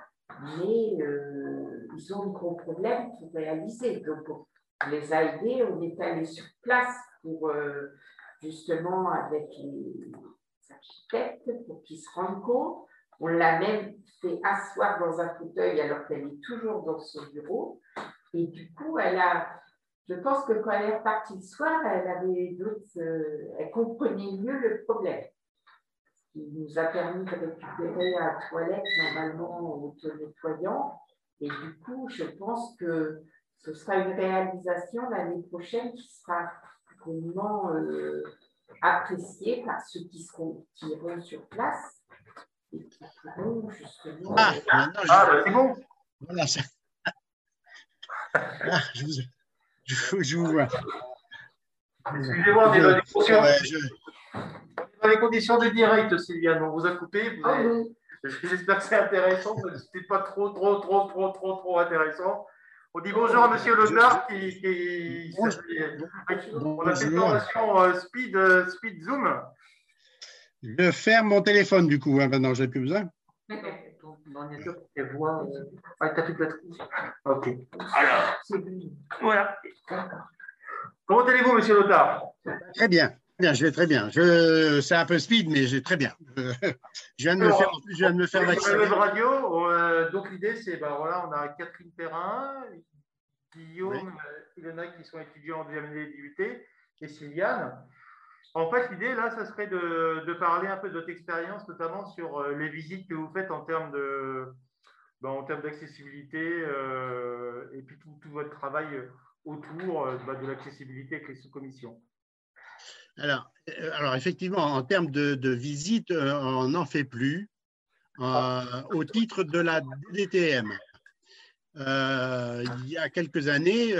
mais euh, ils ont un gros problème pour réaliser. Donc, on les a aidés, on est allé sur place pour euh, justement avec les architectes pour qu'ils se rendent compte. On l'a même fait asseoir dans un fauteuil alors qu'elle est toujours dans son bureau. Et du coup, elle a, je pense que quand elle est repartie le soir, elle avait d'autres, euh, elle comprenait mieux le problème. Ce qui nous a permis de récupérer la toilette normalement auto-nettoyant. Et du coup, je pense que ce sera une réalisation l'année prochaine qui sera vraiment euh, appréciée par ceux qui seront qui iront sur place ah, ah, bah, c'est bon. Voilà, ça. Ah, je vous, je, vous vois. Excusez-moi, on est dans les conditions, je... dans les conditions de direct, Sylviane. On vous a coupé. Vous avez... J'espère que c'est intéressant, mais ce n'était pas trop, trop, trop, trop, trop, trop intéressant. On dit bonjour à M. Lotard qui, qui, on a fait une formation euh, speed, euh, speed Zoom. Je ferme mon téléphone du coup, hein, maintenant, je plus besoin. Ok. Alors, voilà. Comment allez-vous, monsieur Lothar? Très bien. Bien, je vais très bien. Je, c'est un peu speed, mais j'ai très bien. Je, viens de me faire, je viens de me faire vacciner. radio. Euh, donc l'idée, c'est, ben voilà, on a Catherine Perrin, Guillaume, oui. Ilona qui sont étudiants en deuxième année d'IUT et Sylviane. En fait, l'idée, là, ça serait de, parler un peu de votre expérience, notamment sur euh, les visites que vous faites en termes de, ben, en termes d'accessibilité euh, et puis tout, votre travail autour euh, ben, de l'accessibilité avec les sous-commissions. Alors, alors, effectivement, en termes de, de visites, on n'en fait plus au titre de la DTM. il y a quelques années,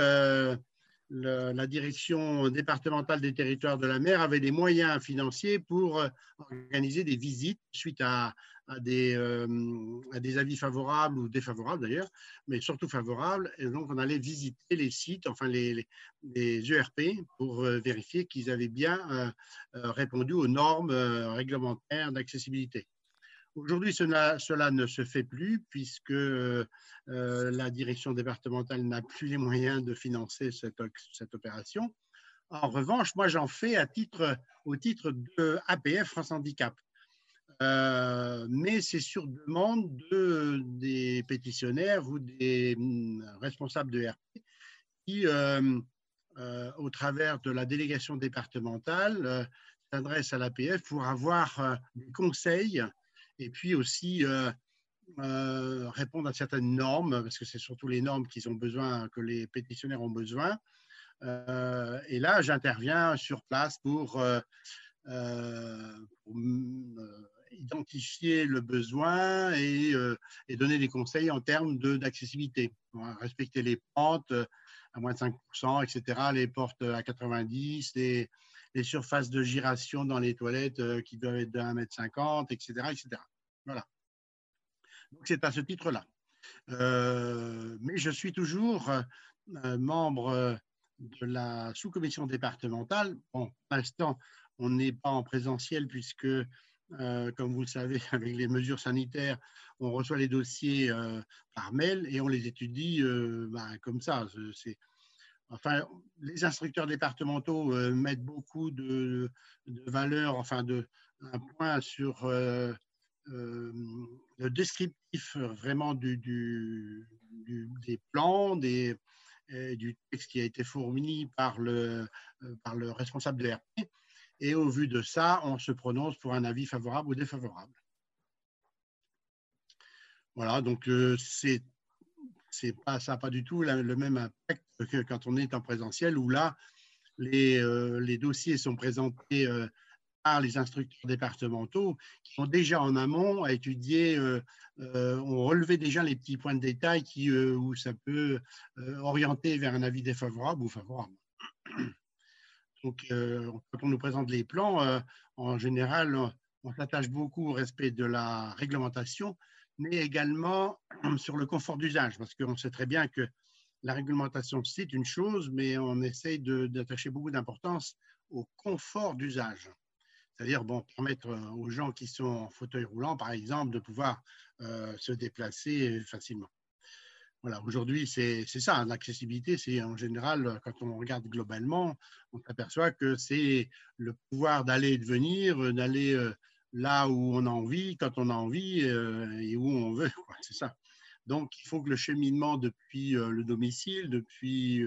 la direction départementale des territoires de la mer avait des moyens financiers pour euh, organiser des visites suite à, des, euh, avis favorables ou défavorables d'ailleurs, mais surtout favorables. Et donc, on allait visiter les sites, enfin les, ERP, pour euh, vérifier qu'ils avaient bien répondu aux normes réglementaires d'accessibilité. Aujourd'hui, cela, ne se fait plus puisque euh, la direction départementale n'a plus les moyens de financer cette, opération. En revanche, moi, j'en fais au titre de APF France Handicap. Euh, mais c'est sur demande de, des pétitionnaires ou des hum, responsables de RP qui, euh, au travers de la délégation départementale, s'adressent à l'APF pour avoir des conseils et puis aussi euh, euh, répondre à certaines normes, parce que c'est surtout les normes qu'ils ont besoin, que les pétitionnaires ont besoin. Euh, et là, j'interviens sur place pour, identifier le besoin et, donner des conseils en termes d'accessibilité. Respecter les pentes à moins de 5%, etc., les portes à 90, les, les surfaces de giration dans les toilettes qui doivent être de 1,50 m, etc., etc. Voilà. Donc c'est à ce titre-là. Euh, mais je suis toujours euh, membre de la sous-commission départementale. Bon, pour l'instant, on n'est pas en présentiel puisque, euh, comme vous le savez, avec les mesures sanitaires, on reçoit les dossiers par mail et on les étudie ben, comme ça. enfin, les instructeurs départementaux mettent beaucoup de, de valeur, enfin, de, un point sur euh, le descriptif vraiment du, des plans, des, du texte qui a été fourni par le, euh, par le responsable de l'ERP. Et au vu de ça, on se prononce pour un avis favorable ou défavorable. Voilà, donc euh, c'est pas ça n'a pas du tout le même impact que quand on est en présentiel où là les, les dossiers sont présentés par les instructeurs départementaux qui sont déjà en amont à étudier, euh, euh, ont relevé déjà les petits points de détail qui, euh, où ça peut orienter vers un avis défavorable ou favorable. Donc, quand on nous présente les plans, en général, on s'attache beaucoup au respect de la réglementation, mais également sur le confort d'usage, parce qu'on sait très bien que la réglementation, c'est une chose, mais on essaye d'attacher beaucoup d'importance au confort d'usage c'est-à-dire bon, permettre euh, aux gens qui sont en fauteuil roulant, par exemple, de pouvoir euh, se déplacer facilement. Voilà, aujourd'hui, c'est ça, l'accessibilité, c'est en général, quand on regarde globalement, on s'aperçoit que c'est le pouvoir d'aller et de venir, d'aller euh, là où on a envie, quand on a envie et où on veut, c'est ça. Donc, il faut que le cheminement depuis le domicile, depuis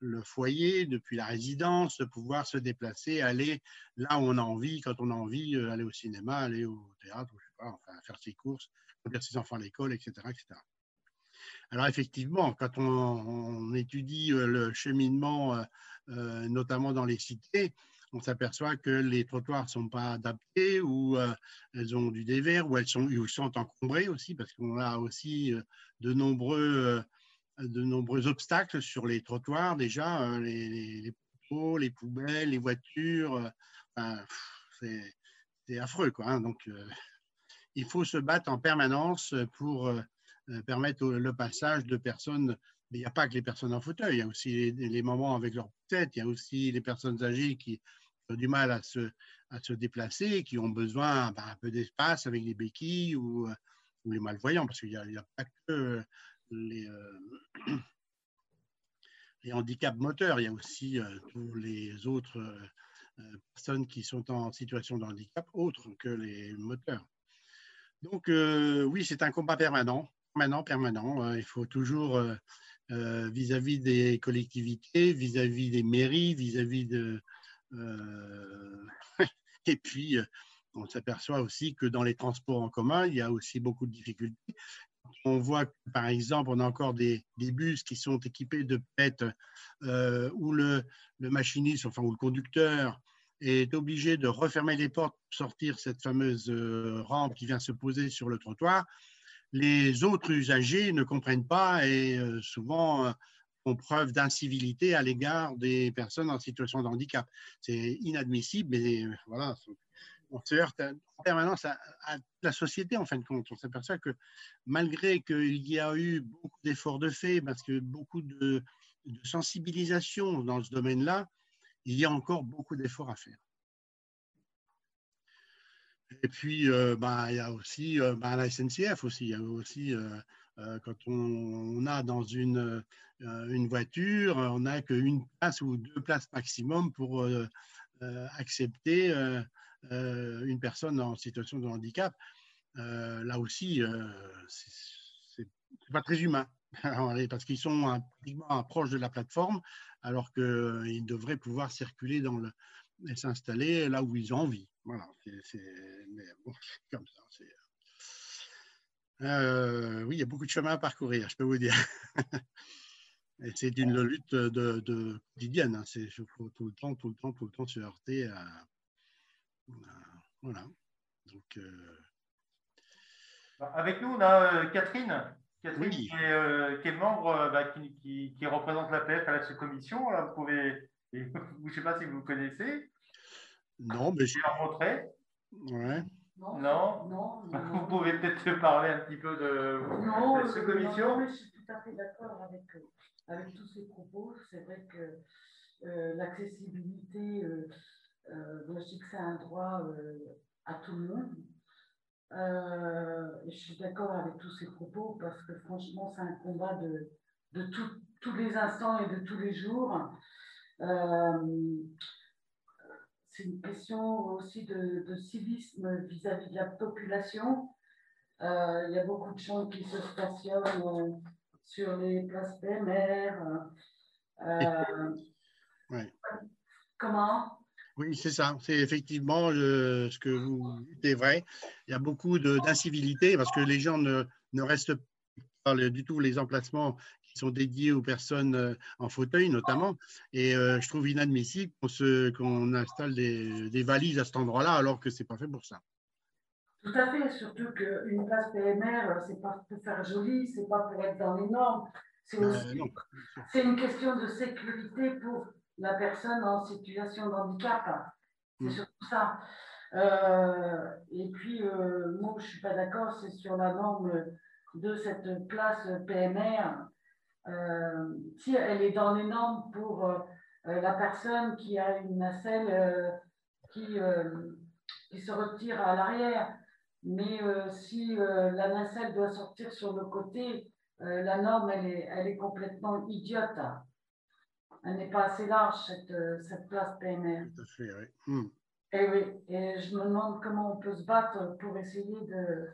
le foyer, depuis la résidence, de pouvoir se déplacer, aller là où on a envie, quand on a envie, euh, aller au cinéma, aller au théâtre, enfin, faire ses courses, conduire ses enfants à l'école, etc., etc. Alors effectivement, quand on, étudie euh, le cheminement, euh, notamment dans les cités, on s'aperçoit que les trottoirs ne sont pas adaptés ou elles ont du dévers ou elles sont, ou sont encombrées aussi parce qu'on a aussi de nombreux de nombreux obstacles sur les trottoirs déjà, hein, les, les, poteaux, les poubelles, les voitures. Euh, c'est affreux, quoi. Hein. donc, euh, il faut se battre en permanence pour euh, permettre le passage de personnes. Mais il n'y a pas que les personnes en fauteuil, il y a aussi les, moments avec leur tête, il y a aussi les personnes âgées qui ont du mal à se, à se déplacer, qui ont besoin ben, un peu d'espace avec les béquilles ou, ou les malvoyants, parce qu'il n'y a, a, pas que les, euh, les handicaps moteurs, il y a aussi euh, tous les autres euh, personnes qui sont en situation de handicap autres que les moteurs. Donc oui, c'est un combat permanent, permanent, permanent. il faut toujours vis-à-vis des collectivités, vis-à-vis des mairies, vis-à-vis de... et puis, on s'aperçoit aussi que dans les transports en commun, il y a aussi beaucoup de difficultés on voit par exemple, on a encore des, bus qui sont équipés de PET euh, où le, machiniste, enfin, ou le conducteur est obligé de refermer les portes pour sortir cette fameuse euh, rampe qui vient se poser sur le trottoir. Les autres usagers ne comprennent pas et euh, souvent font preuve d'incivilité à l'égard des personnes en situation de handicap. C'est inadmissible, mais voilà, on se heurte en permanence à, la société, en fin de compte. On s'aperçoit que malgré qu'il y a eu beaucoup d'efforts de fait, parce que beaucoup de, sensibilisation dans ce domaine-là, il y a encore beaucoup d'efforts à faire. Et puis, euh, bah, il y a aussi euh, bah, la SNCF aussi. Il y a aussi, euh, quand on, a dans une, une voiture, on n'a qu'une place ou deux places maximum pour accepter une personne en situation de handicap, euh, là aussi, euh, c'est pas très humain. parce qu'ils sont pratiquement proches de la plateforme, alors qu'ils devraient pouvoir circuler dans le, et s'installer là où ils ont envie. Voilà, c'est comme ça. oui, il y a beaucoup de chemin à parcourir, je peux vous dire. c'est une lutte de, de quotidienne. Hein. Faut tout le temps, tout le temps, tout le temps se heurter à, voilà. Donc, euh, bah, Avec nous, on a euh, Catherine. Catherine qui, est, euh, qui, est, membre, bah, qui, qui, représente l'APF à la sous-commission. Vous pouvez, je ne sais pas si vous connaissez. Non, mais je. rencontré. Ouais. Non, non, non, Vous pouvez peut-être parler un petit peu de, non, de cette commission. Non, je suis tout à fait d'accord avec, avec tous ces propos. C'est vrai que l'accessibilité, euh, je dis que c'est un droit euh, à tout le monde. Euh, je suis d'accord avec tous ces propos parce que franchement, c'est un combat de, de tous les instants et de tous les jours. c'est une question aussi de, de civisme vis-à-vis de la population. Il y a beaucoup de gens qui se stationnent sur les places PMR. Comment? Oui, c'est ça. C'est effectivement ce que vous dites est vrai. Il y a beaucoup d'incivilité parce que les gens ne, ne restent pas du tout les emplacements qui sont dédiés aux personnes euh, en fauteuil notamment. Et euh, je trouve inadmissible qu'on installe des, des, valises à cet endroit-là alors que ce n'est pas fait pour ça. Tout à fait, surtout qu'une place PMR, c'est pas pour faire joli, c'est pas pour être dans les normes. C'est euh, une question de sécurité pour la personne en situation de handicap. C'est mm. surtout ça. Euh, et puis, euh, moi, je ne suis pas d'accord, c'est sur la norme de cette place PMR. Euh, si elle est dans les normes pour la personne qui a une nacelle qui, qui se retire à l'arrière, mais si la nacelle doit sortir sur le côté, la norme, elle est, elle est complètement idiote elle n'est pas assez large, cette, euh, cette place PMR. Tout à fait, oui. Hmm. Et oui, et je me demande comment on peut se battre pour essayer de.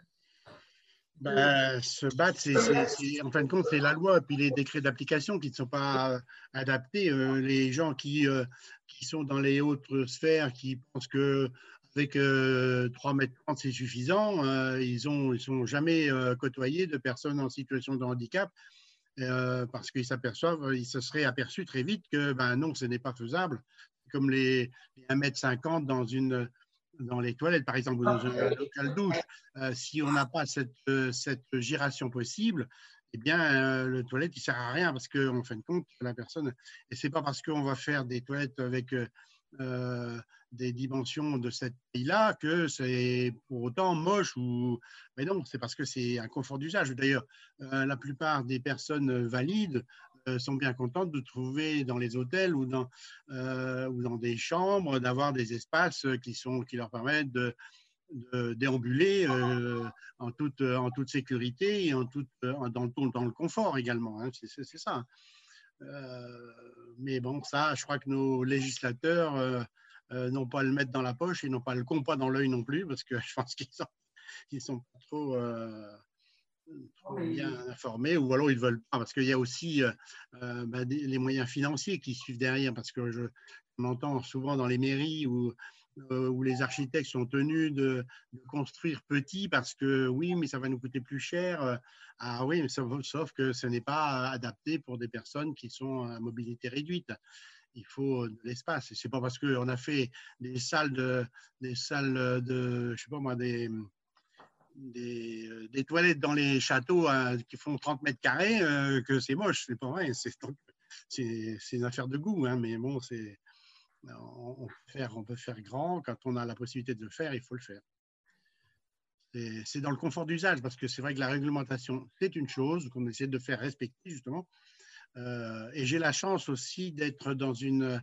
Ben, se battre, c'est, en fin de compte, c'est la loi, et puis les décrets d'application qui ne sont pas adaptés. Euh, les gens qui, euh, qui sont dans les autres sphères, qui pensent que avec 3 mètres 30, c'est suffisant, ils n'ont ils sont jamais côtoyés de personnes en situation de handicap euh, parce qu'ils s'aperçoivent, ils se seraient aperçus très vite que ben non, ce n'est pas faisable. Comme les, 1m50 dans, une, dans les toilettes, par exemple, ou dans un local douche, euh, si on n'a pas cette, euh, cette giration possible, eh bien, le toilette, il sert à rien parce qu'en fin de compte, la personne, et c'est pas parce qu'on va faire des toilettes avec euh, des dimensions de cette taille-là que c'est pour autant moche ou mais non c'est parce que c'est un confort d'usage d'ailleurs euh, la plupart des personnes valides euh, sont bien contentes de trouver dans les hôtels ou dans ou dans des chambres d'avoir des espaces qui sont qui leur permettent de, déambuler en, toute, en toute sécurité et en toute, dans, le, dans le confort également. Hein, c'est ça. Euh, mais bon, ça, je crois que nos législateurs euh, euh, n'ont pas à le mettre dans la poche et n'ont pas le compas dans l'œil non plus, parce que je pense qu'ils sont, sont pas trop, bien informés, ou alors ils ne veulent pas, parce qu'il y a aussi bah, les moyens financiers qui suivent derrière, parce que je m'entends souvent dans les mairies où où les architectes sont tenus de, construire petit parce que oui, mais ça va nous coûter plus cher. Ah oui, mais sauf, que ce n'est pas adapté pour des personnes qui sont à mobilité réduite. Il faut de l'espace. Et c'est pas parce qu'on a fait des salles de, des salles de, je sais pas moi, des, des, toilettes dans les châteaux qui font 30 mètres carrés euh, que c'est moche. C'est pas vrai. c'est une affaire de goût, hein, mais bon, c'est on, peut faire, grand. Quand on a la possibilité de le faire, il faut le faire. C'est dans le confort d'usage, parce que c'est vrai que la réglementation, c'est une chose qu'on essaie de faire respecter, justement. Euh, et j'ai la chance aussi d'être dans une,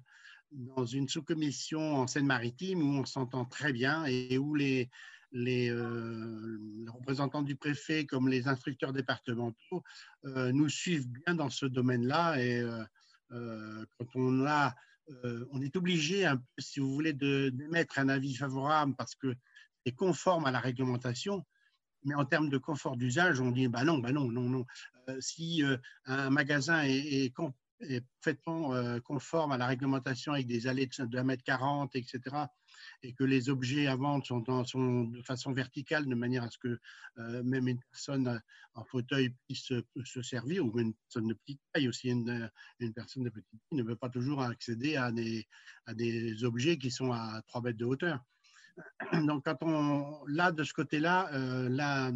dans une sous-commission en Seine-Maritime où on s'entend très bien et où les, les, euh, représentants du préfet comme les instructeurs départementaux euh, nous suivent bien dans ce domaine-là. Et quand on a euh, on est obligé, si vous voulez, d'émettre un avis favorable parce que c'est conforme à la réglementation. Mais en termes de confort d'usage, on dit bah non, bah non, non, non. Euh, si euh, un magasin est, est, est parfaitement conforme à la réglementation avec des allées de 1m40, etc., et que les objets à vendre sont, de façon verticale, de manière à ce que euh, même une personne en fauteuil puisse se servir, ou une personne de petite taille aussi, une, personne de petite taille ne peut pas toujours accéder à des, objets qui sont à 3 mètres de hauteur. Donc, là, de ce côté-là, euh, la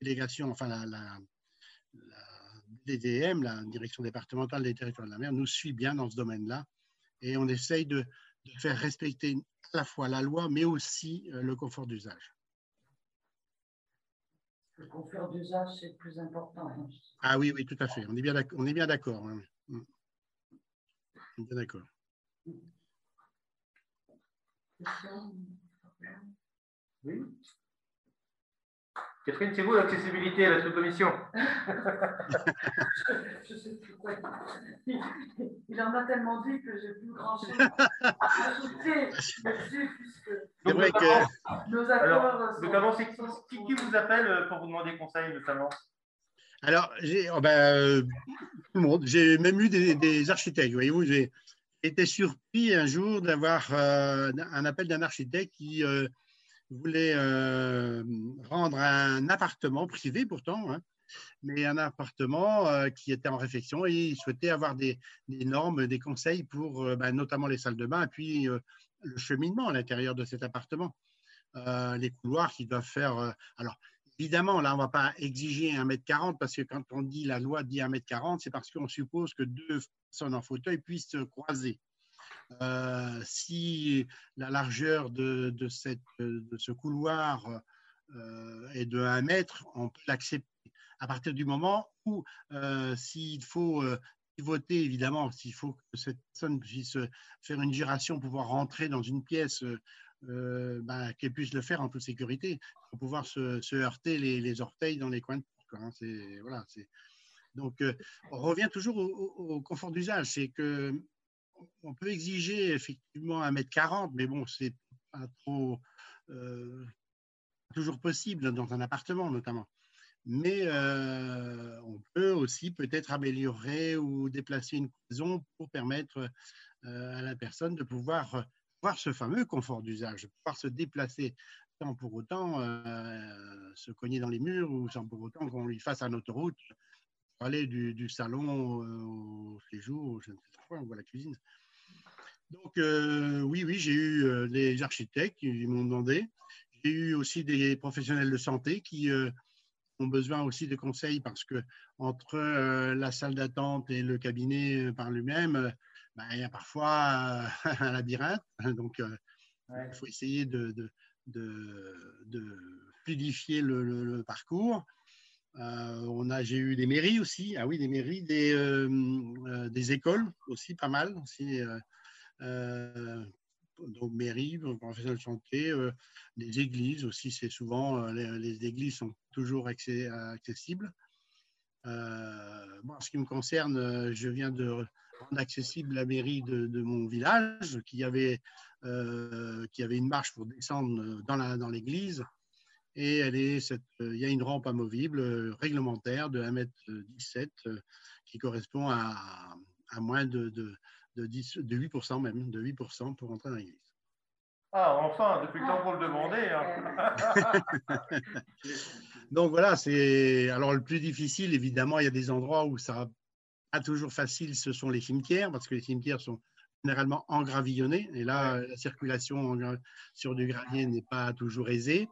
délégation, enfin, la, DDM, la Direction départementale des territoires de la mer, nous suit bien dans ce domaine-là et on essaye de, de faire respecter à la fois la loi, mais aussi euh, le confort d'usage. Le confort d'usage, c'est le plus important. Hein. Ah oui, oui, tout à fait. On est bien d'accord. On est bien d'accord. Mm. On est bien d'accord. Oui. Catherine, c'est vous l'accessibilité à la sous-commission Je ne sais plus quoi Il en a tellement dit que j'ai plus grand-chose à ajouter dessus, puisque c'est vrai que... nos accords sont... Notamment, c'est qui, qui vous appelle euh, pour vous demander conseil, notamment? Alors, j'ai oh ben, euh, tout le monde. J'ai même eu des, architectes. Voyez-vous, j'ai été surpris un jour d'avoir euh, un appel d'un architecte qui voulait euh, rendre un appartement privé pourtant, hein, mais un appartement euh, qui était en réflexion et il souhaitait avoir des, normes, des conseils pour euh, ben, notamment les salles de bain et puis le cheminement à l'intérieur de cet appartement. les couloirs qui doivent faire. alors, évidemment, là, on ne va pas exiger 1m40 parce que quand on dit la loi dit 1m40, c'est parce qu'on suppose que deux personnes en fauteuil puissent se croiser. Euh, si la largeur de, ce couloir euh, est de 1 mètre, on peut l'accepter. À partir du moment où, euh, s'il faut voter, évidemment, s'il faut que cette personne puisse faire une giration, pouvoir rentrer dans une pièce, ben, qu'elle puisse le faire en toute sécurité, pour pouvoir se, heurter les, les, orteils dans les coins de porte. Hein. Voilà, donc, on revient toujours au, au confort d'usage. C'est que on peut exiger effectivement 1m40, mais bon, c'est pas trop euh, toujours possible dans un appartement notamment. Mais euh, on peut aussi peut-être améliorer ou déplacer une maison pour permettre euh, à la personne de pouvoir voir ce fameux confort d'usage, pouvoir se déplacer sans pour autant se cogner dans les murs ou sans pour autant qu'on lui fasse un autoroute aller du, salon au séjour, je ne sais pas, ou à la cuisine. Donc, euh, oui, oui, j'ai eu euh, des architectes qui m'ont demandé. J'ai eu aussi des professionnels de santé qui euh, ont besoin aussi de conseils parce que entre la salle d'attente et le cabinet par lui-même, ben, il y a parfois un labyrinthe. Donc, il faut essayer de, fluidifier le parcours. Euh, on a, j'ai eu des mairies aussi, ah oui, des mairies, des, euh, euh, écoles aussi, pas mal aussi. donc mairies, professionnels de santé, des églises aussi, c'est souvent, les, églises sont toujours accessibles. en ce qui me concerne, je viens de rendre accessible la mairie de, mon village, qui avait, qui avait une marche pour descendre dans l'église et elle est euh, il y a une rampe amovible euh, réglementaire de 1m17 euh, qui correspond à, à moins de, de, de, 10, de 8% même, de 8% pour entrer dans l'église. Ah, enfin, depuis le temps qu'on le demandait. Hein. Donc voilà, c'est. Alors le plus difficile, évidemment, il y a des endroits où ça pas toujours facile, ce sont les cimetières, parce que les cimetières sont généralement engravillonnés, et là, la circulation sur du gravier n'est pas toujours aisée.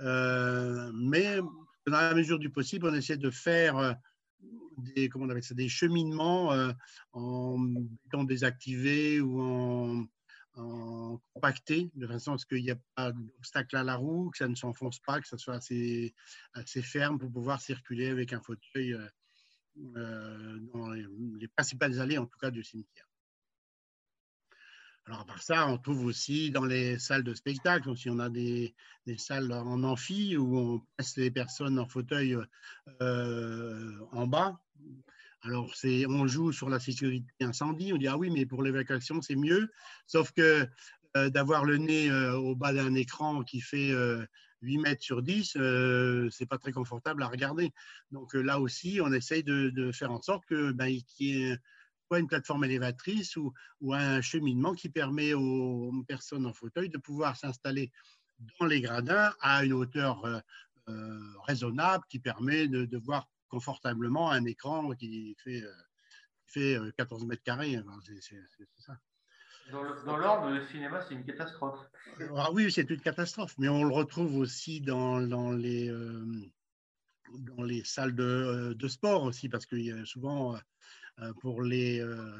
Euh, mais dans la mesure du possible, on essaie de faire, euh, des, comment on ça, des cheminements en étant désactivés ou en, en compacté, de façon à ce qu'il n'y ait pas d'obstacle à la roue, que ça ne s'enfonce pas, que ça soit assez, assez ferme pour pouvoir circuler avec un fauteuil dans les, les principales allées, en tout cas, du cimetière. Alors, à part ça, on trouve aussi dans les salles de spectacle, aussi on a des, salles en amphi où on place les personnes en fauteuil euh, en bas. Alors, on joue sur la sécurité incendie. On dit, ah oui, mais pour l'évacuation, c'est mieux. Sauf que euh, d'avoir le nez euh, au bas d'un écran qui fait 8 mètres sur 10, c'est pas très confortable à regarder. Donc là aussi, on essaye de, de faire en sorte que ben, qu'il y ait une plateforme élévatrice ou, ou, un cheminement qui permet aux personnes en fauteuil de pouvoir s'installer dans les gradins à une hauteur euh, euh, raisonnable qui permet de, de, voir confortablement un écran qui fait, euh, fait 14 mètres carrés. C'est ça. Dans l'ordre, le cinéma, c'est une catastrophe. Ah oui, c'est une catastrophe, mais on le retrouve aussi dans, dans les, dans les salles de, de, sport aussi, parce qu'il y a souvent euh, pour les, euh,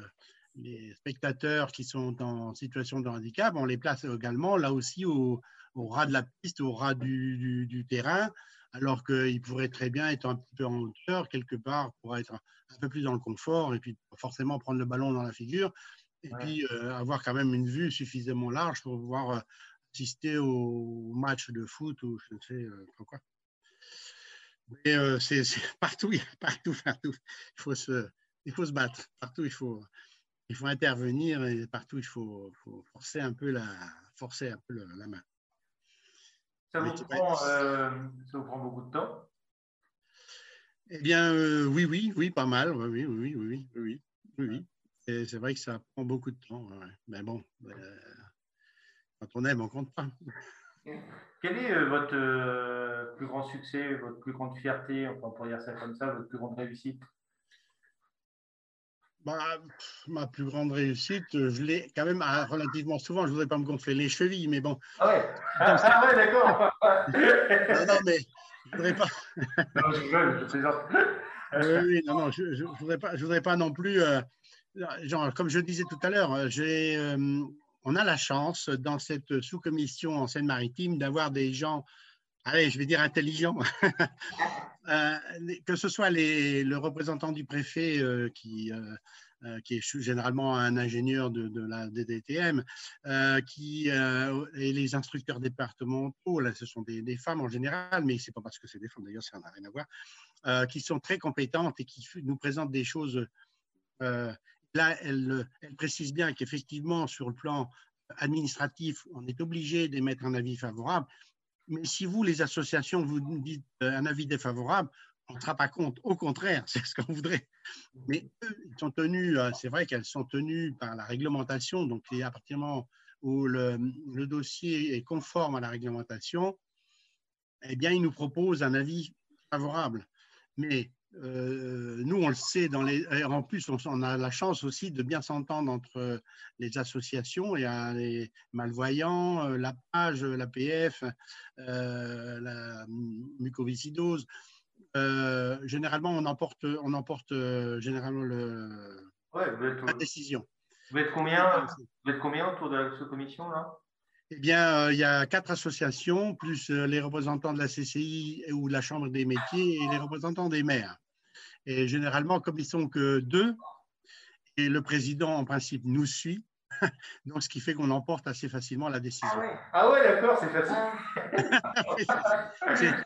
les, spectateurs qui sont en situation de handicap, on les place également là aussi au, au ras de la piste, au ras du, du, terrain, alors qu'ils pourraient très bien être un petit peu en hauteur quelque part pour être un peu plus dans le confort et puis forcément prendre le ballon dans la figure et puis euh, avoir quand même une vue suffisamment large pour pouvoir assister au match de foot ou je ne sais quoi. Mais c'est partout, partout, partout. Il faut se, il faut se battre. Partout, il faut, il faut intervenir et partout, il faut, faut forcer un peu la, forcer un peu la main. Ça vous, prend, euh, ça vous, prend, beaucoup de temps? Eh bien, euh, oui, oui, oui, pas mal. Oui, oui, oui, oui, oui, oui. oui. C'est vrai que ça prend beaucoup de temps. Ouais. Mais bon, euh, quand on aime, on compte pas. Quel est votre plus grand succès, votre plus grande fierté, on pourrait dire ça comme ça, votre plus grande réussite? Bah, ma plus grande réussite, je l'ai quand même ah, relativement souvent. Je ne voudrais pas me gonfler les chevilles, mais bon. Ah ouais, ah, ah ouais d'accord. non, non, mais je ne voudrais pas. non, je rigole, je oui, non, non, je ne voudrais, pas, je voudrais pas non plus. Euh, genre, comme je disais tout à l'heure, euh, j'ai, euh, on a la chance dans cette sous-commission en Seine-Maritime d'avoir des gens allez, je vais dire intelligent, euh, que ce soit le représentant du préfet euh, qui, euh, qui est généralement un ingénieur de, la DDTM, qui, et les instructeurs départementaux, là ce sont des, femmes en général, mais c'est pas parce que c'est des femmes d'ailleurs, ça n'a rien à voir, qui sont très compétentes et qui nous présentent des choses. là, elle, elle précise bien qu'effectivement, sur le plan administratif, on est obligé d'émettre un avis favorable, mais si vous, les associations, vous dites euh, un avis défavorable, on ne sera pas compte. Au contraire, c'est ce qu'on voudrait. Mais eux, sont tenus, euh, c'est vrai qu'elles sont tenues par la réglementation. Donc, à partir du moment où le, le, dossier est conforme à la réglementation, eh bien, ils nous proposent un avis favorable. Mais euh, nous, on le sait, dans les, en plus, on, a la chance aussi de bien s'entendre entre les associations, et les malvoyants, euh, la PAGE, l'APF, euh, la mucoviscidose. Euh, généralement, on emporte, on emporte généralement le, la décision. Vous êtes, combien, vous êtes combien autour de cette commission-là eh bien, il y a quatre associations, plus les représentants de la CCI ou de la Chambre des métiers et les représentants des maires. Et généralement, comme ils sont que deux, et le président, en principe, nous suit, donc ce qui fait qu'on emporte assez facilement la décision. Ah ouais, ah ouais d'accord, c'est facile.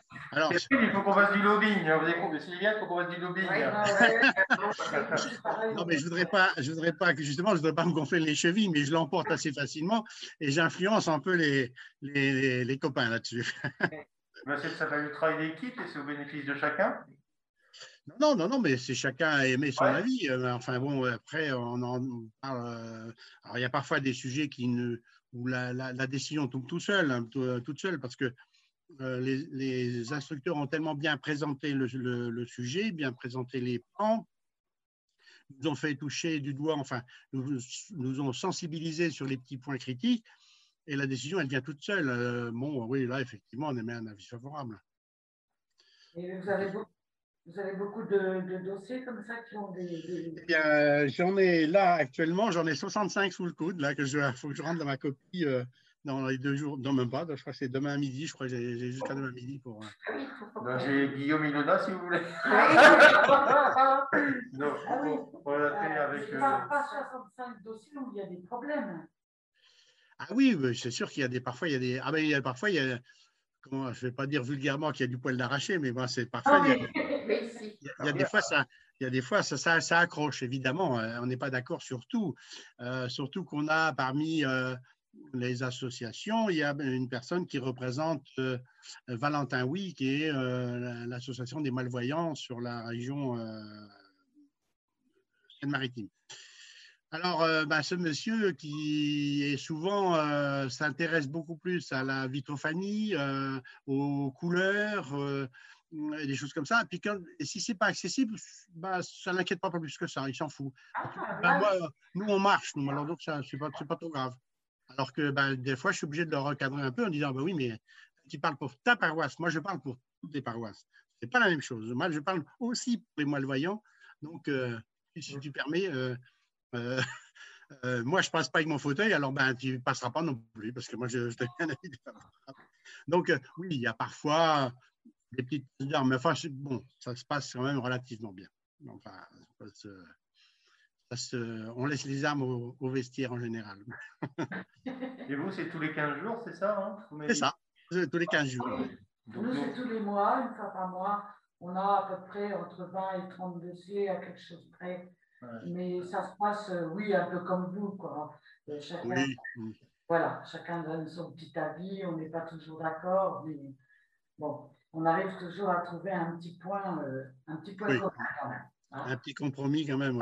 Alors, il faut qu'on fasse du lobbying. Hein. Vous avez compris, c'est bien, il faut qu'on fasse du lobbying. non, mais je voudrais pas, je voudrais pas que justement, je voudrais pas me gonfler les chevilles, mais je l'emporte assez facilement et j'influence un peu les, les, les copains là-dessus. ça fait du travail d'équipe et c'est au bénéfice de chacun. Non, non, non, mais c'est chacun a aimé son avis. Euh, enfin bon, après, on en parle. Euh, alors, il y a parfois des sujets qui ne, où la, la, décision tombe tout seul, hein, euh, toute seule, parce que les, les, instructeurs ont tellement bien présenté le, le, sujet, bien présenté les plans, nous ont fait toucher du doigt, enfin, nous, nous ont sensibilisés sur les petits points critiques, et la décision, elle vient toute seule. bon, oui, là, effectivement, on émet un avis favorable. Et vous avez beaucoup Vous avez beaucoup de, dossiers comme ça qui ont des. Eh bien, j'en ai là actuellement, j'en ai 65 sous le coude, là, que je faut que je rentre dans ma copie euh, dans les deux jours, non même pas, je crois que c'est demain à midi, je crois que j'ai jusqu'à demain midi pour. Euh, ben, j'ai Guillaume Ilona si vous voulez. non, ah oui. on, l'a fait avec. Euh... Pas, 65 dossiers où il y a des problèmes. Ah oui, c'est sûr qu'il y a des parfois il y a des ah ben il y a parfois il y a comment je vais pas dire vulgairement qu'il y a du poil d'arraché, mais moi c'est parfois il y a, il y a des fois ça il y a des fois, ça, ça, ça accroche, évidemment. Euh, on n'est pas d'accord sur tout. Euh, surtout qu'on a parmi euh, les associations, il y a une personne qui représente euh, Valentin Oui, qui est euh, l'association des malvoyants sur la région euh, Seine-Maritime. Alors, ben, ce monsieur qui est souvent s'intéresse beaucoup plus à la vitrophanie, aux couleurs, et des choses comme ça. Et puis, quand, et si c'est pas accessible, ben, ça n'inquiète pas plus que ça, il s'en fout. Ah, ben, nous, on marche, nous, alors donc, ça, c'est pas, pas trop grave. Alors que ben, des fois, je suis obligé de le recadrer un peu en disant ben oui, mais tu parles pour ta paroisse. Moi, je parle pour toutes les paroisses. Ce n'est pas la même chose. Moi, je parle aussi pour les malvoyants. Donc, euh, si tu permets, euh, euh, moi, je ne passe pas avec mon fauteuil, alors ben, tu ne passeras pas non plus, parce que moi, je, je un avis Donc, oui, il y a parfois des petites mais enfin, bon, ça se passe quand même relativement bien. Enfin, on laisse les armes au, vestiaire en général. Et vous, c'est tous les 15 jours, c'est ça hein, C'est ça, tous les 15 jours. Nous, c'est tous les mois, une fois par mois. On a à peu près entre 20 et 30 dossiers à quelque chose près. Mais ça se passe, euh, oui, un peu comme vous. Quoi. Euh, chacun, Voilà, chacun donne son petit avis, on n'est pas toujours d'accord, mais bon, on arrive toujours à trouver un petit point, euh, un petit point commun quand même. Hein. Un petit compromis quand même.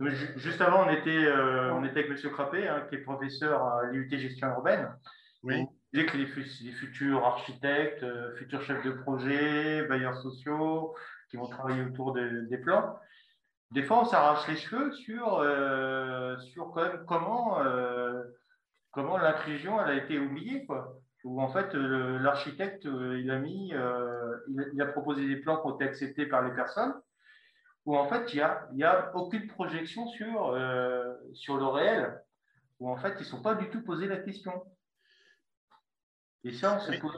Juste avant, on était, euh, on était avec M. Crappé, hein, qui est professeur à l'IUT Gestion Urbaine. Oui. Il disait que les, futurs architectes, euh, futurs chefs de projet, bailleurs sociaux, qui vont travailler autour des plans, des fois, on s'arrache les cheveux sur, euh, sur quand même comment, comment l'intrusion elle a été oubliée. Quoi. Où en fait, l'architecte, il a mis, il a proposé des plans qui ont été acceptés par les personnes où en fait, il n'y a, y a aucune projection sur, euh, sur le réel, où en fait, ils ne sont pas du tout posé la question. Et ça, on se pose.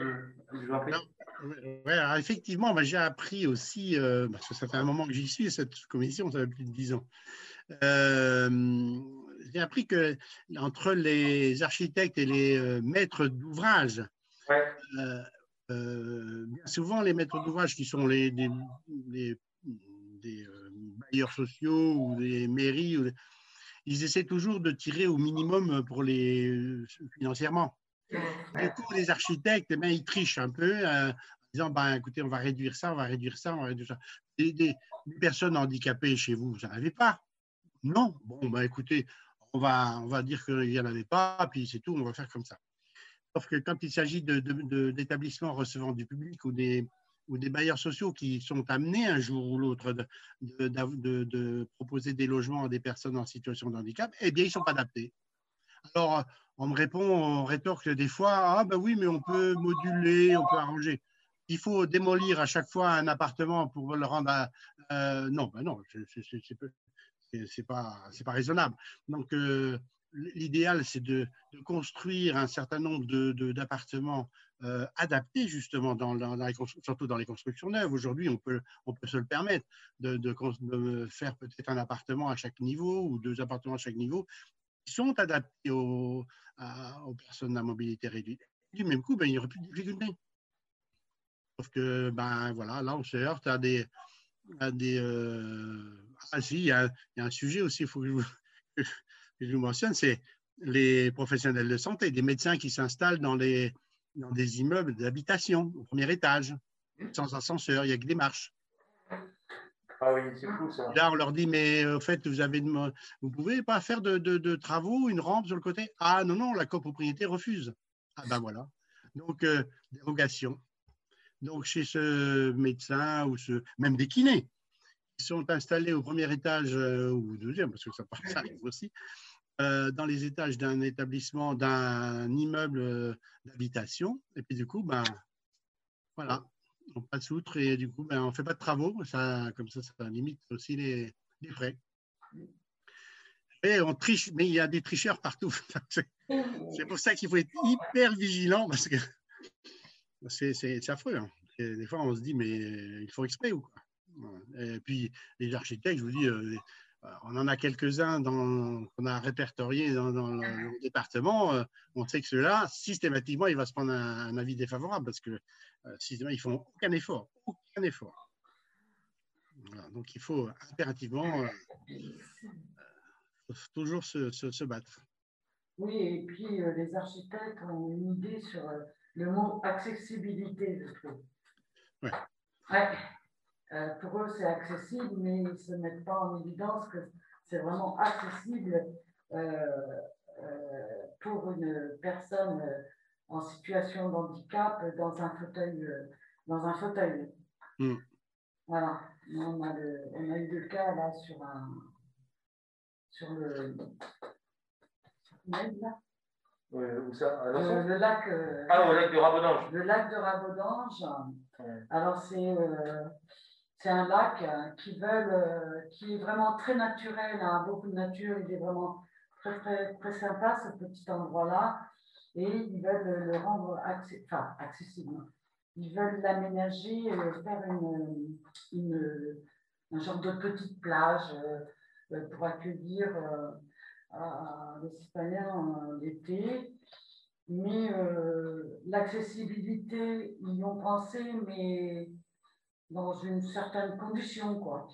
Ouais, effectivement, j'ai appris aussi, euh, parce que ça fait un moment que j'y suis, cette commission, ça fait plus de dix ans. Euh, j'ai appris que entre les architectes et les maîtres d'ouvrage, bien souvent les maîtres d'ouvrage qui sont les, bailleurs sociaux ou des mairies, ils essaient toujours de tirer au minimum pour les euh, financièrement. Du coup, les architectes, eh ben, ils trichent un peu euh, en disant ben, écoutez, on va réduire ça, on va réduire ça, on va réduire ça. Des, personnes handicapées chez vous, vous n'en avez pas? Non Bon, ben, écoutez, on va, on va dire qu'il n'y en avait pas, puis c'est tout, on va faire comme ça. Sauf que quand il s'agit d'établissements de, recevant du public ou des, ou des bailleurs sociaux qui sont amenés un jour ou l'autre de, de, proposer des logements à des personnes en situation de handicap, eh bien, ils ne sont pas adaptés. Alors, on me répond, on rétorque des fois, ah ben oui, mais on peut moduler, on peut arranger. Il faut démolir à chaque fois un appartement pour le rendre à... non, ben non, c'est pas, pas raisonnable. Donc, euh, l'idéal, c'est de, construire un certain nombre d'appartements euh, adaptés justement, dans, surtout dans les constructions neuves. Aujourd'hui, on peut, se le permettre de, faire peut-être un appartement à chaque niveau ou deux appartements à chaque niveau qui sont adaptés aux, personnes à mobilité réduite. Du même coup, ben, il n'y aurait plus de difficultés. Sauf que, ben, voilà, là, on se heurte à des... Euh, Ah si, il y, a, un sujet aussi, il faut que je vous mentionne, c'est les professionnels de santé, des médecins qui s'installent dans, dans des immeubles d'habitation au premier étage, sans ascenseur, il n'y a que des marches. Ah oui, c'est fou ça. Là, on leur dit, mais au fait, vous avez, vous pouvez pas faire de, de, travaux, une rampe sur le côté? Ah non, non, la copropriété refuse. Ah ben voilà. Donc, euh, dérogation. Donc, chez ce médecin ou ce, même des kinés, qui sont installés au premier étage euh, ou au deuxième, parce que ça, ça arrive aussi, euh, dans les étages d'un établissement, d'un immeuble euh, d'habitation. Et puis du coup, ben, voilà, on passe outre et du coup, ben, on ne fait pas de travaux. Ça, comme ça, ça limite aussi les, frais. Et on triche, mais il y a des tricheurs partout. C'est pour ça qu'il faut être hyper vigilant parce que c'est affreux. Hein. Des fois, on se dit, mais il faut exprès ou quoi? Et puis, les architectes, je vous dis, euh, on en a quelques-uns qu'on a répertoriés dans, le, département. Euh, on sait que ceux-là, systématiquement, il va se prendre un, avis défavorable parce que euh, systématiquement, ils font aucun effort. Aucun effort. donc, il faut impérativement toujours se, se, battre. Oui, et puis les architectes ont une idée sur le mot accessibilité, je trouve. Ouais. ouais. Euh, pour eux, c'est accessible, mais ils ne se mettent pas en évidence que c'est vraiment accessible euh, euh, pour une personne en situation de handicap dans un fauteuil. dans un fauteuil. Mm. Voilà. On a, on a, eu le cas là sur un sur le où ça? Le, lac. ah, au lac de Rabodange. Le lac de Rabodange. Alors, c'est c'est un lac euh, qui, veulent, euh, qui est vraiment très naturel, hein, beaucoup de nature, il est vraiment très, très, très sympa ce petit endroit-là. Et ils veulent le rendre accessible. Ils veulent l'aménager, faire une, une, un genre de petite plage euh, pour accueillir les citoyens l'été. Mais l'accessibilité, ils y ont pensé, mais dans une certaine condition, quoi.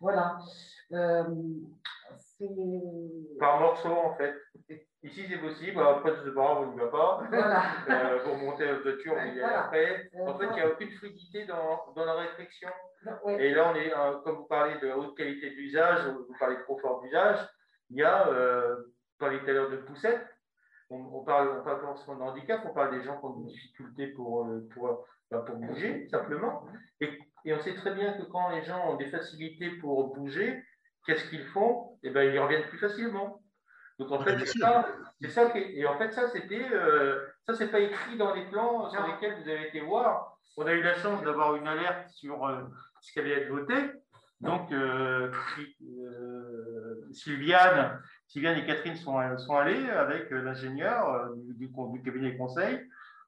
Voilà. Euh, Par morceau, en fait. Ici, c'est possible. Après, sais pas, on n'y va pas. Voilà. Euh, pour monter la voiture, on y après. Euh, en fait, il n'y a aucune fluidité dans, dans la réflexion. Et là, on est, comme vous parlez de haute qualité d'usage, vous parlez de confort d'usage, il y a, euh, vous parlez tout à l'heure de poussette, on, parle, on parle pas forcément de handicap, on parle des gens qui ont des difficultés pour, pour, pour bouger, simplement. Et et on sait très bien que quand les gens ont des facilités pour bouger, qu'est-ce qu'ils font? Eh bien, ils y reviennent plus facilement. Donc en fait, c'est ça, ça et en fait, ça, c'était, euh, ça, c'est pas écrit dans les plans sur lesquels vous avez été voir. On a eu la chance d'avoir une alerte sur euh, ce qui allait être voté. Donc, euh, Sylviane, Sylviane et Catherine sont, sont allées avec l'ingénieur du, du, cabinet conseil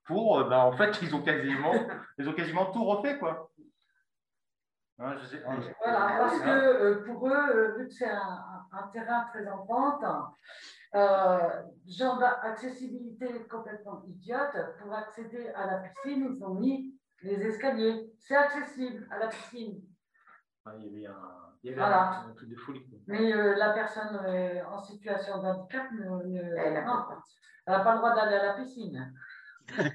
pour, ben, en fait, ils ont quasiment, ils ont quasiment tout refait, quoi. Hein, voilà, parce que euh, pour eux, euh, vu que c'est un, terrain très en pente, euh, genre d'accessibilité complètement idiote, pour accéder à la piscine, ils ont mis les escaliers. C'est accessible à la piscine. Ah, il y avait un, truc de folie. Mais la personne en situation de handicap elle n'a pas le droit d'aller à la piscine.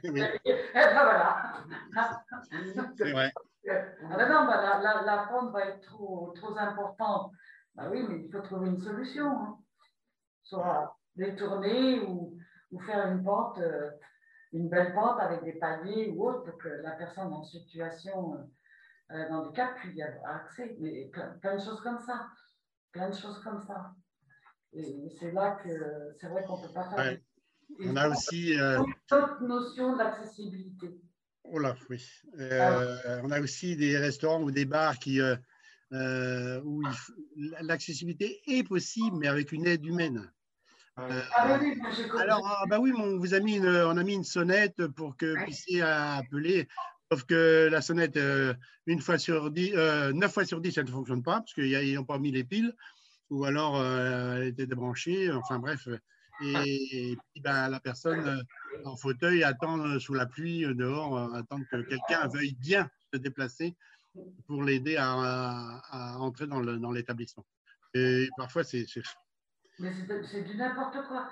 Et ben voilà. C'est vrai. Ah ben non, bah, la, la, pente va être trop, trop importante. Bah oui, mais il faut trouver une solution. Hein. Soit détourner ou, ou, faire une pente, euh, une belle pente avec des paliers ou autre pour que la personne en situation euh, d'handicap puisse y avoir accès. Mais plein, de choses comme ça. Plein de choses comme ça. Et c'est là que c'est vrai qu'on ne peut pas faire. On a aussi. Euh... Notion d'accessibilité. Oh là, oui. Euh, on a aussi des restaurants ou des bars qui, euh, euh, où l'accessibilité est possible, mais avec une aide humaine. ah bah oui, alors, ah bah oui, on vous a mis une, on a mis une sonnette pour que vous puissiez appeler. Sauf que la sonnette, une fois sur dix, neuf fois sur dix, ça ne fonctionne pas parce qu'ils n'ont pas mis les piles, ou alors elle était débranchée. Enfin bref, et, puis ben, la personne euh, en fauteuil attend euh, sous la pluie euh, dehors, attend que quelqu'un veuille bien se déplacer pour l'aider à, entrer dans l'établissement. Et parfois, c'est. Mais c'est du n'importe quoi.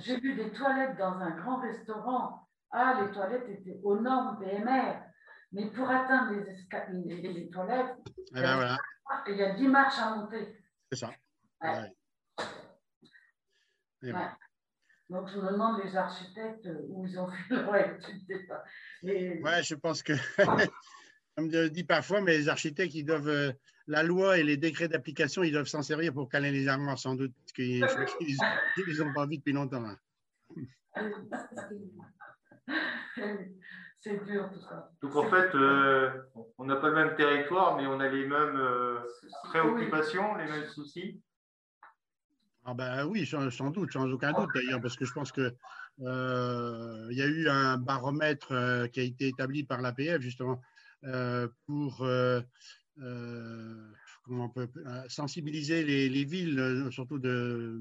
J'ai vu des toilettes dans un grand restaurant. Ah, les toilettes étaient aux normes PMR. Mais pour atteindre les, les, toilettes, eh ben, il, y a 10 marches à monter. C'est ça. Donc, je me demande les architectes où ils ont fait leur étude. Ouais, je pense que, comme je dis parfois, mais les architectes, ils doivent, euh, la loi et les décrets d'application, ils doivent s'en servir pour caler les armoires, sans doute, parce qu'ils n'ont pas vu depuis longtemps. Hein. c'est dur tout ça. Donc en fait, euh, on n'a pas le même territoire, mais on a les mêmes euh, préoccupations, les mêmes soucis. Ah ben oui, sans, sans doute, sans aucun doute d'ailleurs, parce que je pense que euh, il y a eu un baromètre euh, qui a été établi par l'APF justement euh, pour comment on peut, sensibiliser les, les villes, surtout de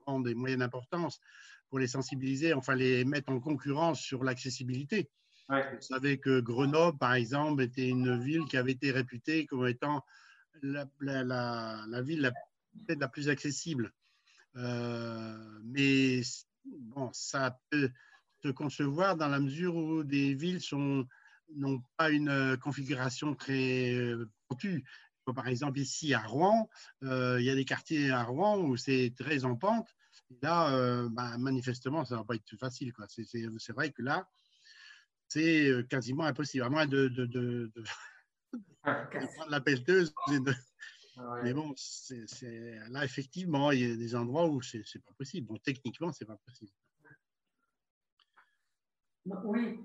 grande et moyenne importance, pour les sensibiliser, enfin les mettre en concurrence sur l'accessibilité. Ouais. Vous savez que Grenoble, par exemple, était une ville qui avait été réputée comme étant la, la- la- la ville la- peut-être la plus accessible. Euh, mais bon, ça peut se concevoir dans la mesure où des villes sont n'ont pas une euh, configuration très euh, pentue. Par exemple, ici à Rouen, euh, il y a des quartiers à Rouen où c'est très en pente. Et là, euh, bah, manifestement, ça ne va pas être facile. C'est- vrai que là, c'est quasiment impossible, à moins de, de, de- de- de prendre la pelleteuse. et de- Ouais. Mais bon, c'est- c'est- là, effectivement, il y a des endroits où c'est c'est pas possible. Bon, techniquement, c'est pas possible. Oui,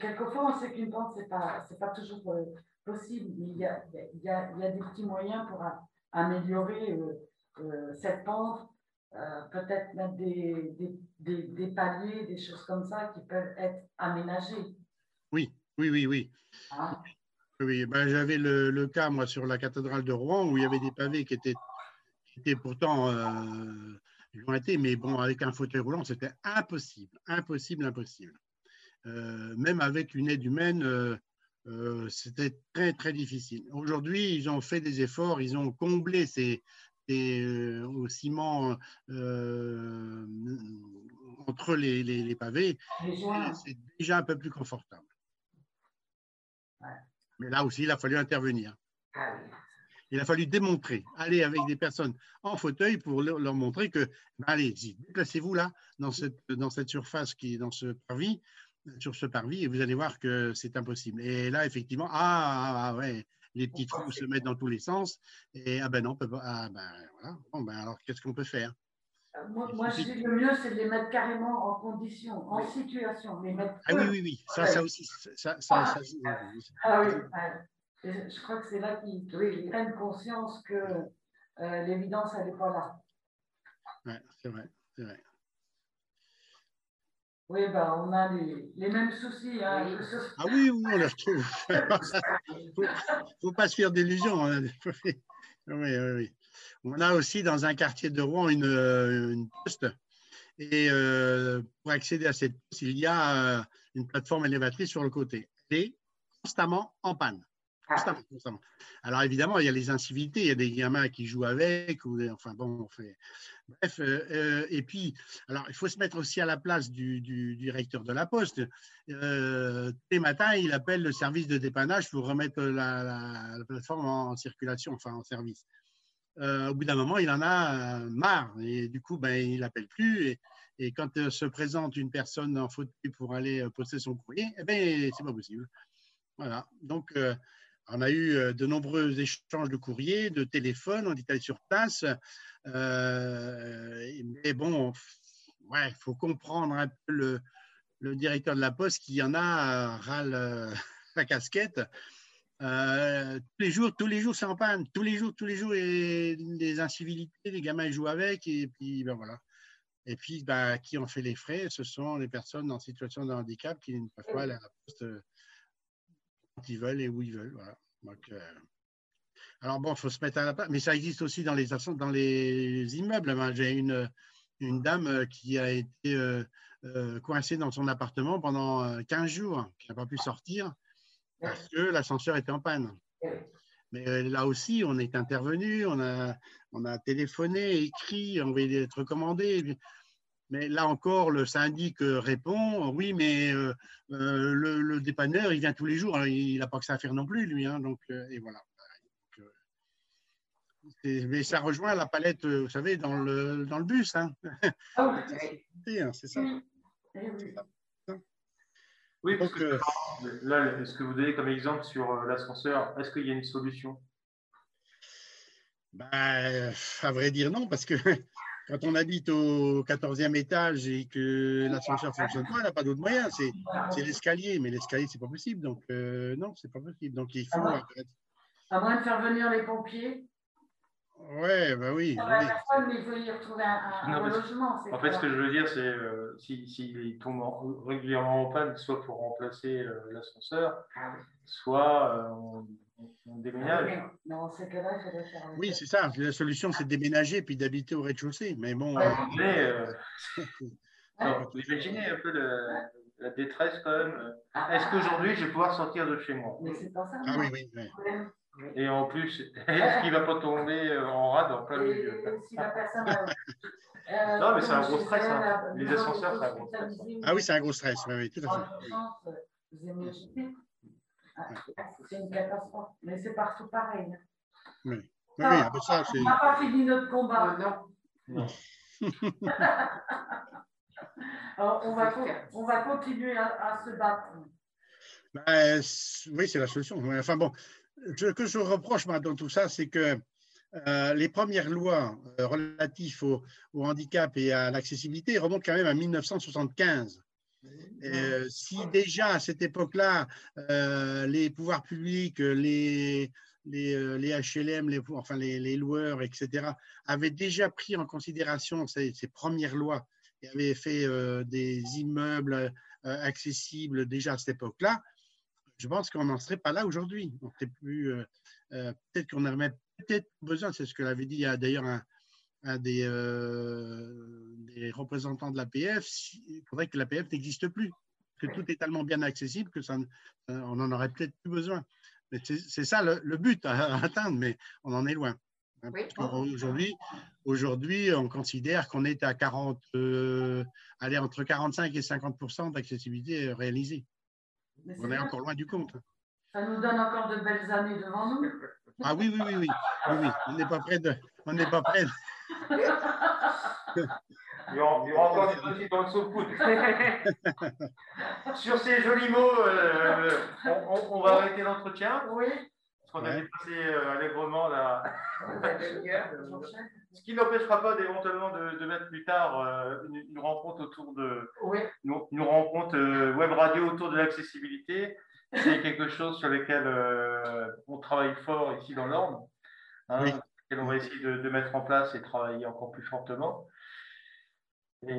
quelquefois on sait qu'une pente, ce n'est pas, c'est pas toujours euh, possible, mais il y a, il y, a, il y a des petits moyens pour a- améliorer euh, euh, cette pente, euh, peut-être mettre des, des, des, des paliers, des choses comme ça qui peuvent être aménagées. Oui, oui, oui, oui. hein. Oui, ben, j'avais le, le cas, moi, sur la cathédrale de Rouen, où il y avait des pavés qui étaient, qui étaient pourtant euh, jointés, mais bon, avec un fauteuil roulant, c'était impossible, impossible, impossible. Euh, même avec une aide humaine, euh, euh, c'était très, très difficile. Aujourd'hui, ils ont fait des efforts, ils ont comblé ces, euh, au ciment euh, entre les, les- les pavés. C'est déjà un peu plus confortable. Ouais. Mais là aussi, il a fallu intervenir. Ah. Il a fallu démontrer, aller avec des personnes en fauteuil pour leur, montrer que, ben, allez-y, déplacez-vous là, dans cette, dans cette surface qui est dans ce parvis, sur ce parvis, et vous allez voir que c'est impossible. Et là, effectivement, ah, ah, ah, ouais, les petits trous se mettent dans tous les sens, et ah ben non, on peut pas, ah ben voilà, bon ben alors qu'est-ce qu'on peut faire? Moi, moi, je dis le mieux, c'est de les mettre carrément en condition, en situation, les mettre. Ah oui, oui, oui, ça, ça aussi, ça, ça, ça- Ah oui, ouais. Je crois que c'est là qu'ils prennent conscience que euh, l'évidence, elle n'est pas là. ouais, c'est vrai, c'est vrai. Oui, ben, on a les, les mêmes soucis. Hein, Ah oui, oui, on les retrouve. faut, faut pas se faire d'illusions. hein. Oui, oui, oui. On a aussi dans un quartier de Rouen une, euh, une poste. Et euh, pour accéder à cette poste, il y a euh, une plateforme élévatrice sur le côté. Elle est constamment en panne. Constamment, constamment. Alors évidemment, il y a les incivilités, il y a des gamins qui jouent avec, ou enfin bon, on fait. Bref, euh, et puis, alors il faut se mettre aussi à la place du, directeur de la poste. Euh, tous les matins, il appelle le service de dépannage pour remettre la, la- la plateforme en, circulation, enfin en service. Euh, au bout d'un moment, il en a euh, marre et du coup, ben, il n'appelle plus. Et, quand euh, se présente une personne en fauteuil pour aller poster son courrier, eh ben, c'est pas possible. Voilà. Donc, on a eu de nombreux échanges de courriers, de téléphones, on est allé sur place. Mais bon, ouais, il faut comprendre un peu le, le directeur de la Poste qui en a râle euh, la casquette. Euh, tous les jours, tous les jours, c'est en panne. Tous les jours, tous les jours, et des incivilités, les gamins ils jouent avec, et puis ben voilà. Et puis, ben, qui en fait les frais Ce sont les personnes en situation de handicap qui ne peuvent pas aller à la poste euh, quand ils veulent et où ils veulent. Voilà. Donc, euh, alors bon, il faut se mettre à la place. Mais ça existe aussi dans les, dans les immeubles. J'ai une, une dame qui a été euh, coincée dans son appartement pendant euh, 15 jours, qui n'a pas pu sortir parce que l'ascenseur était en panne. Mais euh, là aussi, on est intervenu, on a, on a téléphoné, écrit, envoyé des lettres recommandées. Mais là encore, le syndic euh, répond oui, mais euh, euh, le, le dépanneur, il vient tous les jours. Alors, il n'a pas que ça à faire non plus, lui. hein, donc, euh, et voilà. Donc, mais ça rejoint la palette, vous savez, dans le, dans le bus. hein. Ah C'est c'est ça. Eh oui. Parce Donc, que euh, là, ce que vous donnez comme exemple sur euh, l'ascenseur, est-ce qu'il y a une solution? Ben, à vrai dire, non, parce que quand on habite au 14e étage et que l'ascenseur ne fonctionne pas, on n'a pas d'autre moyen. C'est l'escalier, mais l'escalier, c'est pas possible. Donc, euh, non, c'est pas possible. Donc, il faut. À moins de faire venir les pompiers? Ouais, bah oui. oui. Personne, mais il faut y retrouver un, un logement. En fait, ce que je veux dire, c'est euh, s'il si, si tombe régulièrement en panne, soit pour remplacer euh, l'ascenseur, ah soit euh, on, on, déménage. Ah il faudrait faire. Oui, c'est ça. La solution, c'est de déménager puis d'habiter au rez-de-chaussée. Mais bon. Ouais, mais, euh, vous imaginez un peu le, la détresse quand même. Ah, Est-ce qu'aujourd'hui, je vais pouvoir sortir de chez moi? Mais c'est pas ça. Ah oui, oui. oui. Et en plus, est-ce qu'il ne va pas tomber en rade en plein milieu? Si la personne. euh, Non, mais c'est un gros stress. Hein. Les ascenseurs, c'est un gros stress. Ah oui, c'est un gros stress, oui, oui, tout à fait. Vous imaginez C'est une catastrophe. Mais c'est partout pareil. Oui, oui, oui après ça, c'est... On n'a pas fini notre combat. non. non. Alors, on, va, on va continuer à, à se battre. Ben, oui, c'est la solution. Enfin bon, ce que je reproche dans tout ça, c'est que euh, les premières lois euh, relatives au, handicap et à l'accessibilité remontent quand même à 1975. Euh, si déjà à cette époque-là, les pouvoirs publics, les, les, les HLM, les, enfin les, loueurs, etc., avaient déjà pris en considération ces, ces premières lois et avaient fait des immeubles accessibles déjà à cette époque-là, je pense qu'on n'en serait pas là aujourd'hui. peut-être qu'on aurait peut-être besoin, c'est ce que l'avait dit d'ailleurs un, un des, euh, des, représentants de l'APF, il faudrait que l'APF n'existe plus, que tout est tellement bien accessible que ça, on en aurait peut-être plus besoin. C'est ça le, but à, atteindre, mais on en est loin. Hein, aujourd'hui, aujourd'hui, on considère qu'on est à 40, allez, entre 45 et 50% d'accessibilité réalisée on est encore loin du compte. Ça nous donne encore de belles années devant nous. Ah oui, oui, oui, oui. oui, On n'est pas prêt de. On n'est pas prêt. Il y aura encore des petits dans le saut Sur ces jolis mots, euh, on, va arrêter l'entretien. Oui. Parce qu'on a dépassé euh, allègrement la. Ce qui n'empêchera pas éventuellement de, mettre plus tard euh, une, rencontre autour de. Oui. Une, rencontre euh, web radio autour de l'accessibilité. C'est quelque chose sur lequel euh, on travaille fort ici dans l'Orne. Hein, oui. on va essayer de, mettre en place et travailler encore plus fortement. Et,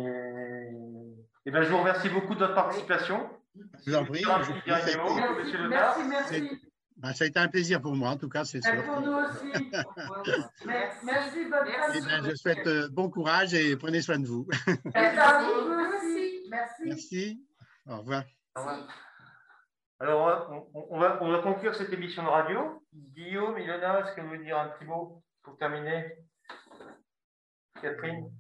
et ben, je vous remercie beaucoup de votre participation. Je vous en prie. monsieur Merci, merci. Ben, ça a été un plaisir pour moi, en tout cas, c'est sûr. Pour nous aussi. Merci, bonne eh ben, Je souhaite euh, bon courage et prenez soin de vous. Merci. Merci. Merci. Au revoir. Au revoir. Alors, on, va, on va conclure cette émission de radio. Guillaume, Ilona, est-ce que vous voulez dire un petit mot pour terminer? Catherine?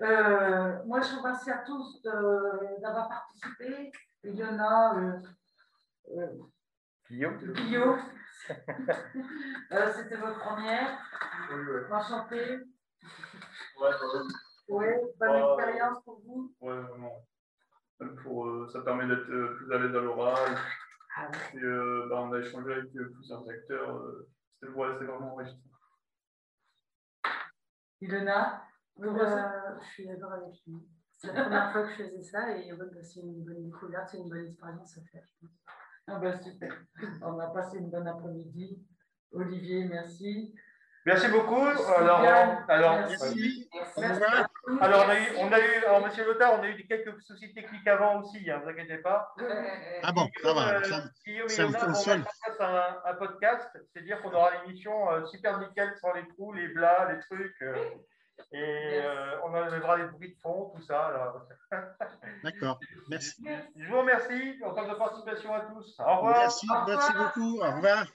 Euh, Moi, je vous remercie à tous d'avoir participé. Il y en a. Euh, euh, Guillaume? Guillaume. euh, C'était votre première. Oui, oui. Enchanté. Ouais, oui, bonne bah, expérience pour vous. Oui, vraiment. Pour, euh, ça permet d'être euh, plus à l'aise à l'oral. Ah. Et euh, bah, on a échangé avec plusieurs acteurs. C'était ouais, vraiment enrichissant. Ilona, je suis d'accord avec lui. C'est la première fois que je faisais ça et ouais, bah, c'est une bonne découverte, c'est une bonne expérience à faire. Ah bah super. On a passé une bonne après-midi. Olivier, merci. Merci beaucoup. alors, alors, merci. Merci. Alors, on a eu, on a eu alors, Monsieur Lothar, on a eu quelques soucis techniques avant aussi, hein, ne vous inquiétez pas. Ah bon, ça va. Euh, ça, Guillaume ça et Lothar, on un, un podcast, c'est-à-dire qu'on aura l'émission euh, super nickel sans les trous, les blas, les trucs. Euh, et euh, on enlèvera les bruits de fond, tout ça. D'accord, merci. Je vous remercie en tant de participation à tous. Au revoir. Merci, merci beaucoup. Au revoir.